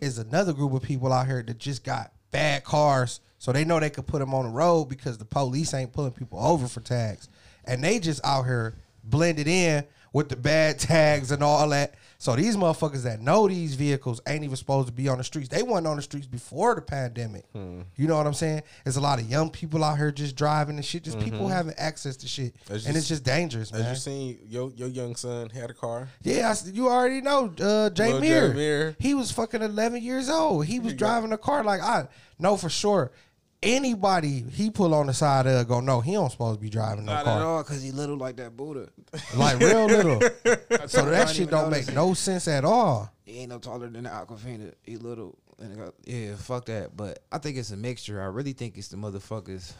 is another group of people out here that just got bad cars, so they know they could put them on the road because the police ain't pulling people over for tags, and they just out here blended in with the bad [laughs] tags and all that. So these motherfuckers that know these vehicles ain't even supposed to be on the streets. They weren't on the streets before the pandemic. You know what I'm saying? There's a lot of young people out here just driving and shit. Just people having access to shit, That's and it's just- dangerous, As man. you seen, your your young son had a car. Yeah, I you already know uh, Jay Little Meir. Jay Meir. He was fucking 11 years old. He was driving a car like I know for sure. Anybody he pull on the side of go no, he don't supposed to be driving no Not at car. all, cause he little like that Buddha. Like real little. [laughs] so that shit don't make no sense at all. He ain't no taller than the Aquafina. He little. And got, yeah, fuck that. But I think it's a mixture. I really think it's the motherfuckers,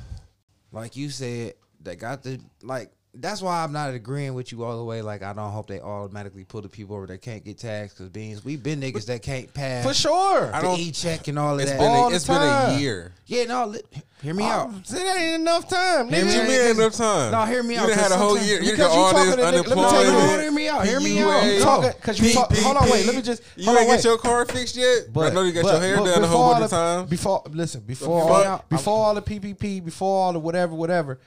like you said, that got the like. That's why I'm not agreeing with you all the way. Like I don't hope they automatically pull the people over that can't get taxed because beans. We've been niggas that can't pass For sure. I the don't- e check and all of It's that. been All a, the it's been a year. yeah, no, li- hear me oh, out. Oh, see, that ain't enough time. Hear nigga. me you out. enough time? No, hear me you out, done had a whole year. You because got you all talking this to let me tell you- unemployment. Hold hear me out, hear me out. PUA, You talking- 'cause you talk- hold on, wait, let me just- You hold on, ain't get your car fixed yet? But I know you got but- your hair done a whole all bunch of times. Before listen, before Before- all, before all the PPP, before all the whatever, whatever, we-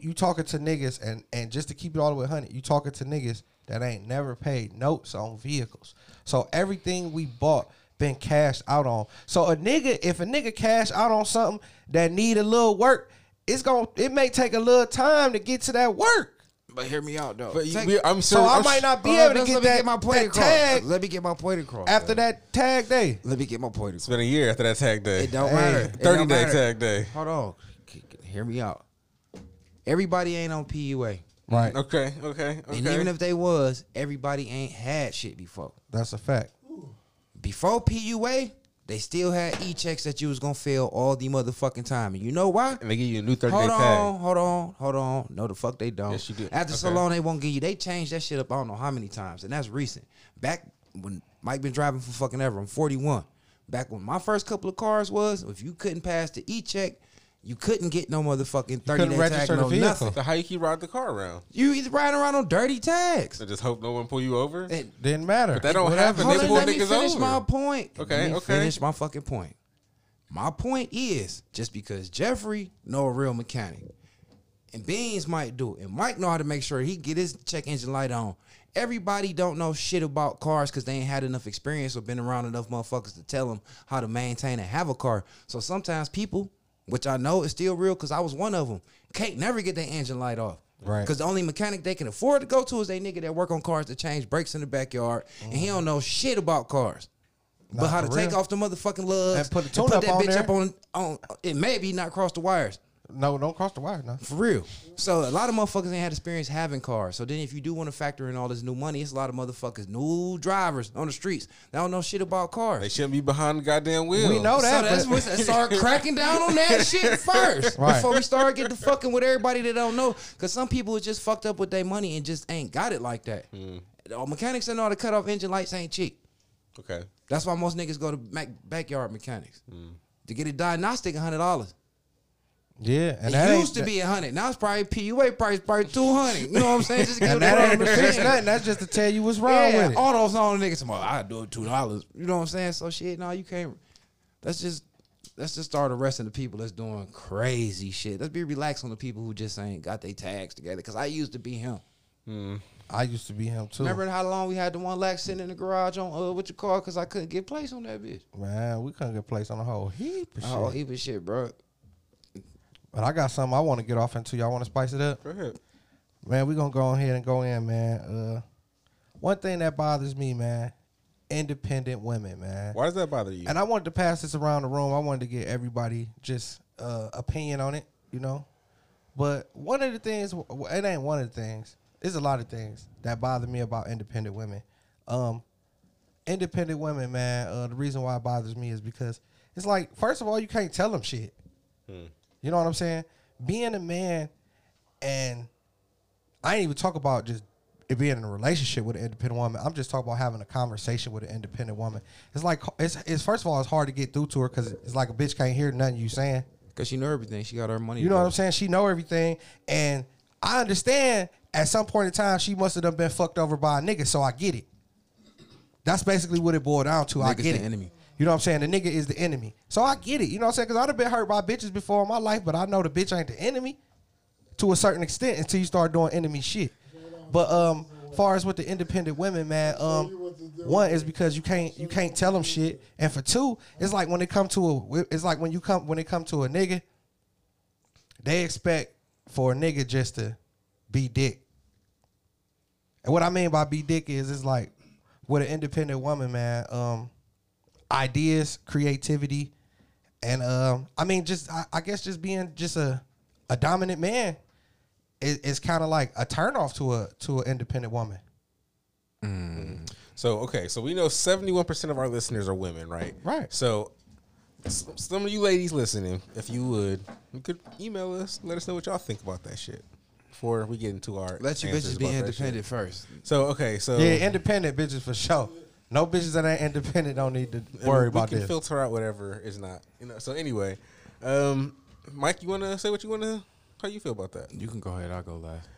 you talking to niggas, and and just to keep it all the way hundred, you talking to niggas that ain't never paid notes on vehicles. So everything we bought been cashed out on. So a nigga, if a nigga cash out on something that need a little work, it's going to it may take a little time to get to that work. But hear me out though. But you- Take- we- I'm So. I I'm might not be Hold able to let's get let me that, get my point that across. tag Let me get my point across. after though. that tag day. let me get my point It's been a year after that tag day. It don't Hey, matter. 30 don't day matter. tag day. Hold on. C- c- Hear me out. Everybody ain't on PUA. Right. Okay, okay, okay. And even if they was, everybody ain't had shit before. That's a fact. Before PUA, they still had e-checks that you was gonna fail all the motherfucking time. And you know why? and they give you a new 30 Hold day on, tag. hold on, hold on. Hold on. No, the fuck they don't. Yes, you do. After so long, they won't give you. They changed that shit up. I don't know how many times, and that's recent. Back when Mike been driving for fucking ever. I'm 41. Back when my first couple of cars was, if you couldn't pass the e-check, you couldn't get no motherfucking 30 couldn't day tag, register the no vehicle. nothing. So how you keep riding the car around? You either riding around on dirty tags. I just hope no one pull you over. It Didn't matter. But that don't Whatever. happen. Hold They pull let me niggas finish over. my point. Okay, Let me okay. Finish my fucking point. My point is just because Jeffrey know a real mechanic, and Beans might do it, and Mike know how to make sure he get his check engine light on. Everybody don't know shit about cars because they ain't had enough experience or been around enough motherfuckers to tell them how to maintain and have a car. So sometimes people, which I know is still real because I was one of them, can't never get their engine light off. Right. Because the only mechanic they can afford to go to is they nigga that work on cars to change brakes in the backyard, and he don't know shit about cars. but Nah, how to for take off the motherfucking lugs And put the and tune-up that on bitch there. up on on it maybe not cross the wires. No, don't cross the wire now. For real. So a lot of motherfuckers ain't had experience having cars. So then if you do want to factor in all this new money, it's a lot of motherfuckers, new drivers on the streets. They don't know shit about cars. They shouldn't be behind the goddamn wheel. We know So that. that's but- what let's start [laughs] cracking down on that shit [laughs] first Right. before we start getting to fucking with everybody that don't know. Cause some people is just fucked up with their money and just ain't got it like that. Mm. All mechanics that know how to cut off engine lights ain't cheap. Okay. That's why most niggas go to mac- backyard mechanics mm. to get a diagnostic. hundred dollars. Yeah, and It that used to ain't, be a hundred. Now it's probably PUA price, probably two hundred. You know what I'm saying? Just to get And it that on ain't the to fix machine. nothing. That's just to tell you what's wrong Yeah, with it. all those on the niggas tomorrow. I do it two dollars. You know what I'm saying? So shit, no, you can't. Let's just let's just start arresting the people that's doing crazy shit. Let's be relaxed on the people who just ain't got their tags together. Cause I used to be him. I used to be him too. Remember how long we had the one lax sitting in the garage on uh with your car because I couldn't get place on that bitch. Man, we couldn't get placed on a whole heap of shit. heap of shit, bro. But I got something I want to get off into. Y'all want to spice it up? Go ahead. Man, we're gonna go ahead and go in, man. Uh, one thing that bothers me, man, independent women, man. Why does that bother you? And I wanted to pass this around the room. I wanted to get everybody just uh, opinion on it, you know. But one of the things, it ain't one of the things. There's a lot of things that bother me about independent women. Um, independent women, man. Uh, the reason why it bothers me is because it's like, first of all, you can't tell them shit. You know what I'm saying? Being a man, and I ain't even talk about just it being in a relationship with an independent woman. I'm just talking about having a conversation with an independent woman. It's like it's, it's first of all, it's hard to get through to her because it's like a bitch can't hear nothing you saying. Cause she know everything. She got her money. You know what I'm saying? She know everything, and I understand. At some point in time, she must have been fucked over by a nigga, so I get it. That's basically what it boiled down to. I Nigga's get the it. enemy. You know what I'm saying? The nigga is the enemy. So I get it. You know what I'm saying? Because I'd have been hurt by bitches before in my life, but I know the bitch ain't the enemy to a certain extent until you start doing enemy shit. But um, far as with the independent women, man, um, one is because you can't you can't tell them shit, and for two, it's like when it come to a it's like when you come when it come to a nigga, they expect for a nigga just to be dick. And what I mean by be dick is it's like with an independent woman, man, um, ideas, creativity, and um, I mean just I, I guess just being just a a dominant man is, is kind of like a turnoff to a to an independent woman. So okay, so we know seventy one percent of our listeners are women, right? Right. So some of you ladies listening, if you would, you could email us, let us know what y'all think about that shit before we get into our. Let you answers bitches be independent first. So okay, so Yeah, independent bitches for sure. No bitches that ain't independent don't need to worry we about can this. filter out whatever is not. You know. So anyway, um, Mike, you want to say what you want to? How you feel about that? You can go ahead. I'll go last.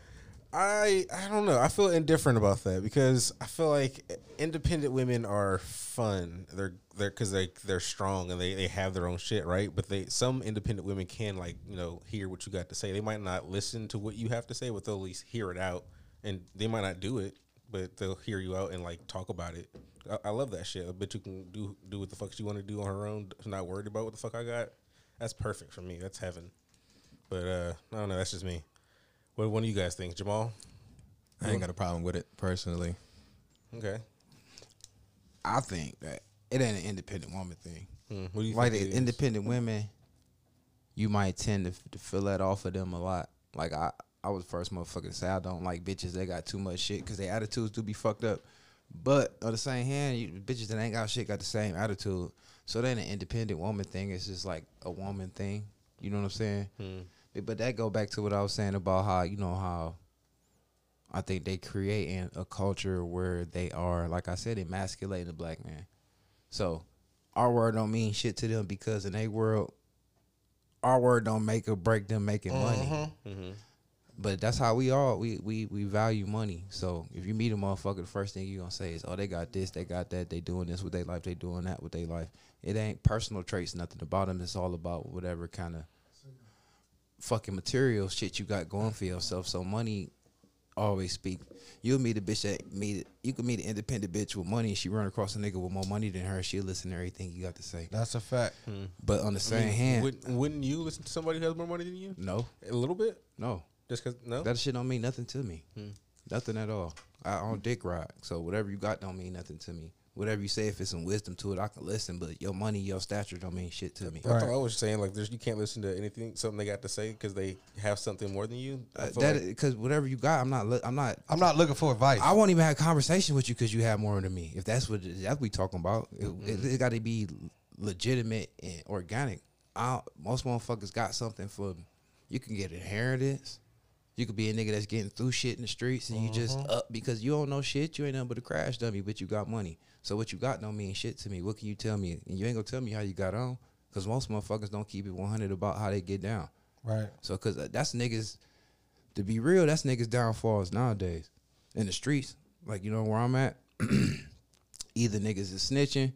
I I don't know. I feel indifferent about that because I feel like independent women are fun. They're they're because they they're strong and they, they have their own shit, right? But they some independent women can like you know hear what you got to say. They might not listen to what you have to say, but they'll at least hear it out, and they might not do it, but they'll hear you out and like talk about it. I, I love that shit. I bet you can do do what the fuck she want to do on her own. Not worried about what the fuck I got. That's perfect for me. That's heaven. But uh, I don't know. That's just me. What one do you guys think, Jamal? I ain't got a problem with it personally. Okay. I think that it ain't an independent woman thing. Hmm, What do you like think? is? independent women, you might tend to, to feel that off of them a lot. Like I, I was the first motherfucker to say I don't like bitches They got too much shit because their attitudes do be fucked up. But on the same hand, you, bitches that ain't got shit got the same attitude. So then an independent woman thing is just like a woman thing. You know what I'm saying? Hmm. But- But that go back to what I was saying about how you know how I think they create an- a culture where they are, like I said, emasculating the black man. So our word don't mean shit to them because in their world, our word don't make or break them making money. But that's how we are. We we we value money. So if you meet a motherfucker, the first thing you gonna say is, "Oh, they got this, they got that, they doing this with their life, they doing that with their life." It ain't personal traits, nothing about them. It's all about whatever kind of fucking material shit you got going for yourself. So money always speak. You'll meet a bitch that meet you can meet an independent bitch with money and she run across a nigga with more money than her. She'll listen to everything you got to say. That's a fact. Hmm. But on the I same mean, hand, wouldn't, wouldn't you listen to somebody who has more money than you? no, A little bit, no. Just because no. That shit don't mean nothing to me. Nothing at all. I on dick rock, So whatever you got don't mean nothing to me. Whatever you say, if it's some wisdom to it, I can listen. But your money, your stature don't mean shit to me. I thought I was saying like there's you can't listen to anything something they got to say because they have something more than you. I Uh, feel that like- because whatever you got, I'm not. li- I'm not. I'm not looking for advice. I won't even have a conversation with you because you have more than me. If that's what that's what we talking about, it, it, got to be legitimate and organic. I, most motherfuckers got something for you can get inheritance. You could be a nigga that's getting through shit in the streets and you just up because you don't know shit. You ain't nothing but a crash dummy, but you got money. So what you got don't mean shit to me. What can you tell me? And you ain't gonna tell me how you got on because most motherfuckers don't keep it 100 about how they get down. right. So, cause uh, that's niggas. To be real, that's niggas downfalls nowadays in the streets. Like you know where I'm at. [clears throat] Either niggas is snitching,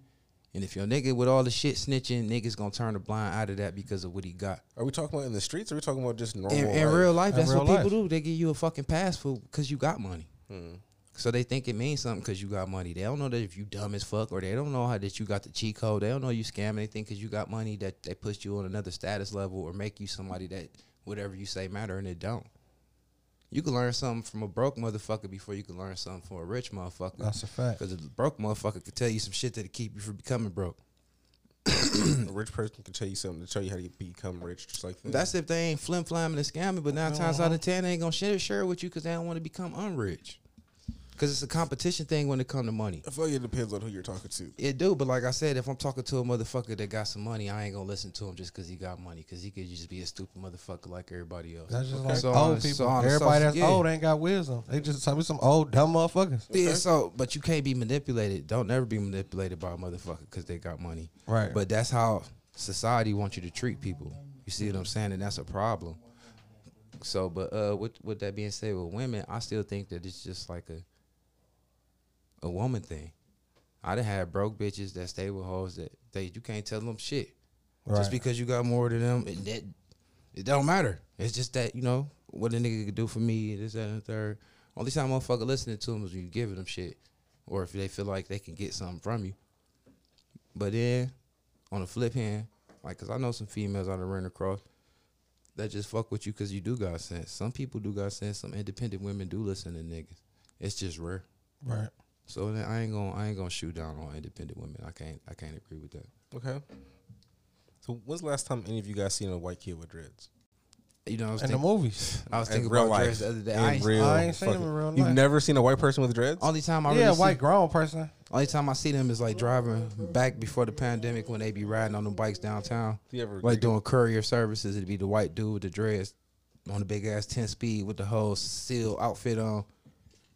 and if your nigga with all the shit snitching, niggas gonna turn a blind eye to that because of what he got. Are we talking about in the streets? or Are we talking about just normal? In, in life? real life, In that's real what people do. They give you a fucking pass for because you got money. Hmm. So they think it means something because you got money. They don't know that if you dumb as fuck, or they don't know how that you got the cheat code. They don't know you scam anything because you got money that they push you on another status level or make you somebody that whatever you say matter and it don't. You can learn something from a broke motherfucker before you can learn something from a rich motherfucker. That's a fact. Because a broke motherfucker could tell you some shit that'll keep you from becoming broke. [coughs] A rich person can tell you something to tell you how to become rich, just like that. That's if they ain't flim flamming and scamming, but nine times out of ten, they ain't gonna share, share with you because they don't want to become unrich. Because it's a competition thing when it come to money. I feel like it depends on who you're talking to. It do, but like I said, if I'm talking to a motherfucker that got some money, I ain't gonna listen to him just because he got money. Because he could just be a stupid motherfucker like everybody else. That's just like So old a- people. so on Everybody social- that's yeah. old ain't got wisdom. They just tell me some old dumb motherfuckers. Yeah, so but you can't be manipulated. Don't never be manipulated by a motherfucker because they got money. Right. But that's how society wants you to treat people. You see what I'm saying? And that's a problem. So, but uh, with with that being said, with women, I still think that it's just like a a woman thing. I done had broke bitches that stay with hoes that they you can't tell them shit Right. just because you got more than them. It, that it don't matter. It's just that you know what a nigga could do for me. This that, and the third. Only time motherfucker listening to them is when you giving them shit, or if they feel like they can get something from you. But then, on the flip hand, like, cause I know some females I done ran across that just fuck with you because you do got sense. Some people do got sense. Some independent women do listen to niggas. It's just rare. Right. So then I ain't gonna I ain't gonna shoot down on independent women. I can't I can't agree with that. Okay. So when's the last time any of you guys seen a white kid with dreads? You know, what I was In the movies. I was In thinking real about life. dreads the other day. In I ain't, real I ain't seen fucking- him in real life. You've never seen a white person with dreads? only time I yeah, really white see, grown person. only time I see them is like driving back before the pandemic when they be riding on the bikes downtown, You ever like doing courier services. It'd be the white dude with the dreads on the big ass ten speed with the whole seal outfit on.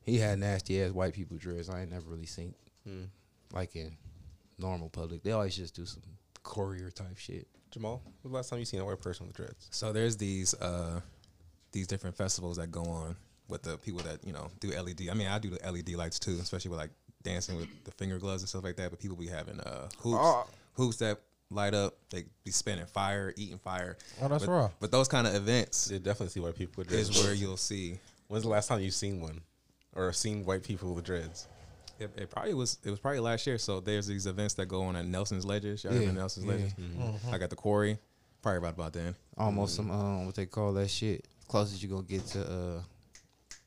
He had nasty ass white people dreads. I ain't never really seen Hmm. like in normal public. They always just do some courier type shit. Jamal, when's the last time you seen a white person with dreads? So there's these uh these different festivals that go on with the people that you know do LED. I mean, I do the LED lights too, especially with like dancing with the finger gloves and stuff like that. But people be having uh hoops, Oh. hoops that light up. They be spinning fire, eating fire. Oh, that's but, raw. But those kind of events You definitely see white people with dreads. is where you'll see. When's the last time you've seen one? Or seen white people with dreads? It, it probably was. It was probably last year. So there's these events that go on at Nelson's Ledges. Y'all Yeah, heard Nelson's yeah. Ledges? I got the quarry. Probably about about then. Almost some um what they call that shit. Closest you gonna get to uh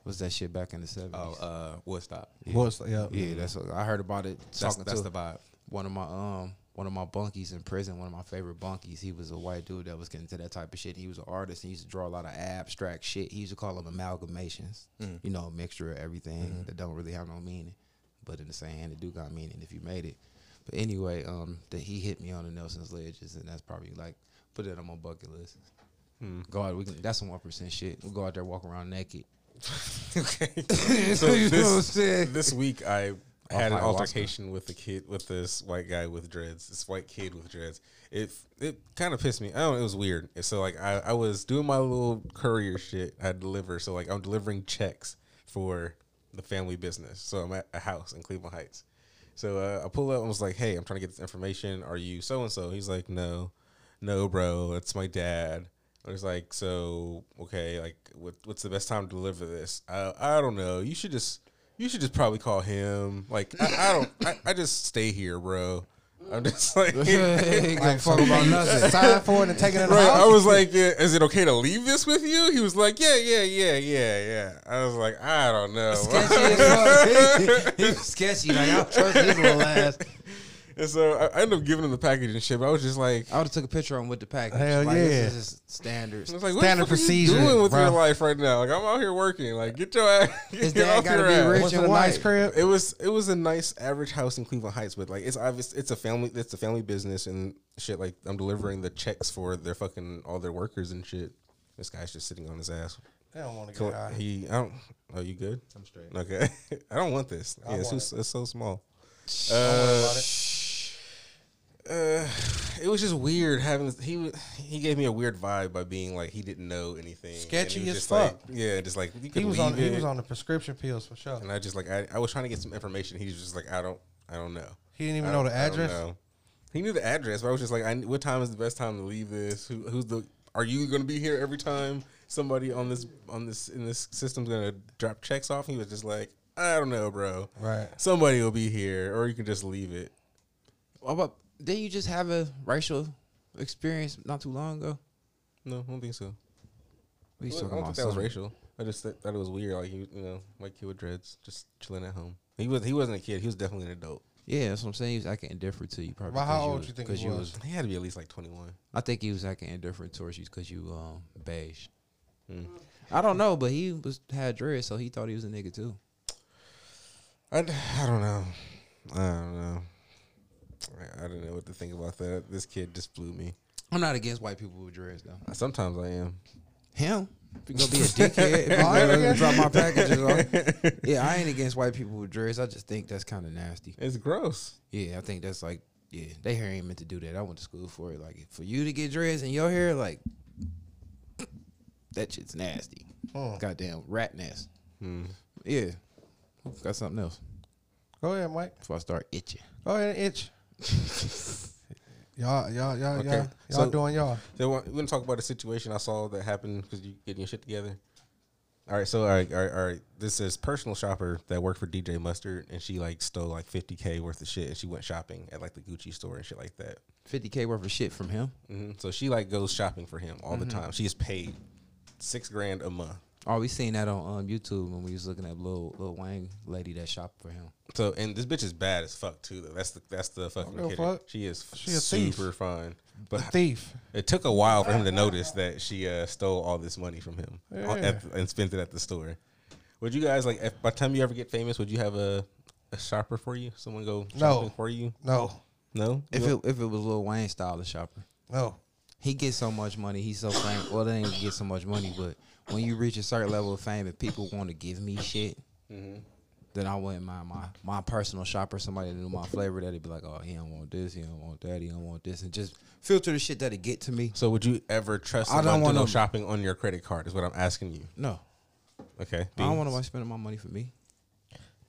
what's that shit back in the seventies? Oh, uh, Woodstock. What's yeah. Yeah, that's what, I heard about it. That's talking that's to the vibe. one of my um one of my bunkies in prison. One of my favorite bunkies. He was a white dude that was getting into that type of shit. He was an artist. He used to draw a lot of abstract shit. He used to call them amalgamations. Mm. You know, a mixture of everything mm-hmm. that don't really have no meaning, but in the same hand, it do got meaning if you made it. But anyway, um, that he hit me on the Nelson's ledges, and that's probably like put it on my bucket list. Hmm. Go out, we can. That's some one percent shit. We'll go out there, walk around naked. [laughs] okay. so [laughs] you know what I'm saying? this, this week I had an altercation with the kid with this white guy with dreads, this white kid with dreads. It it kind of pissed me. I don't know, it was weird. So like I, I was doing my little courier shit I deliver. So like I'm delivering checks for the family business. So I'm at a house in Cleveland Heights. So uh, I pull up and was like, "Hey, I'm trying to get this information. Are you so and so?" He's like, "No, no, bro. It's my dad." I was like, "So okay, like, what, what's the best time to deliver this?" I, I don't know. You should just, you should just probably call him. Like, I, I don't. I, I just stay here, bro. I'm just [laughs] like, [laughs] ain't gonna fuck about [laughs] nothing. Sign for it and take it in the Right, house. I was like, yeah, "Is it okay to leave this with you?" He was like, "Yeah, yeah, yeah, yeah, yeah." I was like, "I don't know." sketchy as fuck. he was sketchy. Like I don't trust his little ass. And so I, I ended up giving him the package and shit. But I was just like, I would have took a picture of him with the package. Hell like, yeah. This is standards. I was like, what Standard the fuck procedure, are you doing with bro. your life right now? Like, I'm out here working. Like, get your ass. [laughs] His get dad off gotta your be ass. rich Was it and a nice crib? It was it was a nice average house in Cleveland Heights, but like it's obvious it's a family it's a family business and shit. Like I'm delivering the checks for their fucking all their workers and shit. This guy's just sitting on his ass. They don't want to Cool. get high. He I don't. Oh, you good? I'm straight. Okay. [laughs] I don't want this. I Yeah, it's, want too, it's so small. Don't worry Uh, about it. Uh, it was just weird having he he gave me a weird vibe by being like he didn't know anything. Sketchy as just like- fuck. yeah, just like He was on. He was on the prescription pills for sure. and I just like I, I was trying to get some information. He was just like I don't I don't know. He didn't even know the address. know. He knew the address, but I was just like, I, what time is the best time to leave this? Who, who's the? Are you going to be here every time somebody on this on this in this system's going to drop checks off? He was just like, I don't know, bro. Right. Somebody will be here, or you can just leave it. What about? Didn't you just have a racial experience not too long ago? No, I don't think so. What you Well, I don't think that was racial. I just th- thought it was weird. Like he, you know, white kid with dreads, just chilling at home. He was he wasn't a kid. He was definitely an adult. Yeah, that's what I'm saying. He was acting indifferent to you. Probably. Well, how old was- you think he was? He had to be at least like twenty one. I think he was acting indifferent towards you because you um beige. Mm. I don't know, but he was had dreads, so he thought he was a nigga too. I, I don't know. I don't know. I, I don't know what to think about that. This kid just blew me. I'm not against white people with dreads though. Sometimes I am. Him? [laughs] If you're gonna be a dickhead, [laughs] if I ain't gonna drop my packages off. [laughs] Yeah, I ain't against white people with dreads. I just think that's kind of nasty. It's gross. Yeah, I think that's like, yeah, they hair ain't meant to do that. I went to school for it. Like, for you to get dreads in your hair, like, that shit's nasty. Hmm. Goddamn rat nest. Hmm. Yeah. Got something else Go ahead, Mike. before I start itching. Go ahead and itch. [laughs] y'all, y'all, y'all, Okay, y'all, y'all so- doing y'all. So we're gonna talk about a situation I saw that happened because you getting your shit together. All right, so all right, all right, all right. This is personal shopper that worked for DJ Mustard, and she like stole like fifty k worth of shit, and she went shopping at like the Gucci store and shit like that. 50K worth of shit from him. hmm So she like goes shopping for him all the time. She is paid six grand a month. Oh, we seen that on um, YouTube when we was looking at Lil, Lil Wayne lady that shopped for him. So and this bitch is bad as fuck too. Though that's the that's the fucking give a fuck. She is She a thief. super fun, A but thief. it took a while for him to notice that she uh, stole all this money from him Yeah. at and spent it at the store. Would you guys like if by the time you ever get famous, would you have a a shopper for you? Someone go No. for you? No, No. If You- it if it was Lil Wayne style of shopper, no. he gets so much money. He's so famous. Well, they ain't get so much money, but when you reach a certain level of fame and people want to give me shit, Mhm. then I wouldn't mind my my personal shopper, somebody that knew my flavor, that'd be like, oh, he don't want this, he don't want that, he don't want this, and just filter the shit that'd get to me. So would you ever trust I don't want no shopping on your credit card? Is what I'm asking you. No, Okay. I don't want Beans? nobody spending my money for me.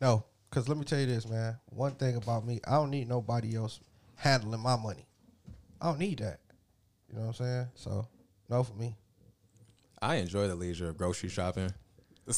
No, because let me tell you this, man. One thing about me, I don't need nobody else handling my money. I don't need that. You know what I'm saying? So, no for me. I enjoy the leisure of grocery shopping.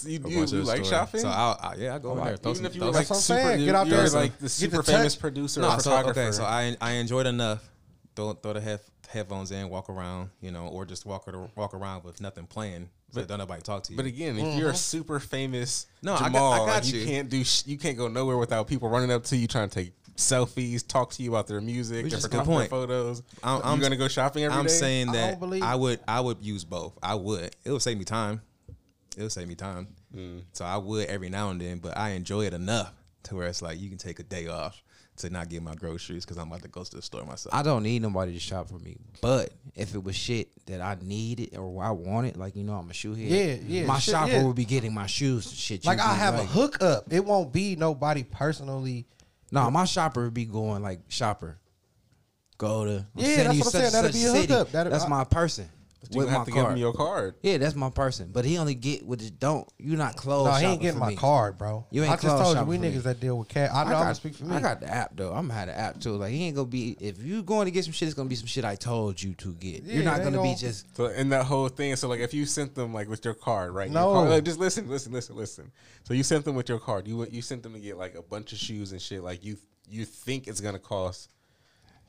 You, you, you like stores. shopping? So I'll, I, yeah, I go oh, over there. Throw Even some- if you throw were like That's what I'm super, saying. you- Get out you're there, like the super the famous touch. producer no, or so photographer. okay, so I I enjoyed enough. Throw throw the head, headphones in, walk around, you know, or just walk ar- walk around with nothing playing, so But- don't nobody talk to you. But again, if you're a mm-hmm. super famous No, I got- Jamal, I got like, you. you. can't do sh- you can't go nowhere without people running up to you trying to take selfies, talk to you about their music, Which their is a good point. photos. I'm- I'm, I'm- gonna go shopping every I'm day? saying that don't believe- I would I would use both. I would. It would save me time. It would save me time. Mm. So I would every now and then, but I enjoy it enough to where it's like you can take a day off to not get my groceries because I'm about to go to the store myself. I don't need nobody to shop for me. But if it was shit that I needed or I wanted, like you know, I'm a shoe head. Yeah, yeah, My shit, shopper yeah. would be getting my shoes and shit. Like I do, have a hookup. It won't be nobody personally. No, my shopper would be going like shopper. Go to I'm Yeah, that's you what I'm saying. That'd be a hookup. That'd- That's I- my person you with gonna my have to give card. him your card. yeah, that's my person. But he only get with his don't. You not close. No, he ain't getting my me. card, bro. You ain't close. I just told you we for me. niggas that deal with cash. I know I got, gonna speak for me. I got the app though. I'm gonna have the app too. Like he ain't gonna be if you going to get some shit, it's gonna be some shit I told you to get. Yeah, You're not they gonna be just So in that whole thing, so like if you sent them like with your card, right? your No. card- like, just listen, listen, listen, listen. So you sent them with your card. You you sent them to get like a bunch of shoes and shit. Like you you think it's gonna cost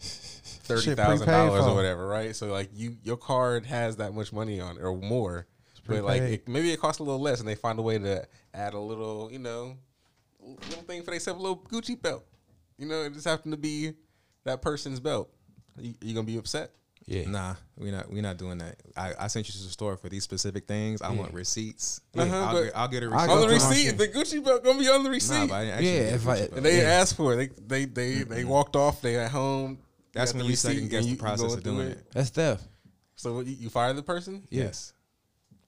thirty thousand dollars or whatever, right? So like you your card has that much money on it or more, but like it, maybe it costs a little less, and they find a way to add a little, you know, little thing for themselves, a little Gucci belt. You know, it just happened to be that person's belt. You, you gonna be upset? yeah. Nah, we not we not doing that. I, I sent you to the store for these specific things. I want receipts. Uh-huh, I'll, get, I'll get a I receipt. On the receipt, the Gucci belt gonna be on the receipt. Nah, but I didn't Yeah, if I- And they Yeah. asked for it. They they they they walked off. They at home. That's when the you second guess and the you- you process of doing it. That's theft. So what, you, you fired the person? Yes.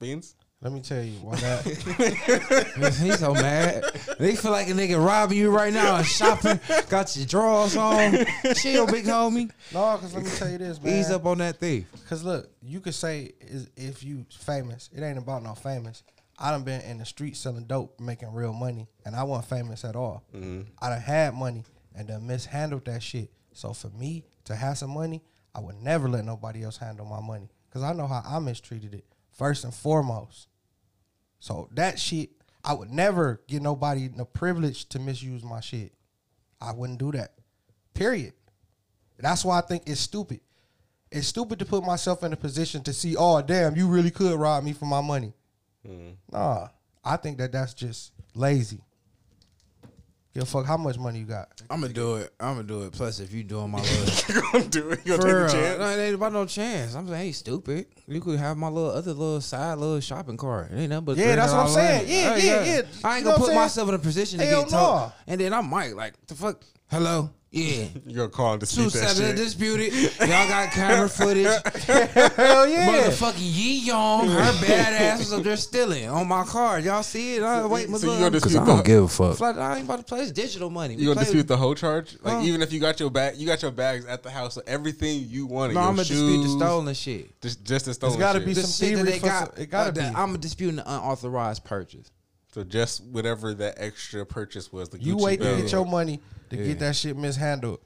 Beans. Let me tell you why that. [laughs] He's so mad. They feel like a nigga robbing you right now and shopping. Got your drawers on. Chill, big homie. no, because let me tell you this, man. Ease up on that thief. Cause look, you could say is if you famous, it ain't about no famous. I done been in the street selling dope, making real money, and I wasn't famous at all. Mm-hmm. I done had money and done mishandled that shit. So for me to have some money, I would never let nobody else handle my money, cause I know how I mistreated it first and foremost. So that shit, I would never give nobody the privilege to misuse my shit. I wouldn't do that. Period. That's why I think it's stupid. it's stupid to put myself in a position to see, oh damn, you really could rob me for my money. Mm. Nah, I think that that's just lazy. Give fuck how much money you got. I'm gonna do it. I'm gonna do it. Plus, if you doing my [laughs] little you gonna do it? You gonna take a chance? No, it ain't about no chance. I'm saying, hey, stupid. You could have my little other little side little shopping cart. It ain't nothing but Yeah, that's what I'm saying. Yeah, Hey, yeah, yeah. I ain't know gonna put myself in a position to Hell get told. And then I might like the fuck. Hello. Yeah. [laughs] You gonna call and Two dispute that seven shit? disputed. Y'all got camera footage. [laughs] Hell yeah. Motherfucking Yee Young, her badass was up there stealing on my card. Y'all see it? I wait, so you gonna dispute I don't the- give a fuck. I ain't about to play this digital money. We You gonna play- dispute the whole charge? Like Huh? even if you got your bag, you got your bags at the house, so everything you wanted. No, your I'm gonna dispute the stolen shit. Just, just the stolen. Shit. It's gotta shit. be The some shit that thievery they for got. some- it gotta uh, be. I'm disputing the unauthorized purchase. So just whatever that extra purchase was. The You Gucci wait to belt. get your money to Yeah. get that shit mishandled,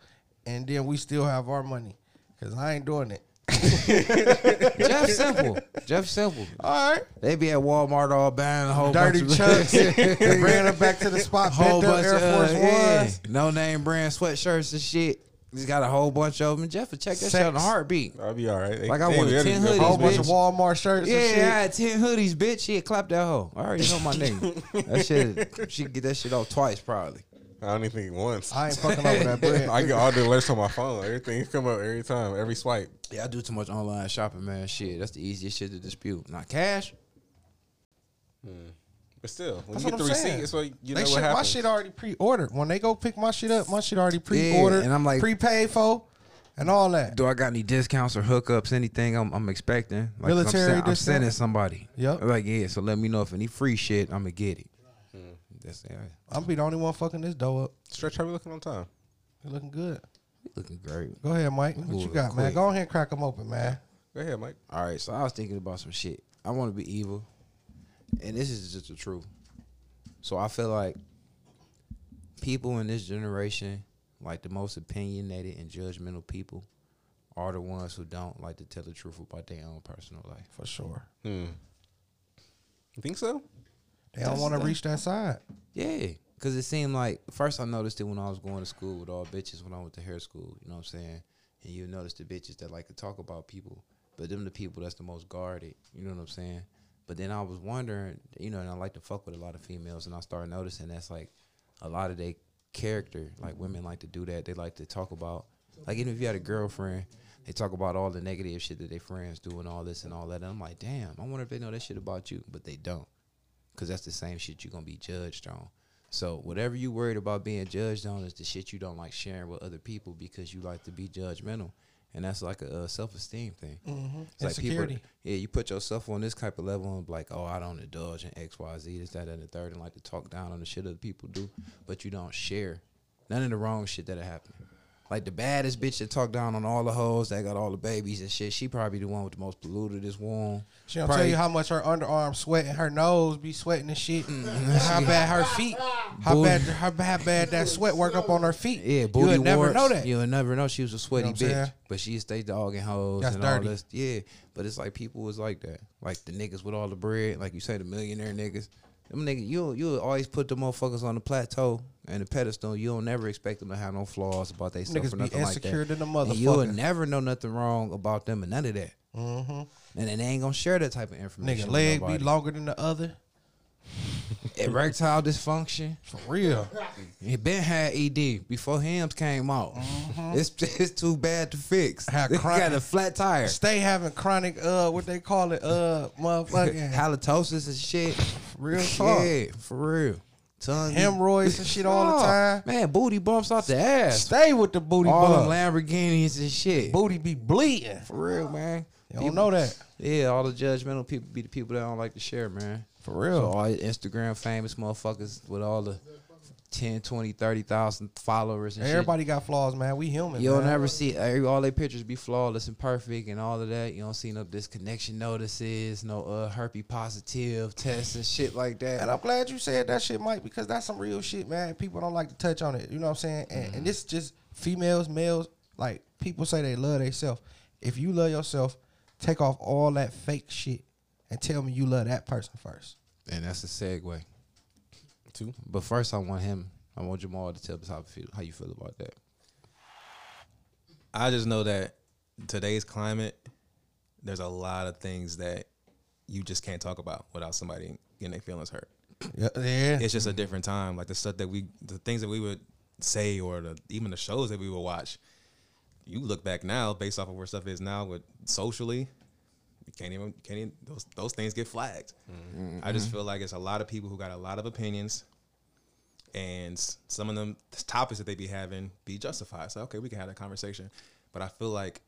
and then we still have our money. Cause I ain't doing it. [laughs] Jeff Simple. Jeff Simple. All right. They be at Walmart all buying a whole Dirty bunch of chucks. [laughs] They bringing them back to the spot. whole Bent up bunch Air of Force uh, yeah, Ones. no name brand sweatshirts and shit. He's got a whole bunch of them. Jeff will check that shit on a heartbeat. I'll be all right. Like, I They- wanted 10 be good. hoodies, Whole bunch of Walmart shirts Yeah, and I had ten hoodies, bitch. She had clapped that hoe. I already know my [laughs] name. that shit, she get that shit off twice probably. I don't even think once. I ain't fucking over that [laughs] bread. I get all the alerts on my phone. Everything come up every time, every swipe. Yeah, I do too much online shopping, man. Shit, that's the easiest shit to dispute. Not cash. Hmm. But still, when That's you get the I'm receipt, saying. it's like you they know shit, what my shit already pre-ordered. When they go pick my shit up, my shit already pre-ordered. and I'm like- prepaid for, and all that. Do I got any discounts or hookups? Anything I'm, I'm expecting? Like, 'cause Military I'm, sen- I'm discount? sending somebody. Yep. Like yeah, so let me know if any free shit I'm gonna get it. That's yeah, I'm be the only one fucking this dough up. Stretch, how we looking on time? You looking good. You looking great. Go ahead, Mike. What you Moving got, man? Go ahead and crack them open, man. Go ahead, Mike. All right, so I was thinking about some shit. I want to be evil, and this is just the truth. So I feel like people in this generation, like the most opinionated and judgmental people, are the ones who don't like to tell the truth about their own personal life. For sure. Hmm. You think so? They don't want to reach that side. Yeah, because it seemed like first I noticed it when I was going to school with all bitches when I went to hair school. You know what I'm saying? And you notice the bitches that like to talk about people, but them the people that's the most guarded. You know what I'm saying? But then I was wondering, you know, and I like to fuck with a lot of females, and I started noticing that's like a lot of their character. Like women like to do that. They like to talk about, like even if you had a girlfriend, they talk about all the negative shit that their friends do and all this and all that. And I'm like, damn, I wonder if they know that shit about you, but they don't because that's the same shit you're gonna be judged on. So whatever you worried about being judged on is the shit you don't like sharing with other people because you like to be judgmental, and that's like a, uh self esteem thing. It's like people, yeah, you put yourself on this type of level and be like, oh, I don't indulge in X, Y, Z, this, that, and the third, and like to talk down on the shit other people do, but you don't share none of the wrong shit that happen. Like the baddest bitch that talk down on all the hoes that got all the babies and shit, she probably the one with the most polluted this womb. She don't Probably- tell you how much her underarm sweating, her nose be sweating and shit. Mm. how [laughs] bad her feet, how Booty. bad how bad, bad that sweat work up on her feet. Yeah, booty you would never know that. You would never know she was a sweaty I'm saying? bitch, but she stay dogging hoes That's and dirty. all this. Yeah, but it's like people was like that, like the niggas with all the bread, like you say, the millionaire niggas. Them nigga, you you always put the motherfuckers on the plateau and the pedestal. You don't never expect them to have no flaws about Niggas or nothing like insecure that. than a And you'll never know nothing wrong about them and none of that. Mm-hmm. And then they ain't gonna share that type of information. Nigga leg be longer than the other. [laughs] Erectile dysfunction. For real. He been had ED before Hims came out. It's it's too bad to fix. Had chronic- got a flat tire. Stay having chronic uh what they call it uh motherfucking [laughs] halitosis and shit. real talk. Yeah, for real. Tongue Hemorrhoids and shit all the time. Man, booty bumps out the ass. Stay with the booty All them bump. Lamborghinis and shit. Booty be bleeding. For real, man. You don't know that. Yeah, all the judgmental people be the people that don't like to share, man. For So real. all the Instagram famous motherfuckers with all the 10, 20, 30,000 followers and shit. Everybody got flaws, man. We human. You'll man. ever see all their pictures be flawless and perfect and all of that. You don't see no disconnection notices, no uh herpes positive tests and shit like that. And I'm glad you said that shit, Mike, because that's some real shit, man. People don't like to touch on it. You know what I'm saying? And, Mm-hmm. and this is just females, males. Like people say they love themselves. If you love yourself, take off all that fake shit and tell me you love that person first. And that's a segue. Two. But first, I want him. I want Jamal to tell us how, feel, how you feel about that. I just know that today's climate, there's a lot of things that you just can't talk about without somebody getting their feelings hurt. Yeah, yeah. It's just a different time. Like the stuff that we, the things that we would say, or the even the shows that we would watch. You look back now, based off of where stuff is now, with socially, you can't even can't even, those those things get flagged. I just feel like it's a lot of people who got a lot of opinions, and some of them the topics that they be having be justified. So okay, we can have that conversation, but I feel like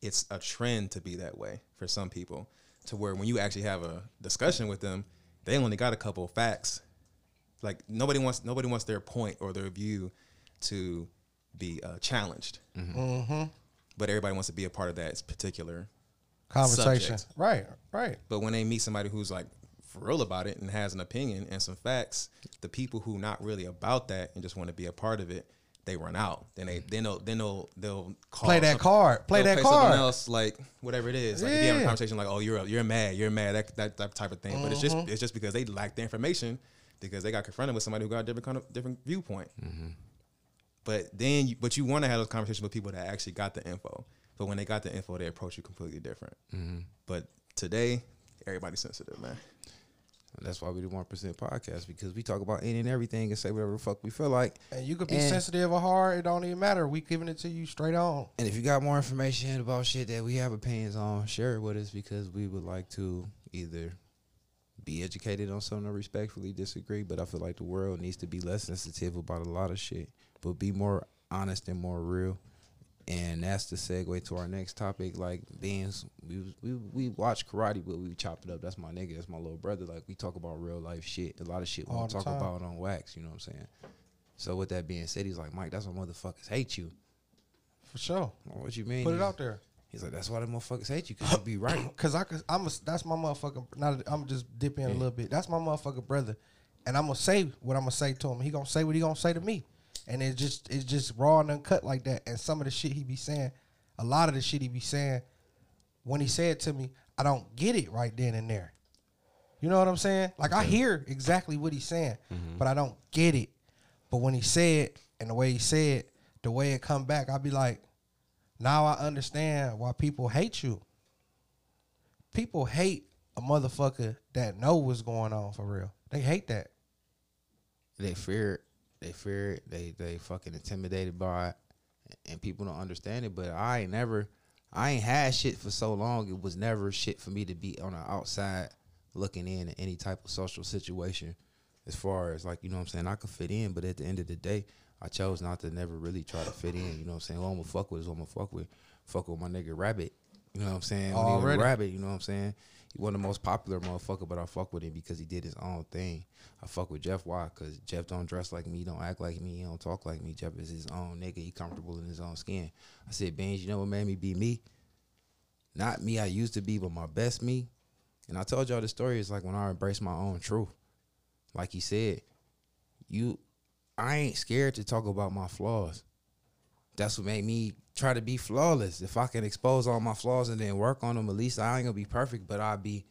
it's a trend to be that way for some people, to where when you actually have a discussion with them, they only got a couple of facts. Like nobody wants nobody wants their point or their view to be uh, challenged, Mm-hmm. but everybody wants to be a part of that particular Conversation. subject. Right, right. But when they meet somebody who's like for real about it and has an opinion and some facts, the people who not really about that and just want to be a part of it, they run out. Then they then they'll then they'll they'll call Play that card. Play that something card. else like whatever it is. Like if you have a Yeah. conversation like, oh you're you're mad, you're mad, that that, that type of thing. But it's just Mm-hmm. it's just because they lack the information because they got confronted with somebody who got a different kind of different viewpoint. But then, you, but you want to have those conversations with people that actually got the info. But when they got the info, they approach you completely different. Mm-hmm. But today, everybody's sensitive, man. That's why we do one percent podcast because we talk about any and everything and say whatever the fuck we feel like. And you could be And- sensitive or hard. It don't even matter. We giving it to you straight on. And if you got more information about shit that we have opinions on, share it with us because we would like to either be educated on something or respectfully disagree. But I feel like the world needs to be less sensitive about a lot of shit, but be more honest and more real. And that's the segue to our next topic. Like being, we we we watch karate, but we chop it up. That's my nigga. That's my little brother. Like we talk about real life shit. A lot of shit we don't talk time. about on wax. You know what I'm saying? So with that being said, he's like, Mike, that's why motherfuckers hate you. For sure. What you mean? Put it out there. He's like, that's why the motherfuckers hate you because you be right. [coughs] Cause I could, I'm a, that's my motherfucking. Now I'm just dip in a little bit. That's my motherfucking brother, and I'm gonna say what I'm gonna say to him. He gonna say what he gonna say to me, and it just it's just raw and uncut like that. And some of the shit he be saying, a lot of the shit he be saying, when he said to me, I don't get it right then and there. You know what I'm saying? Like I hear exactly what he's saying, mm-hmm. but I don't get it. But when he said and the way he said, the way it come back, I'll be like, now I understand why people hate you people hate a motherfucker that know what's going on for real. They hate that. they fear it. They fear it. They they fucking intimidated by it, and people don't understand it. But I ain't never, I ain't had shit for so long. It was never shit for me to be on the outside looking in at any type of social situation. As far as like you know what I'm saying, I could fit in, but at the end of the day, I chose not to never really try to fit in. You know what I'm saying? Who I'm gonna fuck with is who I'm gonna fuck with. Fuck with my nigga Rabbit. You know what I'm saying? When he was Already. Rabbit. You know what I'm saying? He wasn't the most popular motherfucker, but I fuck with him because he did his own thing. I fuck with Jeff why? Cause Jeff don't dress like me, don't act like me, he don't talk like me. Jeff is his own nigga. He comfortable in his own skin. I said, Beans, you know what made me be me? Not me I used to be, but my best me. And I told y'all the story is like when I embraced my own truth. Like he said, you I ain't scared to talk about my flaws. That's what made me try to be flawless. If I can expose all my flaws and then work on them, at least I ain't gonna be perfect, but I'll be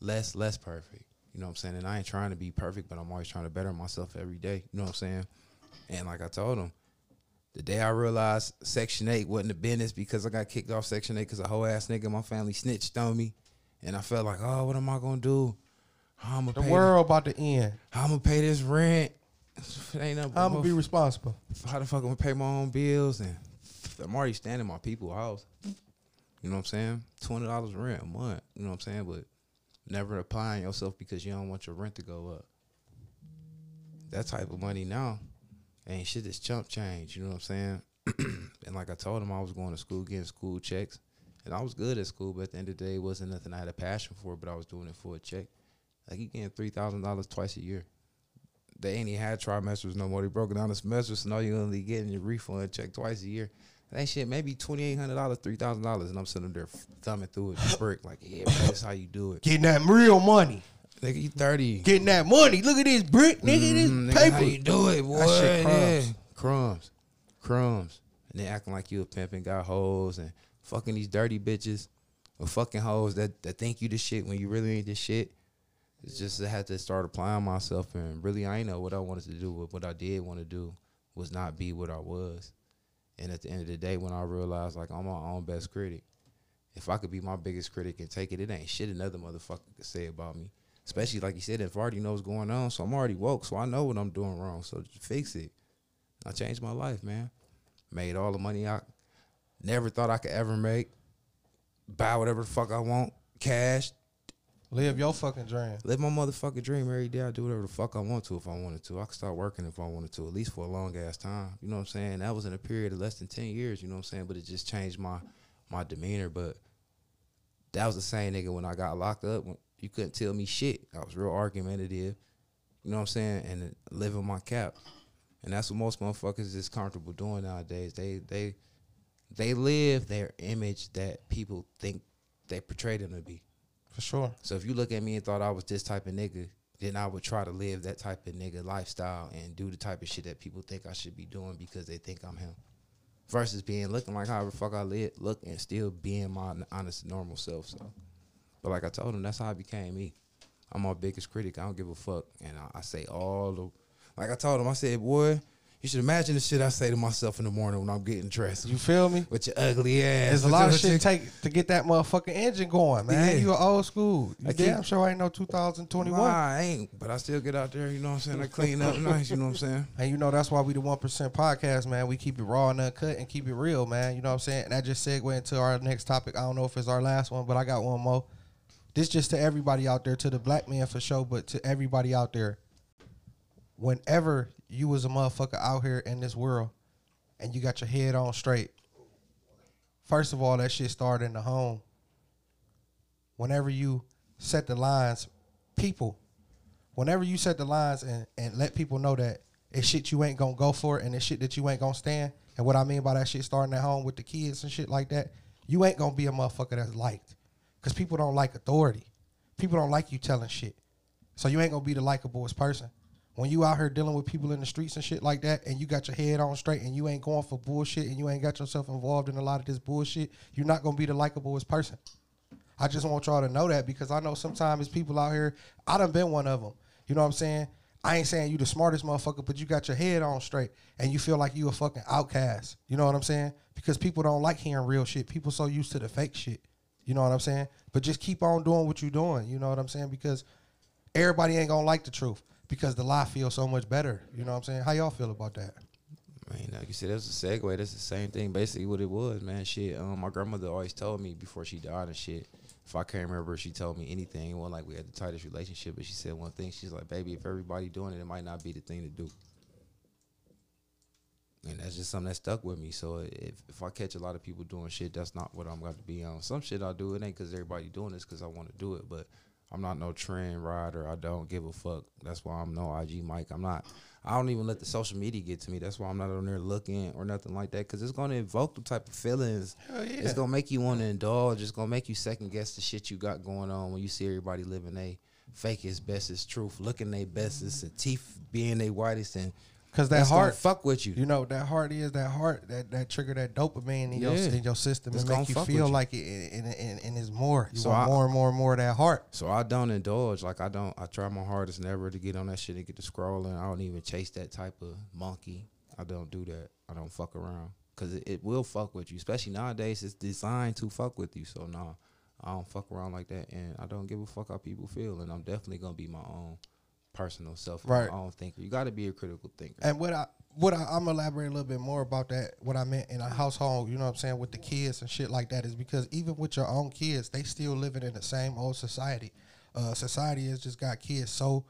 less, less perfect. You know what I'm saying? And I ain't trying to be perfect, but I'm always trying to better myself every day. You know what I'm saying? And like I told him, the day I realized Section 8 wasn't the business because I got kicked off Section 8 because a whole ass nigga in my family snitched on me. And I felt like, oh, what am I gonna do? How I'm The gonna pay world about to end. how I'm gonna pay this rent? Ain't I'm gonna be responsible. how the fuck I'm gonna pay my own bills and I'm already standing in my people's house. You know what I'm saying? Twenty dollars rent a month. You know what I'm saying? But never applying yourself because you don't want your rent to go up. That type of money now ain't shit is chump change. You know what I'm saying? [clears throat] and like I told him, I was going to school getting school checks, and I was good at school. But at the end of the day, it wasn't nothing I had a passion for. But I was doing it for a check. Like you getting three thousand dollars twice a year they ain't even had trimesters no more. They broke it down the semesters, so now you're only getting your refund check twice a year. That shit maybe twenty eight hundred dollars, three thousand dollars, and I'm sitting there thumbing through it, brick like, yeah, man, that's how you do it. Getting that real money. Nigga, you thirty. Getting that money. Look at this brick, nigga. Mm, This nigga, paper. How you do it, boy? That shit Yeah. crumbs. crumbs, crumbs, and then acting like you a pimp and got hoes and fucking these dirty bitches or fucking hoes that that think you the shit when you really ain't the shit. It's just I had to start applying myself and really I ain't know what I wanted to do, but what I did want to do was not be what I was. And at the end of the day, when I realized like I'm my own best critic, if I could be my biggest critic and take it, it ain't shit another motherfucker could say about me. Especially like you said, if I already know what's going on, so I'm already woke, so I know what I'm doing wrong. So fix it. I changed my life, man. Made all the money I never thought I could ever make. Buy whatever the fuck I want, cash, Live your fucking dream. live my motherfucking dream every day. I do whatever the fuck I want to if I wanted to. I could start working if I wanted to, at least for a long ass time. You know what I'm saying? That was in a period of less than ten years. You know what I'm saying? But it just changed my my demeanor. But that was the same nigga when I got locked up. You couldn't tell me shit. I was real argumentative. You know what I'm saying? And living my cap. And that's what most motherfuckers is comfortable doing nowadays. They they they live their image that people think they portray them to be. For sure. So if you look at me and thought I was this type of nigga, then I would try to live that type of nigga lifestyle and do the type of shit that people think I should be doing because they think I'm him. Versus being looking like however fuck I live, look and still being my honest normal self. So, but like I told him, that's how I became me. I'm my biggest critic. I don't give a fuck, and I, I say all the. Like I told him, I said, boy, you should imagine the shit I say to myself in the morning when I'm getting dressed. You feel me? with your ugly ass. There's a lot of shit take to get that motherfucking engine going, man. Yeah. You old school. You I keep- damn sure I ain't no 2021. Nah, I ain't, but I still get out there. You know what I'm saying? I clean up [laughs] nice. You know what I'm saying? And you know that's why we the one percent podcast, man. We keep it raw and uncut and keep it real, man. You know what I'm saying? And that just segue into our next topic. I don't know if it's our last one, but I got one more. This just to everybody out there, to the black man for sure, but to everybody out there. Whenever you was a motherfucker out here in this world and you got your head on straight, first of all, that shit started in the home. Whenever you set the lines, people, whenever you set the lines and, and let people know that it's shit you ain't gonna go for and it's shit that you ain't gonna stand. And what I mean by that shit starting at home with the kids and shit like that, you ain't gonna be a motherfucker that's liked. Cause people don't like authority. People don't like you telling shit. So you ain't gonna be the likablest person. When you out here dealing with people in the streets and shit like that, and you got your head on straight and you ain't going for bullshit and you ain't got yourself involved in a lot of this bullshit, you're not gonna be the likablest person. I just want y'all to know that because I know sometimes people out here, I done been one of them. You know what I'm saying? I ain't saying you the smartest motherfucker, but you got your head on straight and you feel like you a fucking outcast. You know what I'm saying? Because people don't like hearing real shit. People so used to the fake shit. You know what I'm saying? But just keep on doing what you're doing. You know what I'm saying? Because everybody ain't gonna like the truth because the lie feels so much better. You know what I'm saying? How y'all feel about that? I mean, like you said, that's a segue. That's the same thing, basically what it was, man. Shit, um, my grandmother always told me before she died and shit. If I can't remember, she told me anything. It wasn't like we had the tightest relationship, but she said one thing. She's like, "Baby, if everybody doing it, it might not be the thing to do." And that's just something that stuck with me. So if if I catch a lot of people doing shit, that's not what I'm going to be on. Some shit I do, it ain't because everybody doing this because I want to do it, but I'm not no trend rider. I don't give a fuck. That's why I'm no IG Mike. I'm not. I don't even let the social media get to me. That's why I'm not on there looking or nothing like that because it's gonna evoke the type of feelings. It's gonna make you want to indulge. It's gonna make you second guess the shit you got going on when you see everybody living they fakest, bestest truth, looking they bestest, and teeth being they whitest, and Because that that's heart, fuck with you. you know, that heart is that heart that that trigger that dopamine in your in your system It's and make you feel you. like it and, and, and it's more. You So I- more and more and more of that heart. So I don't indulge. Like I don't. I try my hardest never to get on that shit and get to scrolling. I don't even chase that type of monkey. I don't do that. I don't fuck around because it, it will fuck with you. Especially nowadays, it's designed to fuck with you. So nah, I don't fuck around like that, and I don't give a fuck how people feel. And I'm definitely gonna be my own personal self, Right. my own thinker. You got to be a critical thinker. And what I what I, I'm gonna elaborate a little bit more about that. What I meant in a household, you know what I'm saying, with the kids and shit like that, is because even with your own kids, they still living in the same old society. Uh, society has just got kids so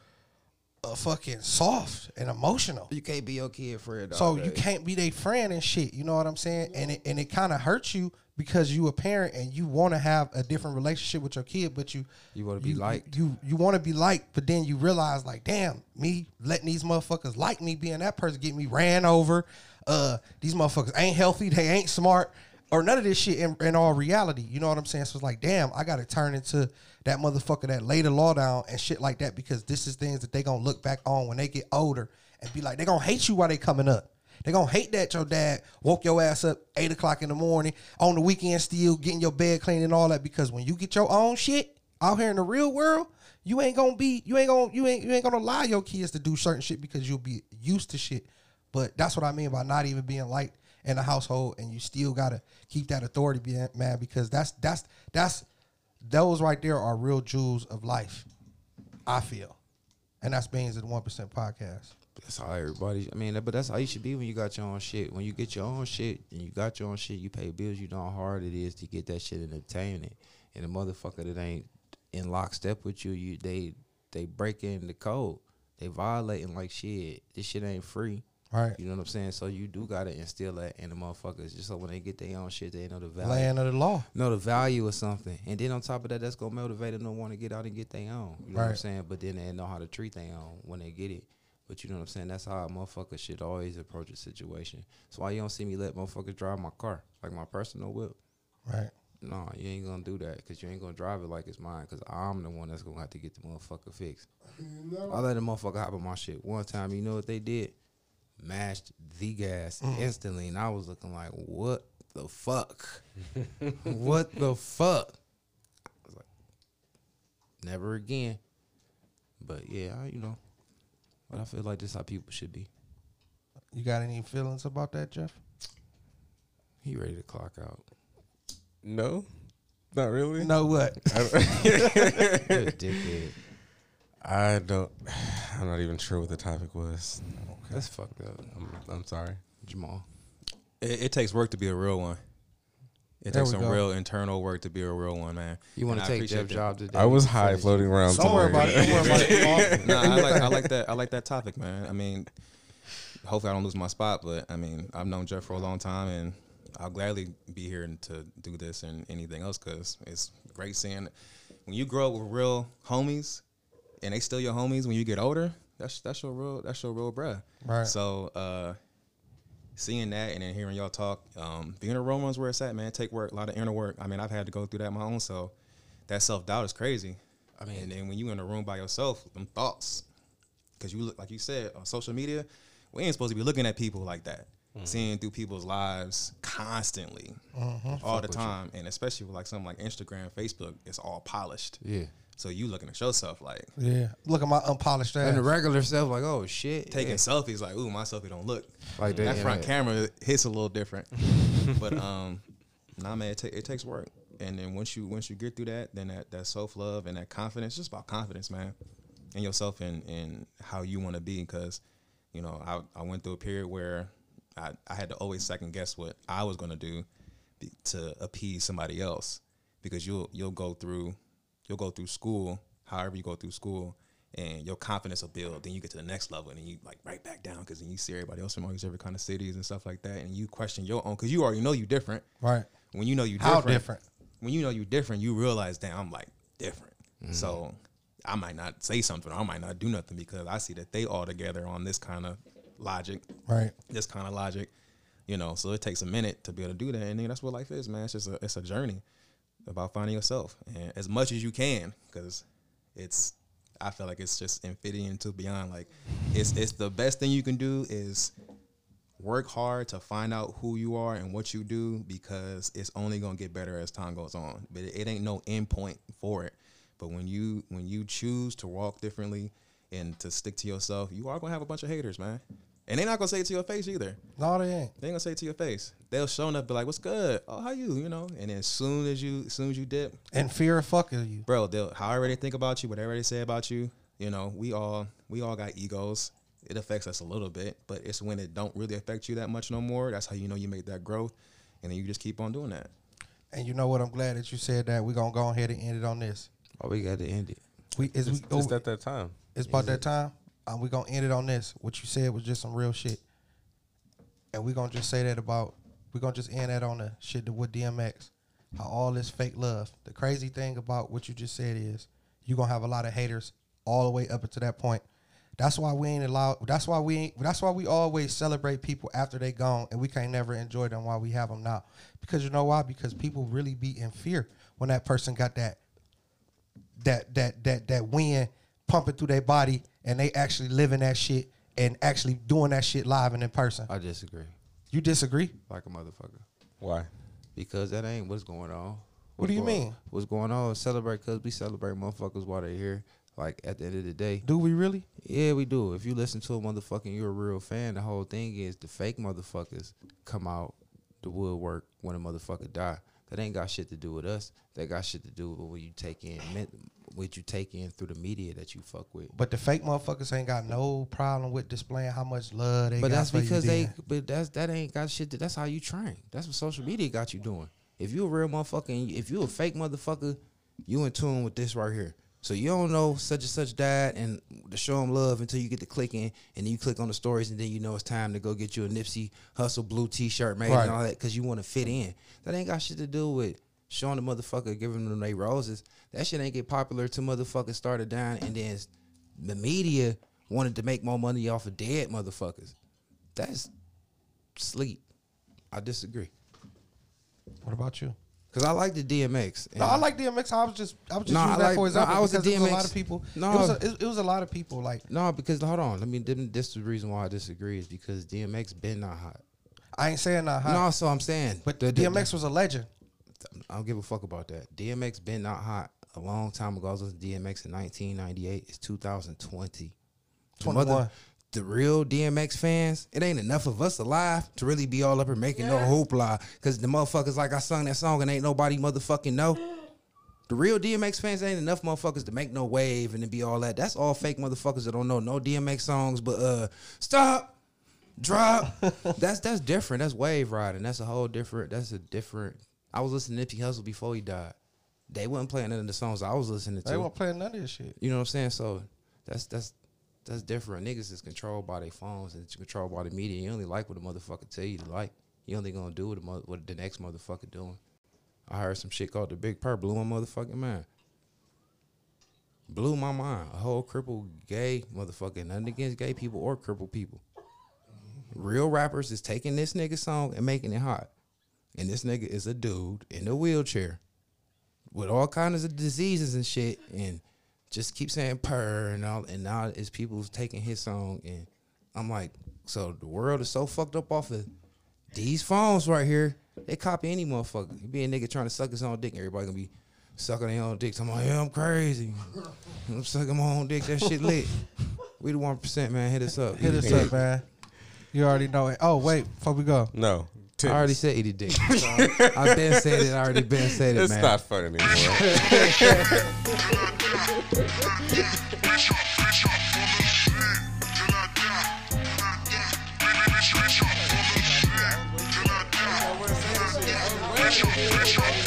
uh, fucking soft and emotional. You can't be your kid friend. So you can't be their friend and shit. You know what I'm saying? And it and it kind of hurts you because you a parent and you want to have a different relationship with your kid, but you You wanna be liked. You you want to be liked, but then you realize like, damn, me letting these motherfuckers like me, being that person, get me ran over. Uh, these motherfuckers ain't healthy. They ain't smart. Or none of this shit in, in all reality. You know what I'm saying? So it's like, damn, I gotta turn into that motherfucker that laid the law down and shit like that because this is things that they gonna look back on when they get older and be like, they gonna hate you while they coming up. They gonna hate that your dad woke your ass up eight o'clock in the morning on the weekend, still getting your bed clean and all that. Because when you get your own shit out here in the real world, you ain't gonna be, you ain't gonna, you ain't, you ain't gonna allow your kids to do certain shit because you'll be used to shit. But that's what I mean by not even being liked in the household, and you still gotta keep that authority, man, because that's that's that's those right there are real jewels of life. I feel, and that's Beans at the One Percent Podcast. That's how everybody. I mean, but that's how you should be when you got your own shit. When you get your own shit and you got your own shit, you pay bills. You know how hard it is to get that shit and obtain it. And the motherfucker that ain't in lockstep with you, you they they breaking the code. They violating like shit. This shit ain't free. Right. You know what I'm saying? So you do gotta instill that in the motherfuckers, just so when they get their own shit, they know the value. Land of the law. know the value of something. And then on top of that, that's gonna motivate them to want to get out and get their own. You know what I'm saying? But then they know how to treat their own when they get it. But you know what I'm saying? That's how a motherfucker should always approach a situation. That's why you don't see me let motherfuckers drive my car, like my personal whip. Right. No, you ain't gonna do that because you ain't gonna drive it like it's mine because I'm the one that's gonna have to get the motherfucker fixed. I let the motherfucker hop on my shit one time. You know what they did? Mashed the gas mm. instantly, and I was looking like, "What the fuck? [laughs] what the fuck?" I was like, "Never again." But yeah, I, you know, but I feel like this how people should be. You got any feelings about that, Jeff? He ready to clock out. No, not really. No what? You're a dickhead. I don't. [laughs] [sighs] I'm not even sure what the topic was. That's fucked up, I'm, I'm sorry. Jamal. It, it takes work to be a real one. It There takes some go. real internal work to be a real one, man. You want to take appreciate Jeff's that. job today? I was high floating around. Don't worry about it. Don't worry about it. [laughs] no, I like I like [laughs] that. I like that topic, man. I mean, hopefully I don't lose my spot, but I mean, I've known Jeff for a long time, and I'll gladly be here to do this and anything else because it's great seeing when you grow up with real homies, and they still your homies when you get older. That's that's your real that's your real bruh. Right. So uh, seeing that and then hearing y'all talk, um, being a Rome is where it's at, man. Take work, a lot of inner work. I mean, I've had to go through that my own So That self doubt is crazy. I mean, and then when you in a room by yourself, them thoughts, because you look like you said on social media, we ain't supposed to be looking at people like that, seeing through people's lives constantly, all the time, and especially with like something like Instagram, Facebook, it's all polished. Yeah. So you looking at yourself like Yeah. Look at my unpolished ass. And the regular self, like, oh shit. taking yeah. selfies, like, ooh, my selfie don't look Like that that, front yeah. camera hits a little different. [laughs] but um, nah, man, it, ta- it takes work. And then once you once you get through that, then that, that self love and that confidence, just about confidence, man, in yourself and and how you want to be. Because you know, I I went through a period where I I had to always second guess what I was gonna do to appease somebody else. Because you'll you'll go through you'll go through school, however you go through school, and your confidence will build. Then you get to the next level, and then you like right back down because then you see everybody else from all these different kind of cities and stuff like that, and you question your own because you already know you different. Right. When you know you How different, different? When you know you different, you realize, damn, I'm like different. Mm-hmm. So I might not say something, or I might not do nothing because I see that they all together on this kind of logic, Right. this kind of logic. You know, so it takes a minute to be able to do that, and then that's what life is, man. It's just a, it's a journey about finding yourself, and as much as you can, because it's I feel like it's just infinity to beyond. Like it's it's the best thing you can do is work hard to find out who you are and what you do because it's only gonna get better as time goes on. But it, it ain't no end point for it. But when you when you choose to walk differently and to stick to yourself, you are gonna have a bunch of haters, man. And they're not gonna say it to your face either. No, they ain't. They ain't gonna say it to your face. They'll show up, be like, "What's good? Oh, how you? You know." And then as soon as you, as soon as you dip, And fear of fucking you. bro, they'll however they think about you, whatever they say about you, you know, we all we all got egos. It affects us a little bit, but it's when it don't really affect you that much no more. That's how you know you made that growth, and then you just keep on doing that. And you know what? I'm glad that you said that. We're gonna go ahead and end it on this. Oh, we got to end it. We is It's, we it's oh, at that time. it's about that time. Um, we're gonna end it on this. What you said was just some real shit. And we're gonna just say that about we're gonna just end that on the shit that with DMX. How all this fake love. The crazy thing about what you just said is you're gonna have a lot of haters all the way up until that point. That's why we ain't allowed that's why we ain't that's why we always celebrate people after they gone and we can't never enjoy them while we have them now. Because you know why? Because people really be in fear when that person got that that that that that wind pumping through their body and they actually living that shit and actually doing that shit live and in person. I disagree. You disagree? Like a motherfucker. Why? Because that ain't what's going on. What do you going- mean? What's going on? Celebrate because we celebrate motherfuckers while they're here. Like at the end of the day, Do we really? yeah, we do. If you listen to a motherfucking, you're a real fan. The whole thing is the fake motherfuckers come out the woodwork when a motherfucker die. That ain't got shit to do with us. That got shit to do with what you take in, what you take in through the media that you fuck with. But the fake motherfuckers ain't got no problem with displaying how much love they But got that's for you because they. But that's that ain't got shit. To, that's how you train. That's what social media got you doing. If you a real motherfucker, and if you a fake motherfucker, you in tune with this right here. So you don't know such and such died, and to show them love until you get to clicking, and then you click on the stories, and then you know it's time to go get you a Nipsey Hussle blue T-shirt made Right. and all that because you want to fit in. That ain't got shit to do with showing the motherfucker giving them they roses. That shit ain't get popular till motherfuckers started dying, and then the media wanted to make more money off of dead motherfuckers. That's sleep. I disagree. What about you? Cause I like the DMX. No, I like DMX. I was just, I was just No, I using that like- for no, example I was a because it was a lot of people. No. it was, a, it, it was a lot of people. Like no, because hold on. Let me. This is the reason why I disagree is because DMX been not hot. I ain't saying not hot, No, so I'm saying, but the, the- DMX was a legend. I don't give a fuck about that. DMX been not hot a long time ago. I was listening to DMX in 1998. It's 2020. The 21. The real DMX fans, it ain't enough of us alive to really be all up and making no hoopla. Cause the motherfuckers like I sung that song and ain't nobody motherfucking know. [gasps] The real DMX fans ain't enough motherfuckers to make no wave and to be all that. That's all fake motherfuckers that don't know no DMX songs, but uh stop, drop. [laughs] that's that's different. That's wave riding. That's a whole different. That's a different. I was listening to Nipsey Hussle before he died. They wasn't playing none of the songs I was listening to. They weren't playing none of this shit. You know what I'm saying? So that's that's that's different. Niggas is controlled by their phones and it's controlled by the media. You only like what a motherfucker tell you to like. You only gonna do what, the mo- what the next motherfucker doing. I heard some shit called the Big Purr blew my motherfucking mind. Blew my mind. A whole crippled gay motherfucker. Nothing against gay people or crippled people. Real rappers is taking this nigga song and making it hot. And this nigga is a dude in a wheelchair with all kinds of diseases and shit, and just keep saying purr and all. And now it's people taking his song, and I'm like, so the world is so fucked up off of these phones right here. They copy any motherfucker. You be a nigga trying to suck his own dick, everybody gonna be sucking their own dick. I'm like, yeah, I'm crazy. I'm sucking my own dick. That shit [laughs] lit. We the one percent, man. Hit us up. Hit us up, man. You already know it. Oh wait, before we go, No. I already said eat a dick. So I been said it. I already been said it, It's man. not fun anymore. [laughs] Fresh off, fresh off.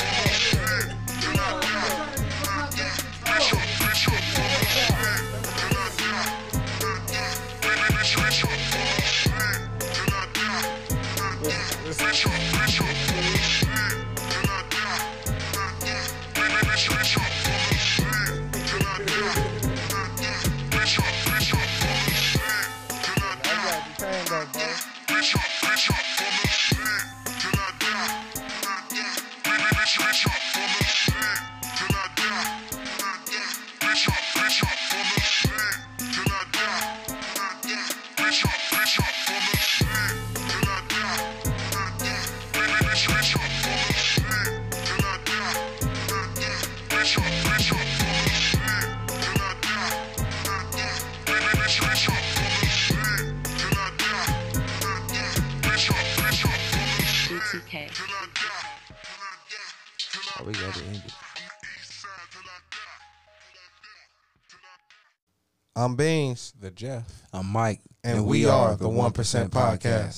I'm Beans, The Jeff. I'm Mike, and, we, are the One Percent Podcast.